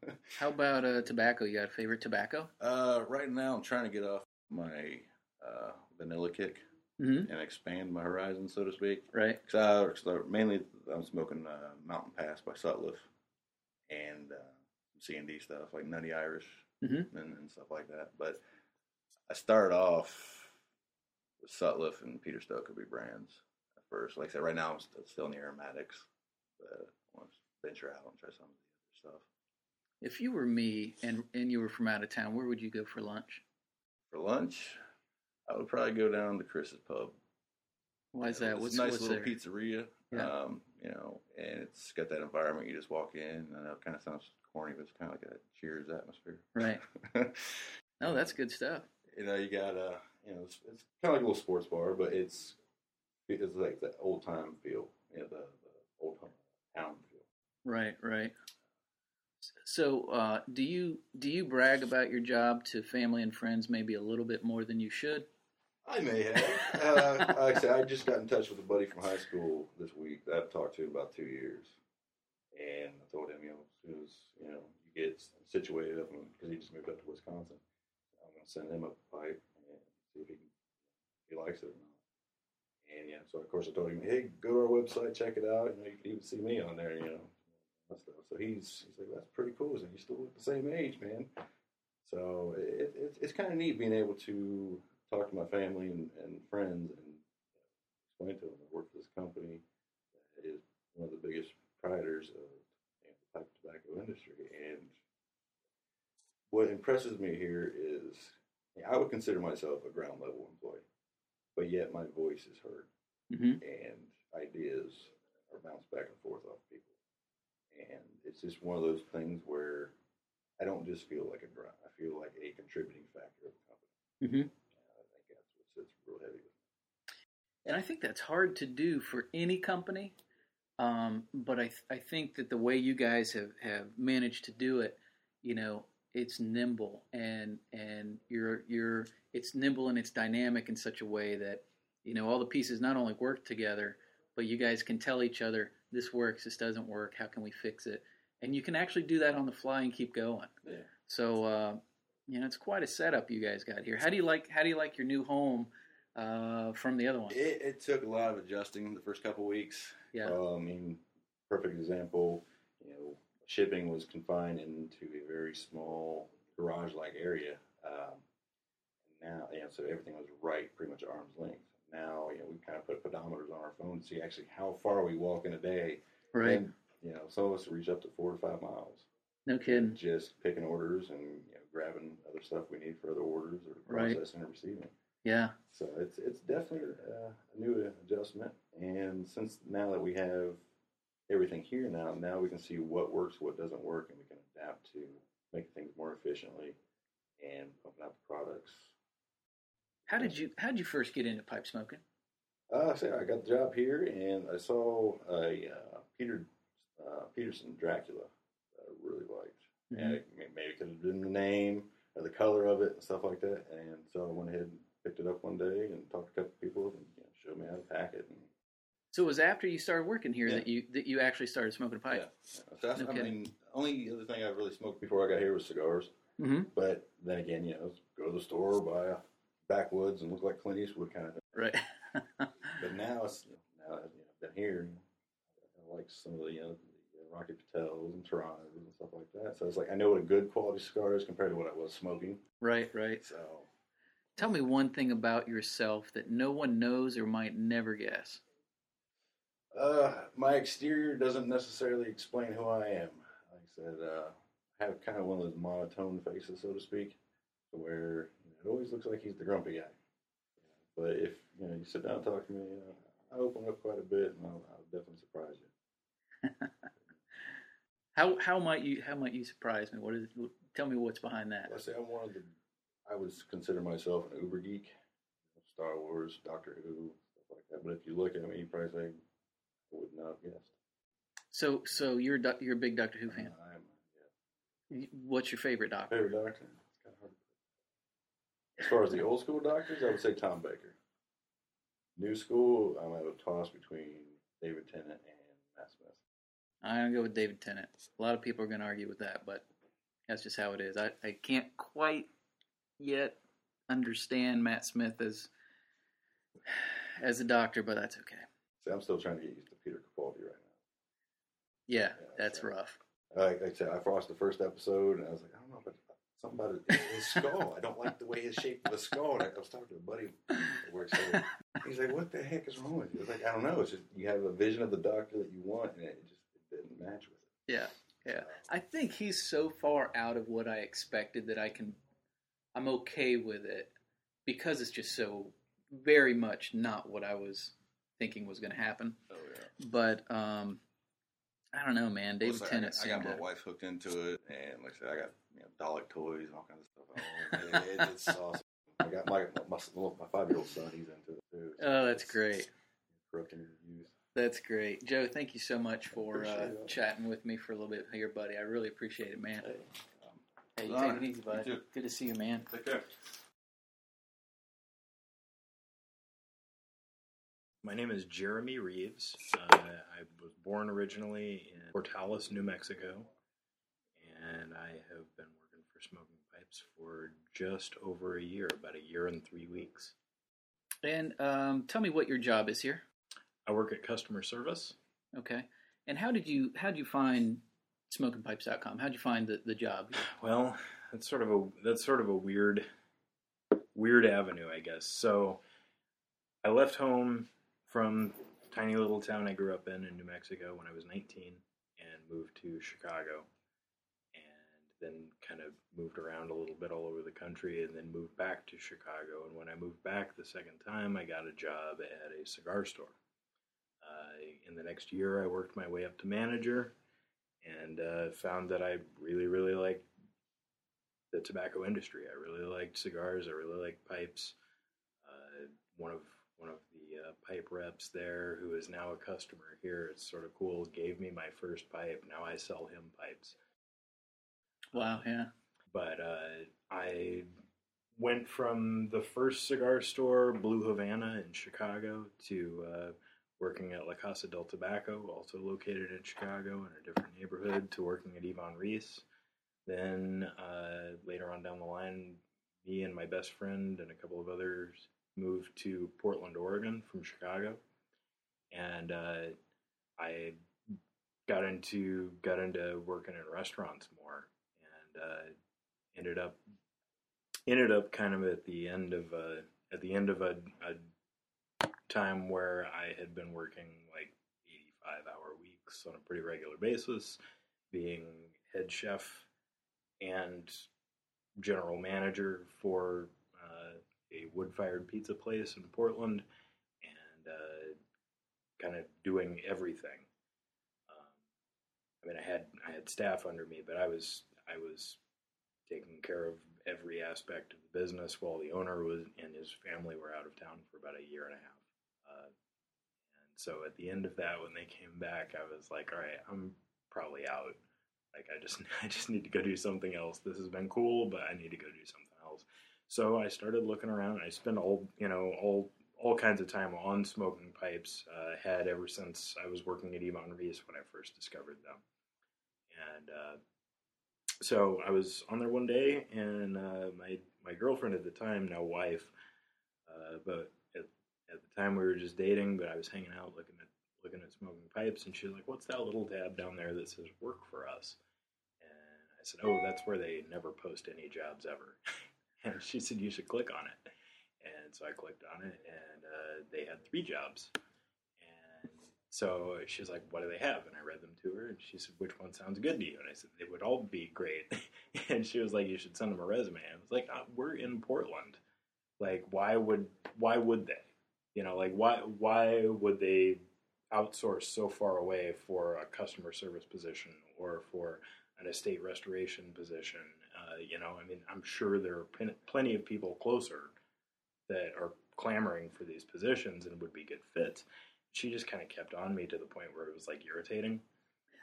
How about uh, tobacco? You got a favorite tobacco? uh, right now, I'm trying to get off my uh, vanilla kick Mm-hmm. and expand my horizon, so to speak. Right. Cause I, cause I- mainly I'm smoking uh, Mountain Pass by Sutliff and uh, C and D stuff like Nutty Irish Mhm. and, and stuff like that. But I started off with Sutliff and Peter Stokkebye brands at first. Like I said, right now I'm still in the aromatics, but I want to venture out and try some of the other stuff. If you were me and and you were from out of town, where would you go for lunch? For lunch, I would probably go down to Chris's Pub. Why is that? It's What's a nice what's little there? pizzeria. Yeah. Um, you know, and it's got that environment. You just walk in. I know it kind of sounds corny, but it's kind of like a Cheers atmosphere. Right. No, that's good stuff. you know, you got uh, you know, it's, it's kind of like a little sports bar, but it's it's like the old time feel. You know, the, the old town feel. Right, right. So, uh, do you do you brag about your job to family and friends maybe a little bit more than you should? I may have. uh, like I said, I just got in touch with a buddy from high school this week that I've talked to in about two years, and I told him, you know, as you know you get situated up, because he just moved up to Wisconsin, I'm going to send him a pipe and see if he he likes it or not. And yeah, so of course I told him, hey, go to our website, check it out. You know, you can even see me on there. You know, that stuff. So he's he's like, that's pretty cool. And you still look the same age, man. So it, it, it's kind of neat being able to talk to my family and, and friends and explain to them I work for this company that is one of the biggest proprietors of you know, the pipe tobacco industry. And what impresses me here is I would consider myself a ground level employee, but yet my voice is heard Mm-hmm. and ideas are bounced back and forth off people. And it's just one of those things where I don't just feel like a grunt. I feel like a contributing factor of the company. Mm-hmm. And I think that's what sits real heavy with me. And I think that's hard to do for any company. Um, but I, I think that the way you guys have, have managed to do it, you know, it's nimble and and you're you're it's nimble and it's dynamic in such a way that you know all the pieces not only work together, but you guys can tell each other this works, this doesn't work, how can we fix it, and you can actually do that on the fly and keep going. Yeah. So uh, you know, it's quite a setup you guys got here. How do you like how do you like your new home uh, from the other one? It, it took a lot of adjusting the first couple weeks. Yeah. Uh, I mean, perfect example. You know, shipping was confined into a very small garage-like area. Um, now, you know, so everything was right, pretty much arm's length. Now, you know, we kind of put pedometers on our phone to see actually how far we walk in a day. Right. And, you know, some of us reach up to four to five miles. No kidding. Just picking orders and you know, grabbing other stuff we need for other orders or Right. processing or receiving. Yeah. So it's it's definitely uh, a new adjustment, and since now that we have everything here now, now we can see what works, what doesn't work, and we can adapt to make things more efficiently and pumping out the products. How did you how did you first get into pipe smoking? Uh, I say I got the job here, and I saw a uh, Peter uh, Peterson Dracula that I really liked. And it, may- maybe because it been the name or the color of it and stuff like that. And so I went ahead and picked it up one day and talked to a couple people and you know, showed me how to pack it. And So it was after you started working here Yeah. that you that you actually started smoking a pipe. Yeah. So that's, No I kidding. mean, only other thing I really smoked before I got here was cigars. Mm-hmm. But then again, you know, go to the store, buy a backwoods, and look like Clint Eastwood kind of thing. Right. But now it's you know, now that you know, I've been here, I like some of the you know the Rocky Patels and Toraños and stuff like that. So it's like I know what a good quality cigar is compared to what I was smoking. Right, right. So Tell me one thing about yourself that no one knows or might never guess. Uh, my exterior doesn't necessarily explain who I am. Like I said, uh, I have kind of one of those monotone faces, so to speak, where you know, it always looks like he's the grumpy guy. But if you know you sit down and talk to me, you know, I open up quite a bit, and I'll, I'll definitely surprise you. How how might you how might you surprise me? What is tell me what's behind that? I say I'm one of the. I would consider myself an uber geek. Star Wars, Doctor Who, stuff like that. But if you look at me, you probably say, I would not have guessed. So so you're a you're a big Doctor Who fan. I am. Yeah. What's your favorite Doctor? Favorite doctor? It's kind of hard. to put. As far as the old school doctors, I would say Tom Baker. New school, I'm at a toss between David Tennant and Matt Smith. I'm gonna go with David Tennant. A lot of people are gonna argue with that, but that's just how it is. I, I can't quite yet understand Matt Smith as as a doctor, but that's okay. See, I'm still trying to get used to Peter Capaldi right Yeah, Yeah, that's so- rough. now. Like I said, I watched the first episode and I was like, I don't know, but something about his, his skull. I don't like the way his shape of the skull. And I was talking to a buddy that works there. He's like, what the heck is wrong with you? I was like, I don't know. It's just you have a vision of the doctor that you want, and it just it didn't match with it. Yeah, yeah. I think he's so far out of what I expected that I can, I'm okay with it because it's just so very much not what I was thinking was going to happen. Oh yeah. But um, I don't know, man. David Well, Tennant. I got, I got my wife hooked into it, and like I said, I got you know Dalek toys and all kinds of stuff. at home. It- it- it's awesome. I got my my, my, five year old son. He's into it too. Oh, that's it's- great. Corrupting reviews. That's great, Joe. Thank you so much for uh, chatting with me for a little bit here, buddy. I really appreciate it, man. Hey, Hey, All take right. it easy, bud. You too. Good to see you, man. take care. My name is Jeremy Reeves. Uh, I was born originally in Portales, New Mexico, and I have been working for Smoking Pipes for just over a year, about a year and three weeks. And um, tell me what your job is here. I work at customer service. Okay. And how did you how did you find smokingpipes.com? How'd you find the, the job? Well, that's sort of a that's sort of a weird weird avenue, I guess. So I left home from tiny little town I grew up in in New Mexico when I was 19 and moved to Chicago. And then kind of moved around a little bit all over the country and then moved back to Chicago. And when I moved back the second time, I got a job at a cigar store. Uh, in the next year, I worked my way up to manager and uh, found that I really, really liked the tobacco industry. I really liked cigars. I really liked pipes. Uh, one of one of the uh, pipe reps there, who is now a customer here, it's sort of cool. Gave me my first pipe. Now I sell him pipes. Wow, yeah. But uh, I went from the first cigar store, Blue Havana in Chicago, to uh, working at La Casa del Tobacco, also located in Chicago in a different neighborhood, to working at Iwan Ries. Then uh, later on down the line, me and my best friend and a couple of others moved to Portland, Oregon from Chicago, and uh, I got into got into working in restaurants more, and uh, ended up ended up kind of at the end of a at the end of a, a time where I had been working like 85 hour weeks on a pretty regular basis, being head chef and general manager for uh, a wood fired pizza place in Portland and uh, kind of doing everything. Um, I mean, I had I had staff under me, but I was I was taking care of every aspect of the business while the owner was and his family were out of town for about a year and a half. Uh, and so at the end of that, when they came back, I was like, all right, I'm probably out. Like I just I just need to go do something else. This has been cool, but I need to go do something else. So I started looking around. I spent all you know all all kinds of time on smoking pipes. Uh, had ever since I was working at Iwan Ries when I first discovered them, and uh, so I was on there one day, and uh, my my girlfriend at the time, now wife, uh, but at the time, we were just dating, but I was hanging out looking at looking at smoking pipes, and she's like, "What's that little tab down there that says work for us?" And I said, "Oh, that's where they never post any jobs ever." and she said, "You should click on it." And so I clicked on it, and uh, they had three jobs. And so she's like, "What do they have?" And I read them to her, and she said, "Which one sounds good to you?" And I said, "They would all be great." and she was like, "You should send them a resume." I was like, uh, "We're in Portland. Like, why would why would they? You know, like why why would they outsource so far away for a customer service position or for an estate restoration position? Uh, you know, I mean, I'm sure there are plen- plenty of people closer that are clamoring for these positions and would be good fits. She just kind of kept on me to the point where it was like irritating,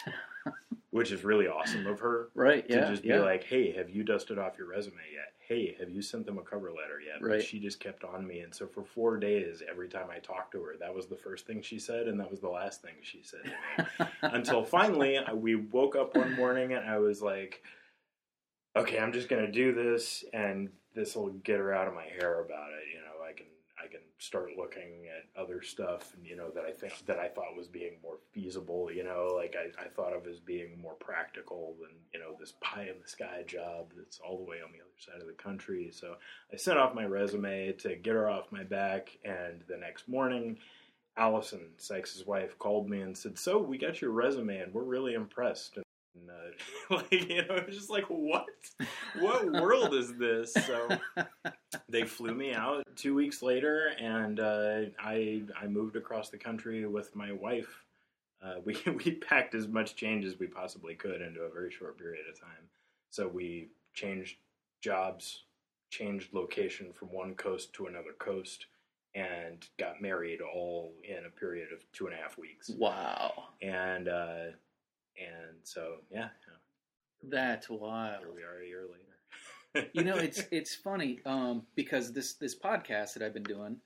which is really awesome of her Right. to Yeah. just be yeah. like, "Hey, have you dusted off your resume yet? Hey, have you sent them a cover letter yet?" But Right. she just kept on me, and so for four days, every time I talked to her, that was the first thing she said, and that was the last thing she said to me. Until finally, I- we woke up one morning, and I was like, "Okay, I'm just gonna do this, and this will get her out of my hair about it." You know, I can I can start looking at other stuff, you know that I think that I thought was being more feasible. You know, like I, I thought of as being more practical than you know this pie in the sky job that's all the way on the other side of the country. So I sent off my resume to get her off my back, and the next morning. Allison, Sykes' wife, called me and said, "So we got your resume, and we're really impressed." Uh, like you know, it was just like, "What? What world is this?" So they flew me out two weeks later, and uh, I I moved across the country with my wife. Uh, we we packed as much change as we possibly could into a very short period of time. So we changed jobs, changed location from one coast to another coast, and got married all in a period of two and a half weeks. wow. And uh, and so yeah, That's wild. here we are a year later. you know it's it's funny um, because this this podcast that I've been doing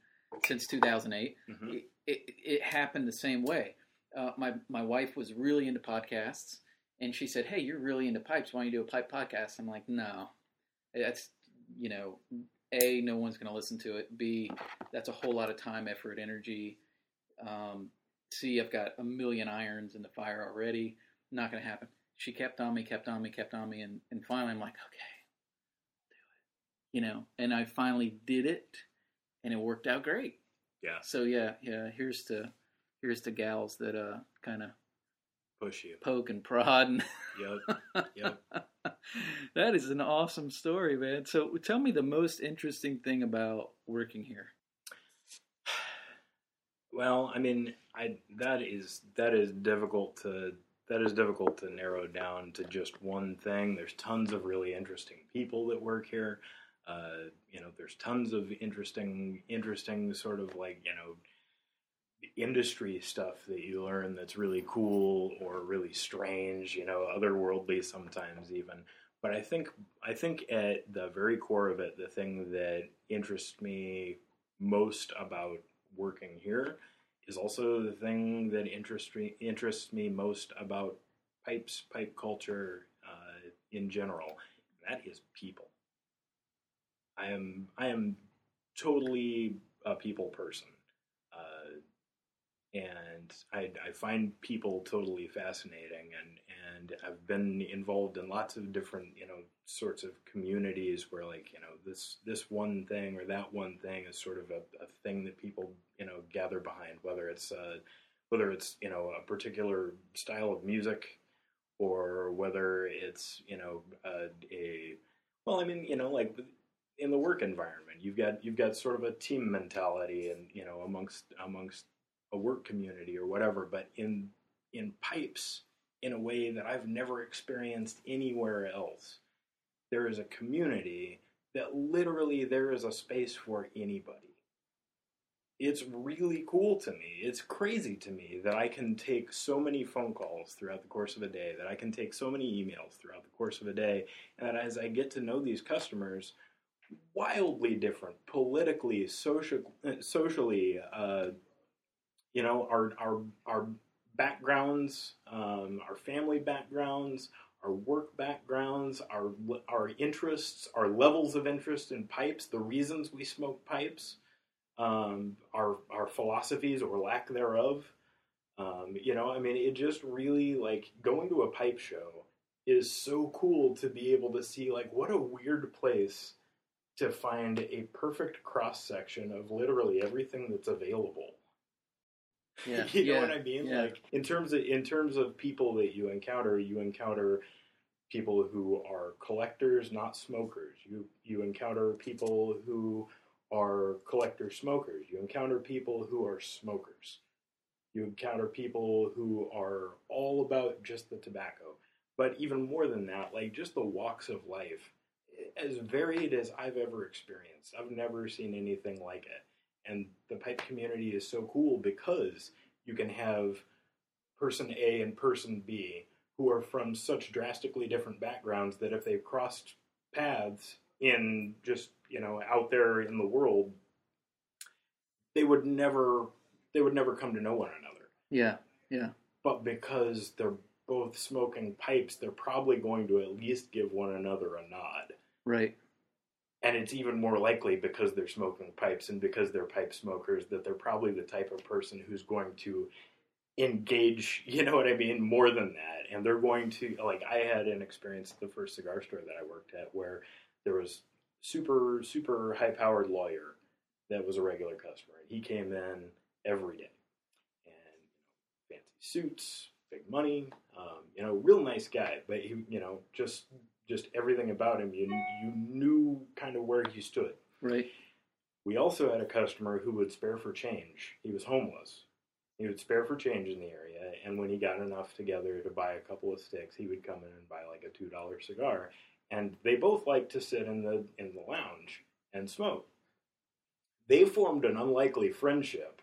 since 2008 Mhm. it, it, it happened the same way. Uh, my my wife was really into podcasts, and she said, "Hey, you're really into pipes. Why don't you do a pipe podcast?" I'm like, "No, that's you know, a no one's going to listen to it. B that's a whole lot of time, effort, energy. Um, C I've got a million irons in the fire already. Not going to happen." She kept on me, kept on me, kept on me, and, and finally I'm like, okay, do it. you know, and I finally did it, and it worked out great. yeah, So yeah, yeah. Here's to here's to gals that uh kind of push you. poke and prod. And Yep, yep. that is an awesome story, man. So tell me the most interesting thing about working here. Well, I mean, I that is that is difficult to that is difficult to narrow down to just one thing. There's tons of really interesting people that work here. Uh, you know, there's tons of interesting, interesting sort of like you know industry stuff that you learn that's really cool or really strange. You know, otherworldly sometimes even. But I think I think at the very core of it, the thing that interests me most about working here is also the thing that interests me, interests me most about pipes, pipe culture uh, in general. That is people. I am I am totally a people person, and I, I find people totally fascinating. And and I've been involved in lots of different you know sorts of communities where like you know this this one thing or that one thing is sort of a, a thing that people you know gather behind, whether it's uh, whether it's you know a particular style of music or whether it's you know uh, a well, I mean you know like in the work environment, you've got you've got sort of a team mentality and you know amongst amongst a work community or whatever, but in in pipes in a way that I've never experienced anywhere else. There is a community that literally there is a space for anybody. It's really cool to me. It's crazy to me that I can take so many phone calls throughout the course of a day, that I can take so many emails throughout the course of a day, and that as I get to know these customers, wildly different politically, social, socially, uh, you know, our our our backgrounds, um, our family backgrounds, our work backgrounds, our our interests, our levels of interest in pipes, the reasons we smoke pipes. um, our our philosophies or lack thereof. Um, you know, I mean, it just really like going to a pipe show is so cool to be able to see like what a weird place to find a perfect cross section of literally everything that's available. Yeah, you know yeah, what I mean? yeah. Like in terms of in terms of people that you encounter, you encounter people who are collectors, not smokers. You you encounter people who are collector smokers. You encounter people who are smokers. You encounter people who are all about just the tobacco. But even more than that, like just the walks of life, as varied as I've ever experienced. I've never seen anything like it. And the pipe community is so cool because you can have person A and person B who are from such drastically different backgrounds that if they crossed paths in just, you know, out there in the world, they would never they would never come to know one another. Yeah, yeah, But because they're both smoking pipes, they're probably going to at least give one another a nod. right. And it's even more likely because they're smoking pipes and because they're pipe smokers that they're probably the type of person who's going to engage, you know what I mean, more than that. And they're going to, like, I had an experience at the first cigar store that I worked at where there was super, super high powered lawyer that was a regular customer. And he came in every day. And, you know, fancy suits, big money, um, you know, real nice guy, but he, you know, just just everything about him, you you knew kind of where he stood. Right. We also had a customer who would spare for change. He was homeless. He would spare for change in the area, and when he got enough together to buy a couple of sticks, he would come in and buy like a two dollar cigar. And they both liked to sit in the in the lounge and smoke. They formed an unlikely friendship.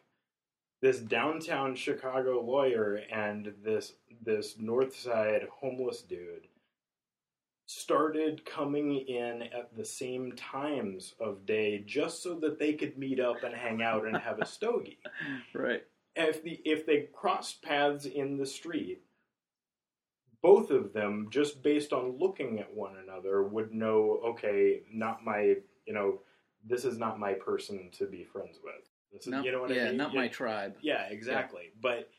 This downtown Chicago lawyer and this this North Side homeless dude started coming in at the same times of day just so that they could meet up and hang out and have a stogie. Right. If the if they crossed paths in the street, both of them just based on looking at one another would know, okay, not my, you know, this is not my person to be friends with. This is, Not, you know what yeah, I mean? Yeah, not my tribe. Yeah, exactly. But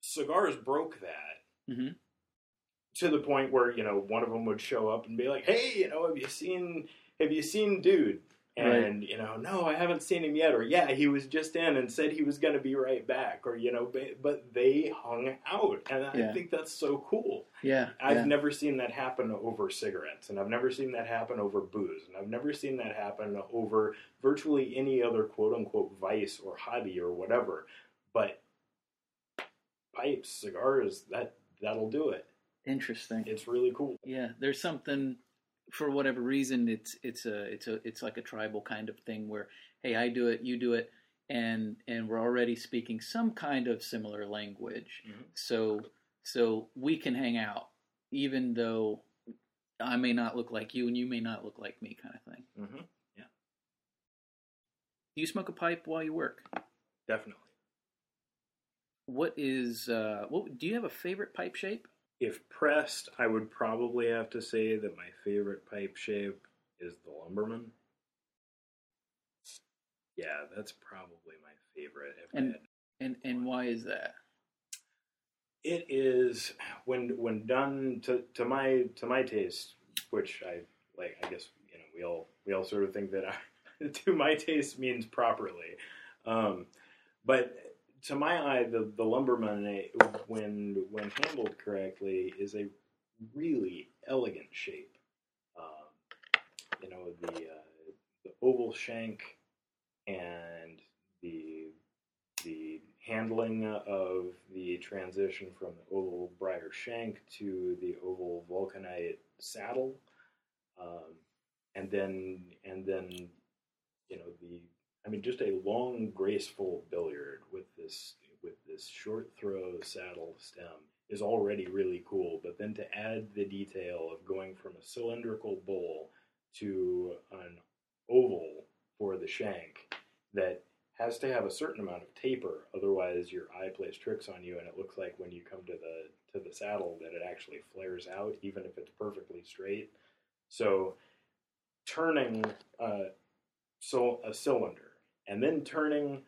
cigars broke that hmm to the point where you know one of them would show up and be like, "Hey, you know, have you seen have you seen dude?" And you know, no, I haven't seen him yet. Or yeah, he was just in and said he was going to be right back. Or you know, but, but they hung out, and I Yeah. think that's so cool. Yeah. I've yeah. never seen that happen over cigarettes, and I've never seen that happen over booze, and I've never seen that happen over virtually any other quote unquote vice or hobby or whatever. But pipes, cigars, that that'll do it. Interesting. It's really cool. Yeah, there's something for whatever reason it's it's a it's a it's like a tribal kind of thing where hey I do it you do it and and we're already speaking some kind of similar language Mhm. so so we can hang out even though I may not look like you and you may not look like me kind of thing. Mm-hmm. Do you smoke a pipe while you work? Definitely. What is uh what do you have a favorite pipe shape? If pressed, I would probably have to say that my favorite pipe shape is the Lumberman. Yeah, that's probably my favorite. If And- And and why is that? it is when when done to, to my to my taste, which I like. I guess you know we all we all sort of think that I, to my taste means properly, um, but to my eye, the the lumberman when when handled correctly is a really elegant shape. Um, you know the uh, the oval shank and the the handling of the transition from the oval briar shank to the oval vulcanite saddle, um, and then and then you know the I mean just a long graceful billiard with this with this short throw saddle stem is already really cool. But then to add the detail of going from a cylindrical bowl to an oval for the shank that has to have a certain amount of taper, otherwise your eye plays tricks on you, and it looks like when you come to the to the saddle that it actually flares out, even if it's perfectly straight. So, turning uh, so a cylinder and then turning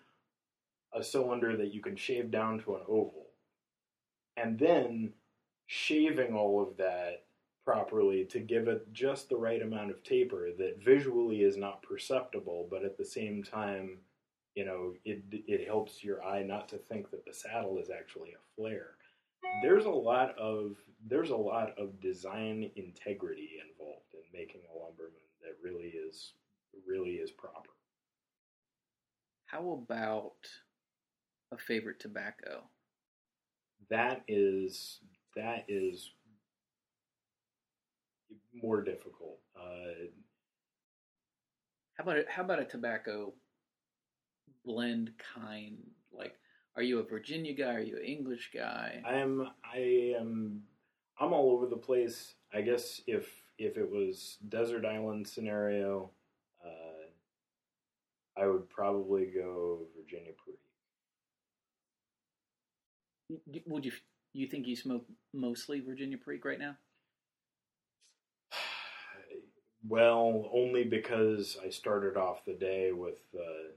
a cylinder that you can shave down to an oval, and then shaving all of that properly to give it just the right amount of taper that visually is not perceptible, but at the same time, you know, it it helps your eye not to think that the saddle is actually a flare. There's a lot of there's a lot of design integrity involved in making a lumberman that really is really is proper. How about a favorite tobacco? That is that is more difficult. Uh, How about a, how about a tobacco blend kind? Like, are you a Virginia guy? Are you an English guy? I am I am I'm all over the place. I guess if if it was desert island scenario, I would probably go Virginia Pretty. Would you you think you smoke mostly Virginia Perique right now? Well, only because I started off the day with uh,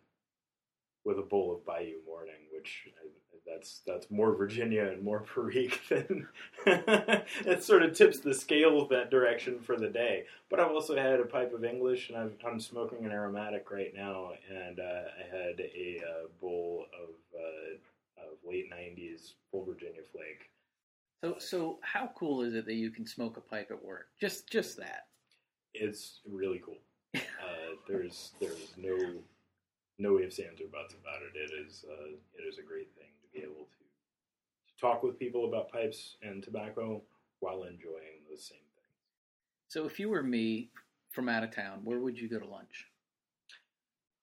with a bowl of Bayou Morning, which I, that's that's more Virginia and more Perique than it sort of tips the scale that direction for the day. But I've also had a pipe of English, and I'm, I'm smoking an aromatic right now, and uh, I had a uh, bowl of uh, of late '90s full Virginia Flake. So so how cool is it that you can smoke a pipe at work? Just just that. It's really cool. Uh, there's there's no no ifs ands or buts about it. It is uh, it is a great thing able to, to talk with people about pipes and tobacco while enjoying those same things. So if you were me from out of town, where would you go to lunch?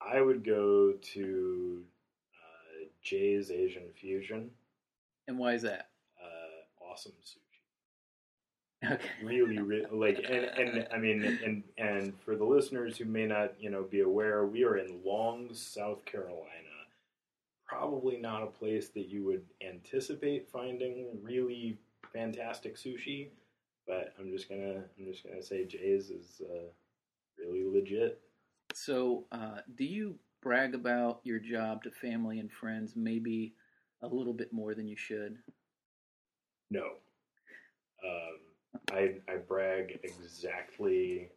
I would go to uh, Jay's Asian Fusion. And why is that? Uh, awesome sushi. Okay. really, really like and, and I mean and and for the listeners who may not you know be aware, we are in Long, South Carolina. Probably not a place that you would anticipate finding really fantastic sushi, but I'm just gonna I'm just gonna say Jay's is uh, really legit. So, uh, do you brag about your job to family and friends maybe a little bit more than you should? No, um, I I brag exactly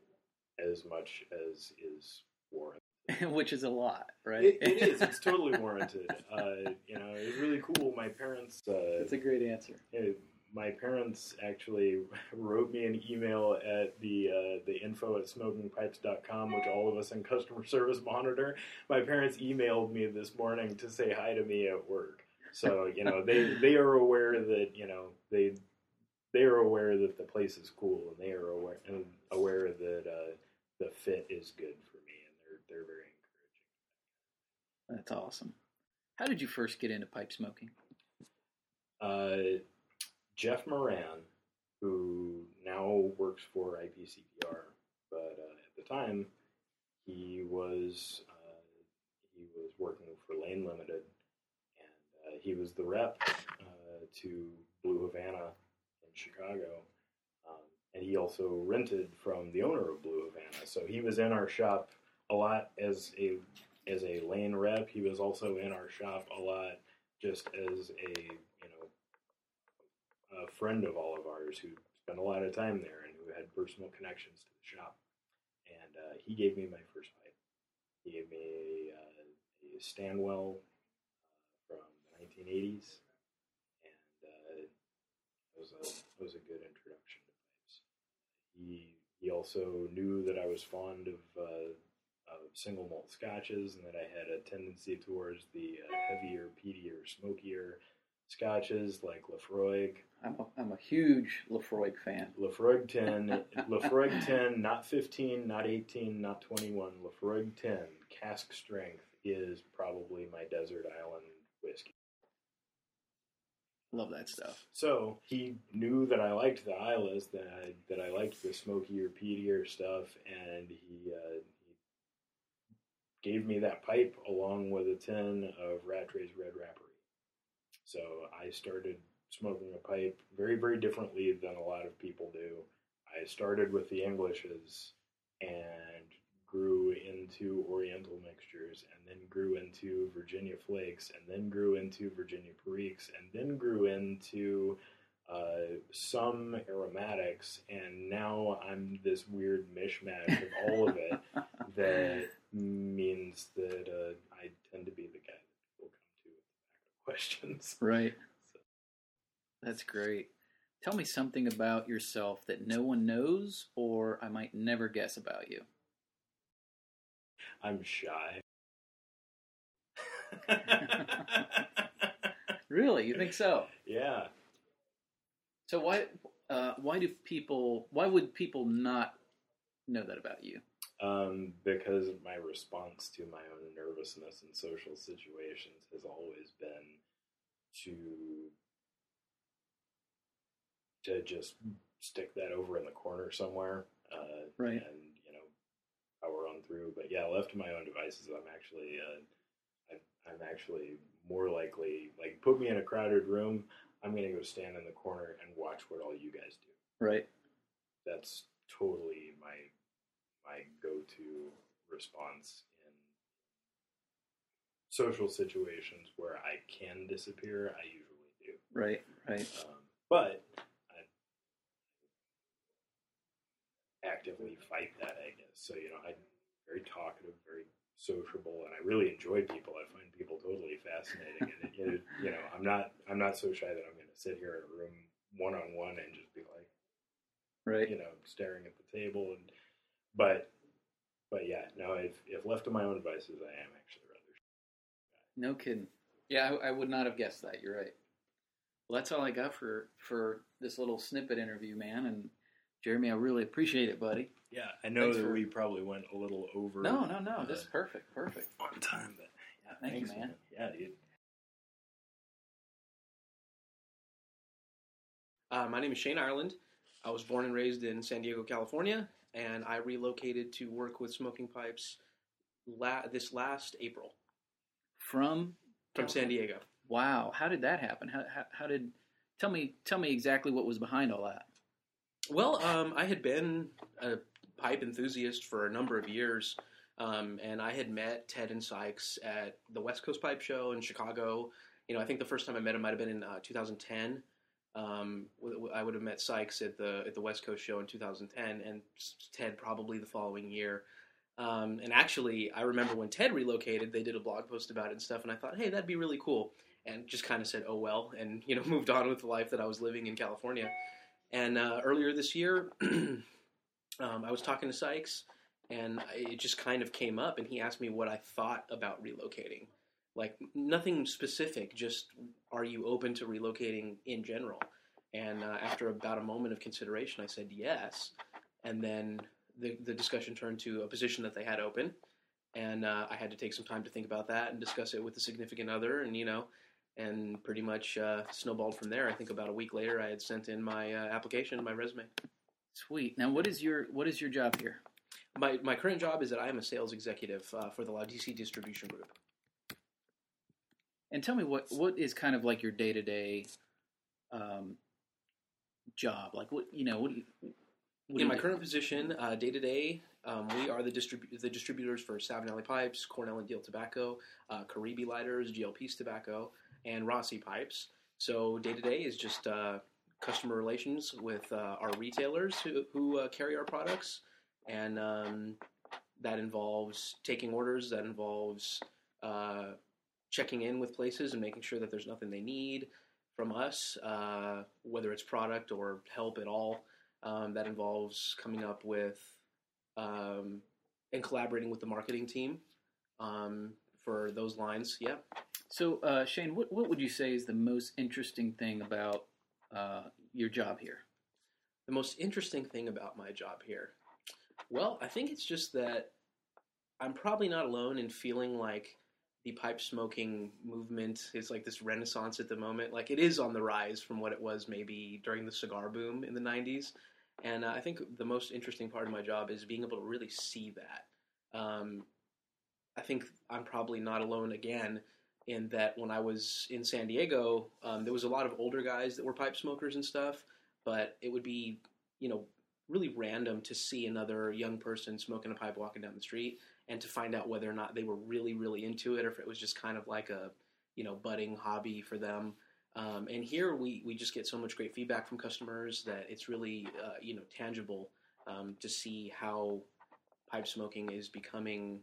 as much as is warranted. Which is a lot, right? It, it is. It's totally warranted. Uh, you know, it's really cool. My parents. Uh, That's a great answer. Yeah, my parents actually wrote me an email at the uh, the info at smokingpipes.com, which all of us in customer service monitor. My parents emailed me this morning to say hi to me at work. So you know they they are aware that you know they they are aware that the place is cool and they are aware and aware that uh, the fit is good for me and they're they're very. That's awesome. How did you first get into pipe smoking? Uh, Jeff Moran, who now works for IPCPR, but uh, at the time he was uh, he was working for Lane Limited, and uh, he was the rep uh, to Blue Havana in Chicago, um, and he also rented from the owner of Blue Havana. So he was in our shop a lot as a as a lane rep. He was also in our shop a lot just as a you know a friend of all of ours who spent a lot of time there and who had personal connections to the shop. And uh, he gave me my first pipe. He gave me a, uh, a Stanwell uh, from the 1980s, and uh, it was a it was a good introduction to pipes. He he also knew that I was fond of uh, of single malt scotches and that I had a tendency towards the uh, heavier, peatier, smokier scotches like Laphroaig. I'm a, I'm a huge Laphroaig fan. Laphroaig 10, Laphroaig 10, not 15, not 18, not 21. Laphroaig 10, cask strength, is probably my desert island whiskey. Love that stuff. So he knew that I liked the Islays, that I, that I liked the smokier, peatier stuff, and he, uh, he gave me that pipe along with a tin of Rattray's Red Rapparee. So I started smoking a pipe very, very differently than a lot of people do. I started with the Englishes and grew into Oriental mixtures, and then grew into Virginia flakes, and then grew into Virginia periques, and then grew into uh, some aromatics, and now I'm this weird mishmash of all of it that means that uh, I tend to be the guy that people come to with questions. Right. That's great. Tell me something about yourself that no one knows or I might never guess about you. I'm shy. Really? You think so? yeah. So why uh, why do people why would people not know that about you? Um, because my response to my own nervousness in social situations has always been to to just stick that over in the corner somewhere, uh, Right. and you know power on through. But yeah, left to my own devices, I'm actually uh, I, I'm actually more likely like put me in a crowded room. I'm gonna go stand in the corner and watch what all you guys do Right. that's totally my my go-to response in social situations where I can disappear. I usually do, Right. Right. um, but I actively fight that. I guess so. You know, I'm very talkative, very sociable, and I really enjoy people. I find people totally fascinating, and it, it, you know, I'm not I'm not so shy that I'm going to sit here in a room one on one and just be like Right. you know, staring at the table and but but yeah, no, if if left to my own devices I am actually rather No kidding. Yeah, I, I would not have guessed that. You're right. Well, that's all I got for for this little snippet interview, man. And Jeremy, I really appreciate it, buddy. Yeah, I know Thanks that for- we probably went a little over No, no, no. This is perfect. Perfect. on time, but yeah, Thank you, thanks, man. Yeah, dude. Uh, my name is Shane Ireland. I was born and raised in San Diego, California, and I relocated to work with smoking pipes la- this last April From from San Diego. Wow, how did that happen? How, how, how did tell me tell me exactly what was behind all that? Well, um, I had been a pipe enthusiast for a number of years, um, and I had met Ted and Sykes at the West Coast Pipe Show in Chicago. You know, I think the first time I met him might have been in uh, 2010. Um, I would have met Sykes at the at the West Coast Show in 2010, and Ted probably the following year. Um, and actually, I remember when Ted relocated, they did a blog post about it and stuff, and I thought, hey, that'd be really cool. And just kind of said, oh well, and you know, moved on with the life that I was living in California. And uh, earlier this year, um, I was talking to Sykes, and it just kind of came up, and he asked me what I thought about relocating. Like nothing specific, just are you open to relocating in general? And uh, after about a moment of consideration, I said yes. And then the the discussion turned to a position that they had open, and uh, I had to take some time to think about that and discuss it with a significant other, and you know, and pretty much uh, snowballed from there. I think about a week later, I had sent in my uh, application, my resume. Sweet. Now, what is your what is your job here? My my current job is that I am a sales executive uh, for the Laudisi Distribution Group. And tell me what what is kind of like your day to day job? Like what you know? What, what In my do? current position, day to day, we are the distribu- the distributors for Savinelli Pipes, Cornell and Diehl Tobacco, uh, Caribe Lighters, G.L. Pease Tobacco, and Rossi Pipes. So day to day is just uh, customer relations with uh, our retailers who, who uh, carry our products, and um, that involves taking orders. That involves uh, checking in with places and making sure that there's nothing they need from us, uh, whether it's product or help at all. Um, that involves coming up with um, and collaborating with the marketing team um, for those lines. Yeah. So, uh, Shane, what what would you say is the most interesting thing about uh, your job here? The most interesting thing about my job here, well, I think it's just that I'm probably not alone in feeling like the pipe smoking movement is like this renaissance at the moment. Like it is on the rise from what it was maybe during the cigar boom in the 90s. And uh, I think the most interesting part of my job is being able to really see that. Um, I think I'm probably not alone again in that when I was in San Diego, um, there was a lot of older guys that were pipe smokers and stuff, but it would be, you know, really random to see another young person smoking a pipe walking down the street and to find out whether or not they were really really into it or if it was just kind of like a you know budding hobby for them. Um, and here we, we just get so much great feedback from customers that it's really uh, you know tangible um, to see how pipe smoking is becoming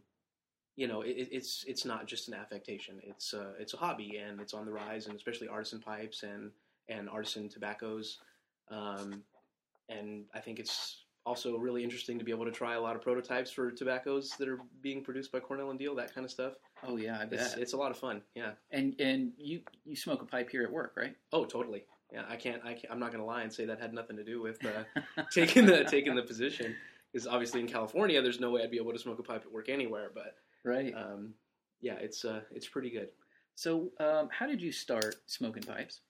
you know it, it's it's not just an affectation it's uh, it's a hobby and it's on the rise and especially artisan pipes and and artisan tobaccos um, and I think it's also really interesting to be able to try a lot of prototypes for tobaccos that are being produced by Cornell and Diehl that kind of stuff Oh yeah, I bet. it's, it's a lot of fun yeah and and you you smoke a pipe here at work, right? oh totally yeah I can't, I can't I'm not gonna lie and say that had nothing to do with uh, taking the taking the position because obviously in California there's no way I'd be able to smoke a pipe at work anywhere but right. um, yeah, it's uh, it's pretty good. so, um, how did you start smoking pipes?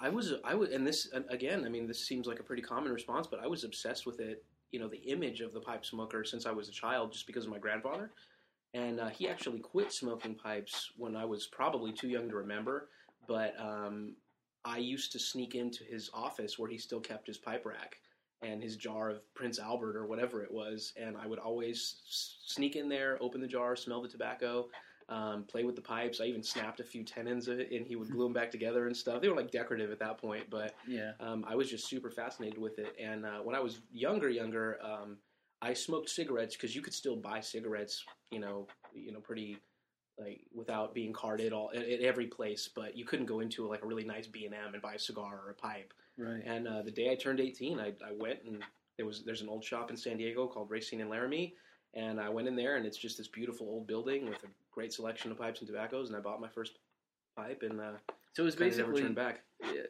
I was I was and this again, I mean, this seems like a pretty common response, but I was obsessed with it. You know, the image of the pipe smoker since I was a child, just because of my grandfather, and uh, he actually quit smoking pipes when I was probably too young to remember. But um, I used to sneak into his office where he still kept his pipe rack and his jar of Prince Albert or whatever it was, and I would always sneak in there, open the jar, smell the tobacco, um, play with the pipes. I even snapped a few tenons of it, and he would glue them back together and stuff. They were like decorative at that point, but Yeah. um, I was just super fascinated with it. And uh, when I was younger, younger, um, I smoked cigarettes because you could still buy cigarettes, you know, you know, pretty like without being carded all at, at every place. But you couldn't go into like a really nice B and M and buy a cigar or a pipe. Right. And uh, the day I turned 18, I, I went and there was there's an old shop in San Diego called Racine and Laramie, and I went in there and it's just this beautiful old building with a great selection of pipes and tobaccos, and I bought my first pipe and uh, So it was kind of never basically turned back.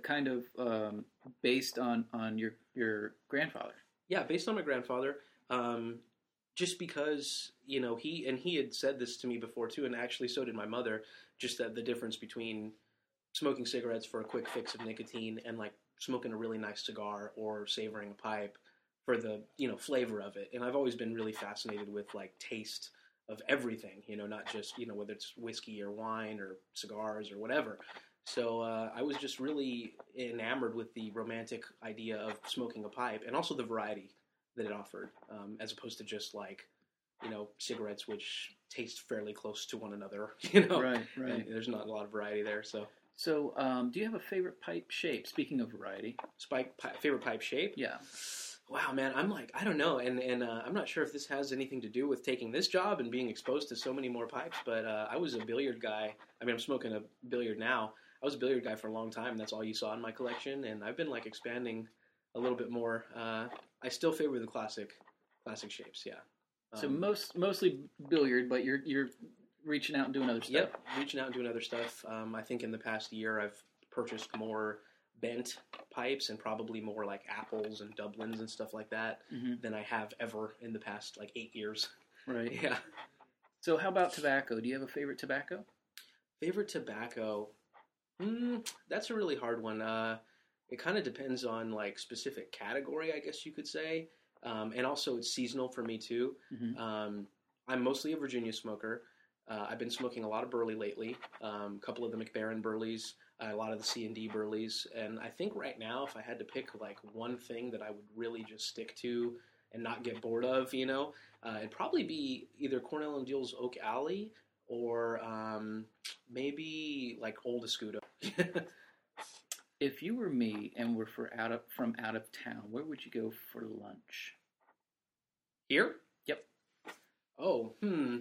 kind of um, based on on your your grandfather. Yeah, based on my grandfather, um, just because you know he and he had said this to me before too, and actually so did my mother. Just that the difference between smoking cigarettes for a quick fix of nicotine and like smoking a really nice cigar or savoring a pipe for the you know flavor of it. And I've always been really fascinated with like taste of everything, you know, not just you know whether it's whiskey or wine or cigars or whatever. So uh, I was just really enamored with the romantic idea of smoking a pipe, and also the variety that it offered, um, as opposed to just like you know cigarettes, which taste fairly close to one another. You know, Right. And Right. there's not a lot of variety there. So, So, um, do you have a favorite pipe shape? Speaking of variety. spike pi- favorite pipe shape. Yeah. Wow, man, I'm like I don't know, and and uh, I'm not sure if this has anything to do with taking this job and being exposed to so many more pipes. But uh, I was a billiard guy. I mean, I'm smoking a billiard now. I was a billiard guy for a long time. and That's all you saw in my collection, and I've been like expanding a little bit more. Uh, I still favor the classic, classic shapes. Yeah. So Um, most mostly billiard, but you're you're reaching out and doing other stuff. Yep, reaching out and doing other stuff. Um, I think in the past year I've purchased more bent pipes and probably more like apples and Dublins and stuff like that hmm than I have ever in the past like eight years. Right. Yeah. So how about tobacco? Do you have a favorite tobacco? Favorite tobacco? Mm, that's a really hard one. Uh, it kind of depends on like specific category, I guess you could say, um, and also it's seasonal for me too. Mhm. Um, I'm mostly a Virginia smoker. Uh, I've been smoking a lot of Burley lately. Um, a couple of the Mac Baren Burleys, a lot of the C and D Burleys, and I think right now, if I had to pick like one thing that I would really just stick to and not get bored of, you know, uh, it'd probably be either Cornell and Diehl's Oak Alley or um, maybe like Old Escudo. If you were me and were for out of from out of town, where would you go for lunch? Here? Yep. Oh, hmm.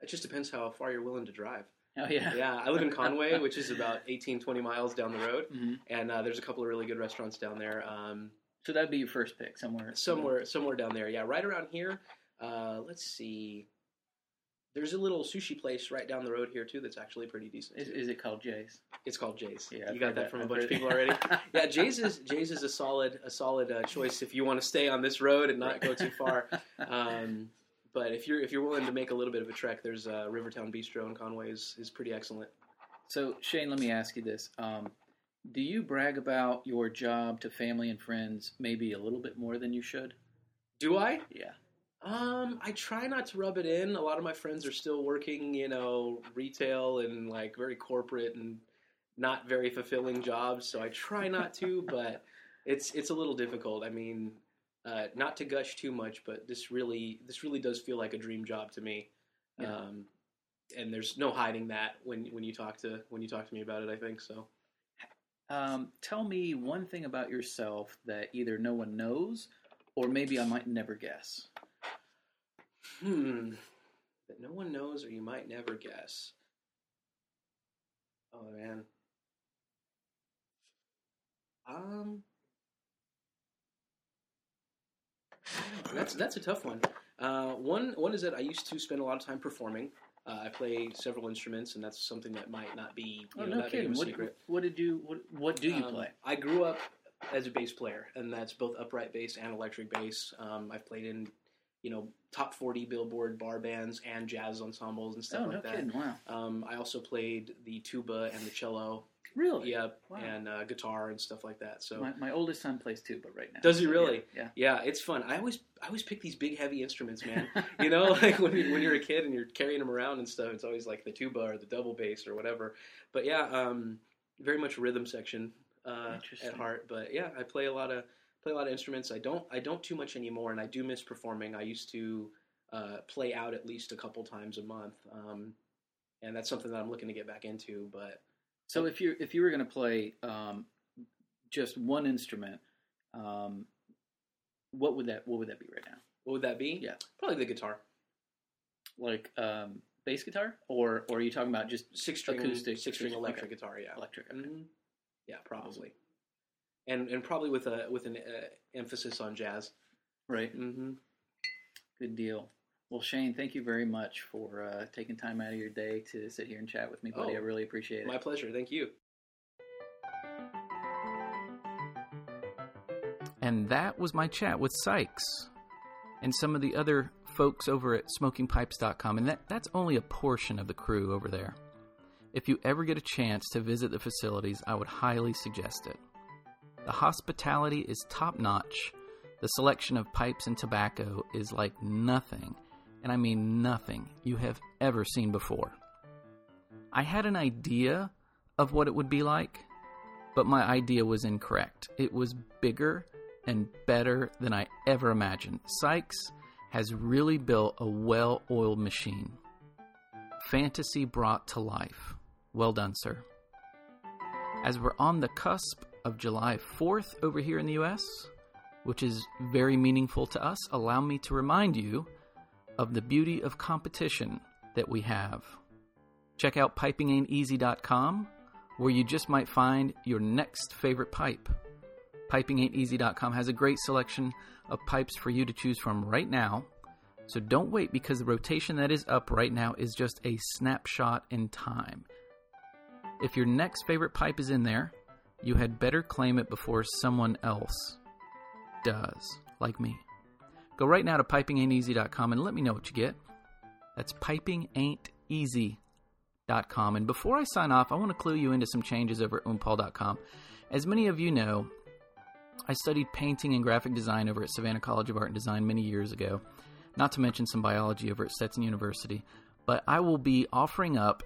It just depends how far you're willing to drive. Oh yeah. Yeah, I live in Conway, which is about 18, 20 miles down the road, Mhm. and uh, there's a couple of really good restaurants down there. Um, So that'd be your first pick somewhere. somewhere, somewhere down there. Yeah, right around here. Uh, let's see. There's a little sushi place right down the road here too. That's actually pretty decent. Is, is it called Jay's? It's called Jay's. Yeah, I've you got that, that. from a I've bunch of people already. yeah, Jay's is Jay's is a solid a solid uh, choice if you want to stay on this road and not go too far. Um, but if you're if you're willing to make a little bit of a trek, there's uh, Rivertown Bistro in Conway is, is pretty excellent. So Shane, let me ask you this: um, Do you brag about your job to family and friends maybe a little bit more than you should? Do I? Yeah. Um, I try not to rub it in. A lot of my friends are still working, you know, retail and like very corporate and not very fulfilling jobs, so I try not to. but it's it's a little difficult. I mean, uh, not to gush too much, but this really this really does feel like a dream job to me. Yeah. Um, and there's no hiding that when when you talk to when you talk to me about it. I think so. Um, tell me one thing about yourself that either no one knows or maybe I might never guess. Hmm. That no one knows or you might never guess. Oh man. Um. That's that's a tough one. Uh, one one is that I used to spend a lot of time performing. Uh, I play several instruments, and that's something that might not be you Oh know, no kidding! What, secret. what did you what what do you Um, play? I grew up as a bass player, and that's both upright bass and electric bass. Um, I've played in, you know, top forty Billboard bar bands and jazz ensembles and stuff Oh no like that. kidding! Wow, Um, I also played the tuba and the cello, really? yep, Wow. and uh, guitar and stuff like that. So My, my oldest son plays tuba right now. Does he So, really? Yeah. yeah, it's fun. I always I always pick these big heavy instruments, man. you know, like when you, when you're a kid and you're carrying them around and stuff, it's always like the tuba or the double bass or whatever. But yeah, um, very much rhythm section uh, at heart. But yeah, I play a lot of play a lot of instruments. I don't I don't too much anymore, and I do miss performing. I used to uh, play out at least a couple times a month, um, and that's something that I'm looking to get back into. But So if you if you were going to play um, just one instrument, um, what would that what would that be right now? what would that be? Yeah. probably the guitar, Like um, bass guitar, or or are you talking about just six string Acoustic, six string electric okay. guitar. Yeah, electric? hmm Yeah, probably. And and probably with a with an uh, emphasis on jazz. Right. Mm-hmm. Good deal. Well, Shane, thank you very much for uh, taking time out of your day to sit here and chat with me, buddy. Oh, I really appreciate it. My pleasure. Thank you. And that was my chat with Sykes and some of the other folks over at smokingpipes.com. And that, that's only a portion of the crew over there. If you ever get a chance to visit the facilities, I would highly suggest it. The hospitality is top notch. The selection of pipes and tobacco is like nothing, and I mean nothing, you have ever seen before. I had an idea of what it would be like, but my idea was incorrect. It was bigger and better than I ever imagined. Sykes has really built a well oiled machine. Fantasy brought to life. Well done, sir. As we're on the cusp of July 4th over here in the US, which is very meaningful to us, allow me to remind you of the beauty of competition that we have. Check out pipingainteasy.com where you just might find your next favorite pipe. Pipingainteasy.com has a great selection of pipes for you to choose from right now. So don't wait because the rotation that is up right now is just a snapshot in time. If your next favorite pipe is in there, you had better claim it before someone else does, like me. Go right now to pipingainteasy.com and let me know what you get. That's pipingainteasy.com. And before I sign off, I want to clue you into some changes over at oompaul.com. As many of you know, I studied painting and graphic design over at Savannah College of Art and Design many years ago, not to mention some biology over at Stetson University. But I will be offering up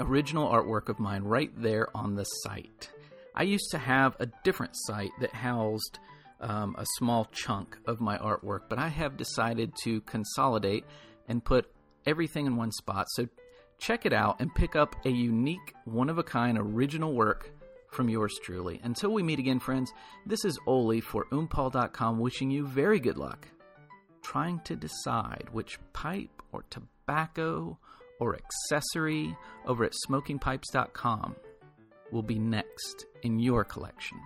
original artwork of mine right there on the site. I used to have a different site that housed um, a small chunk of my artwork, but I have decided to consolidate and put everything in one spot. So check it out and pick up a unique, one of a kind original work from yours truly. Until we meet again, friends, this is Oli for Oompaul.com wishing you very good luck trying to decide which pipe or tobacco or accessory over at smokingpipes.com will be next in your collection.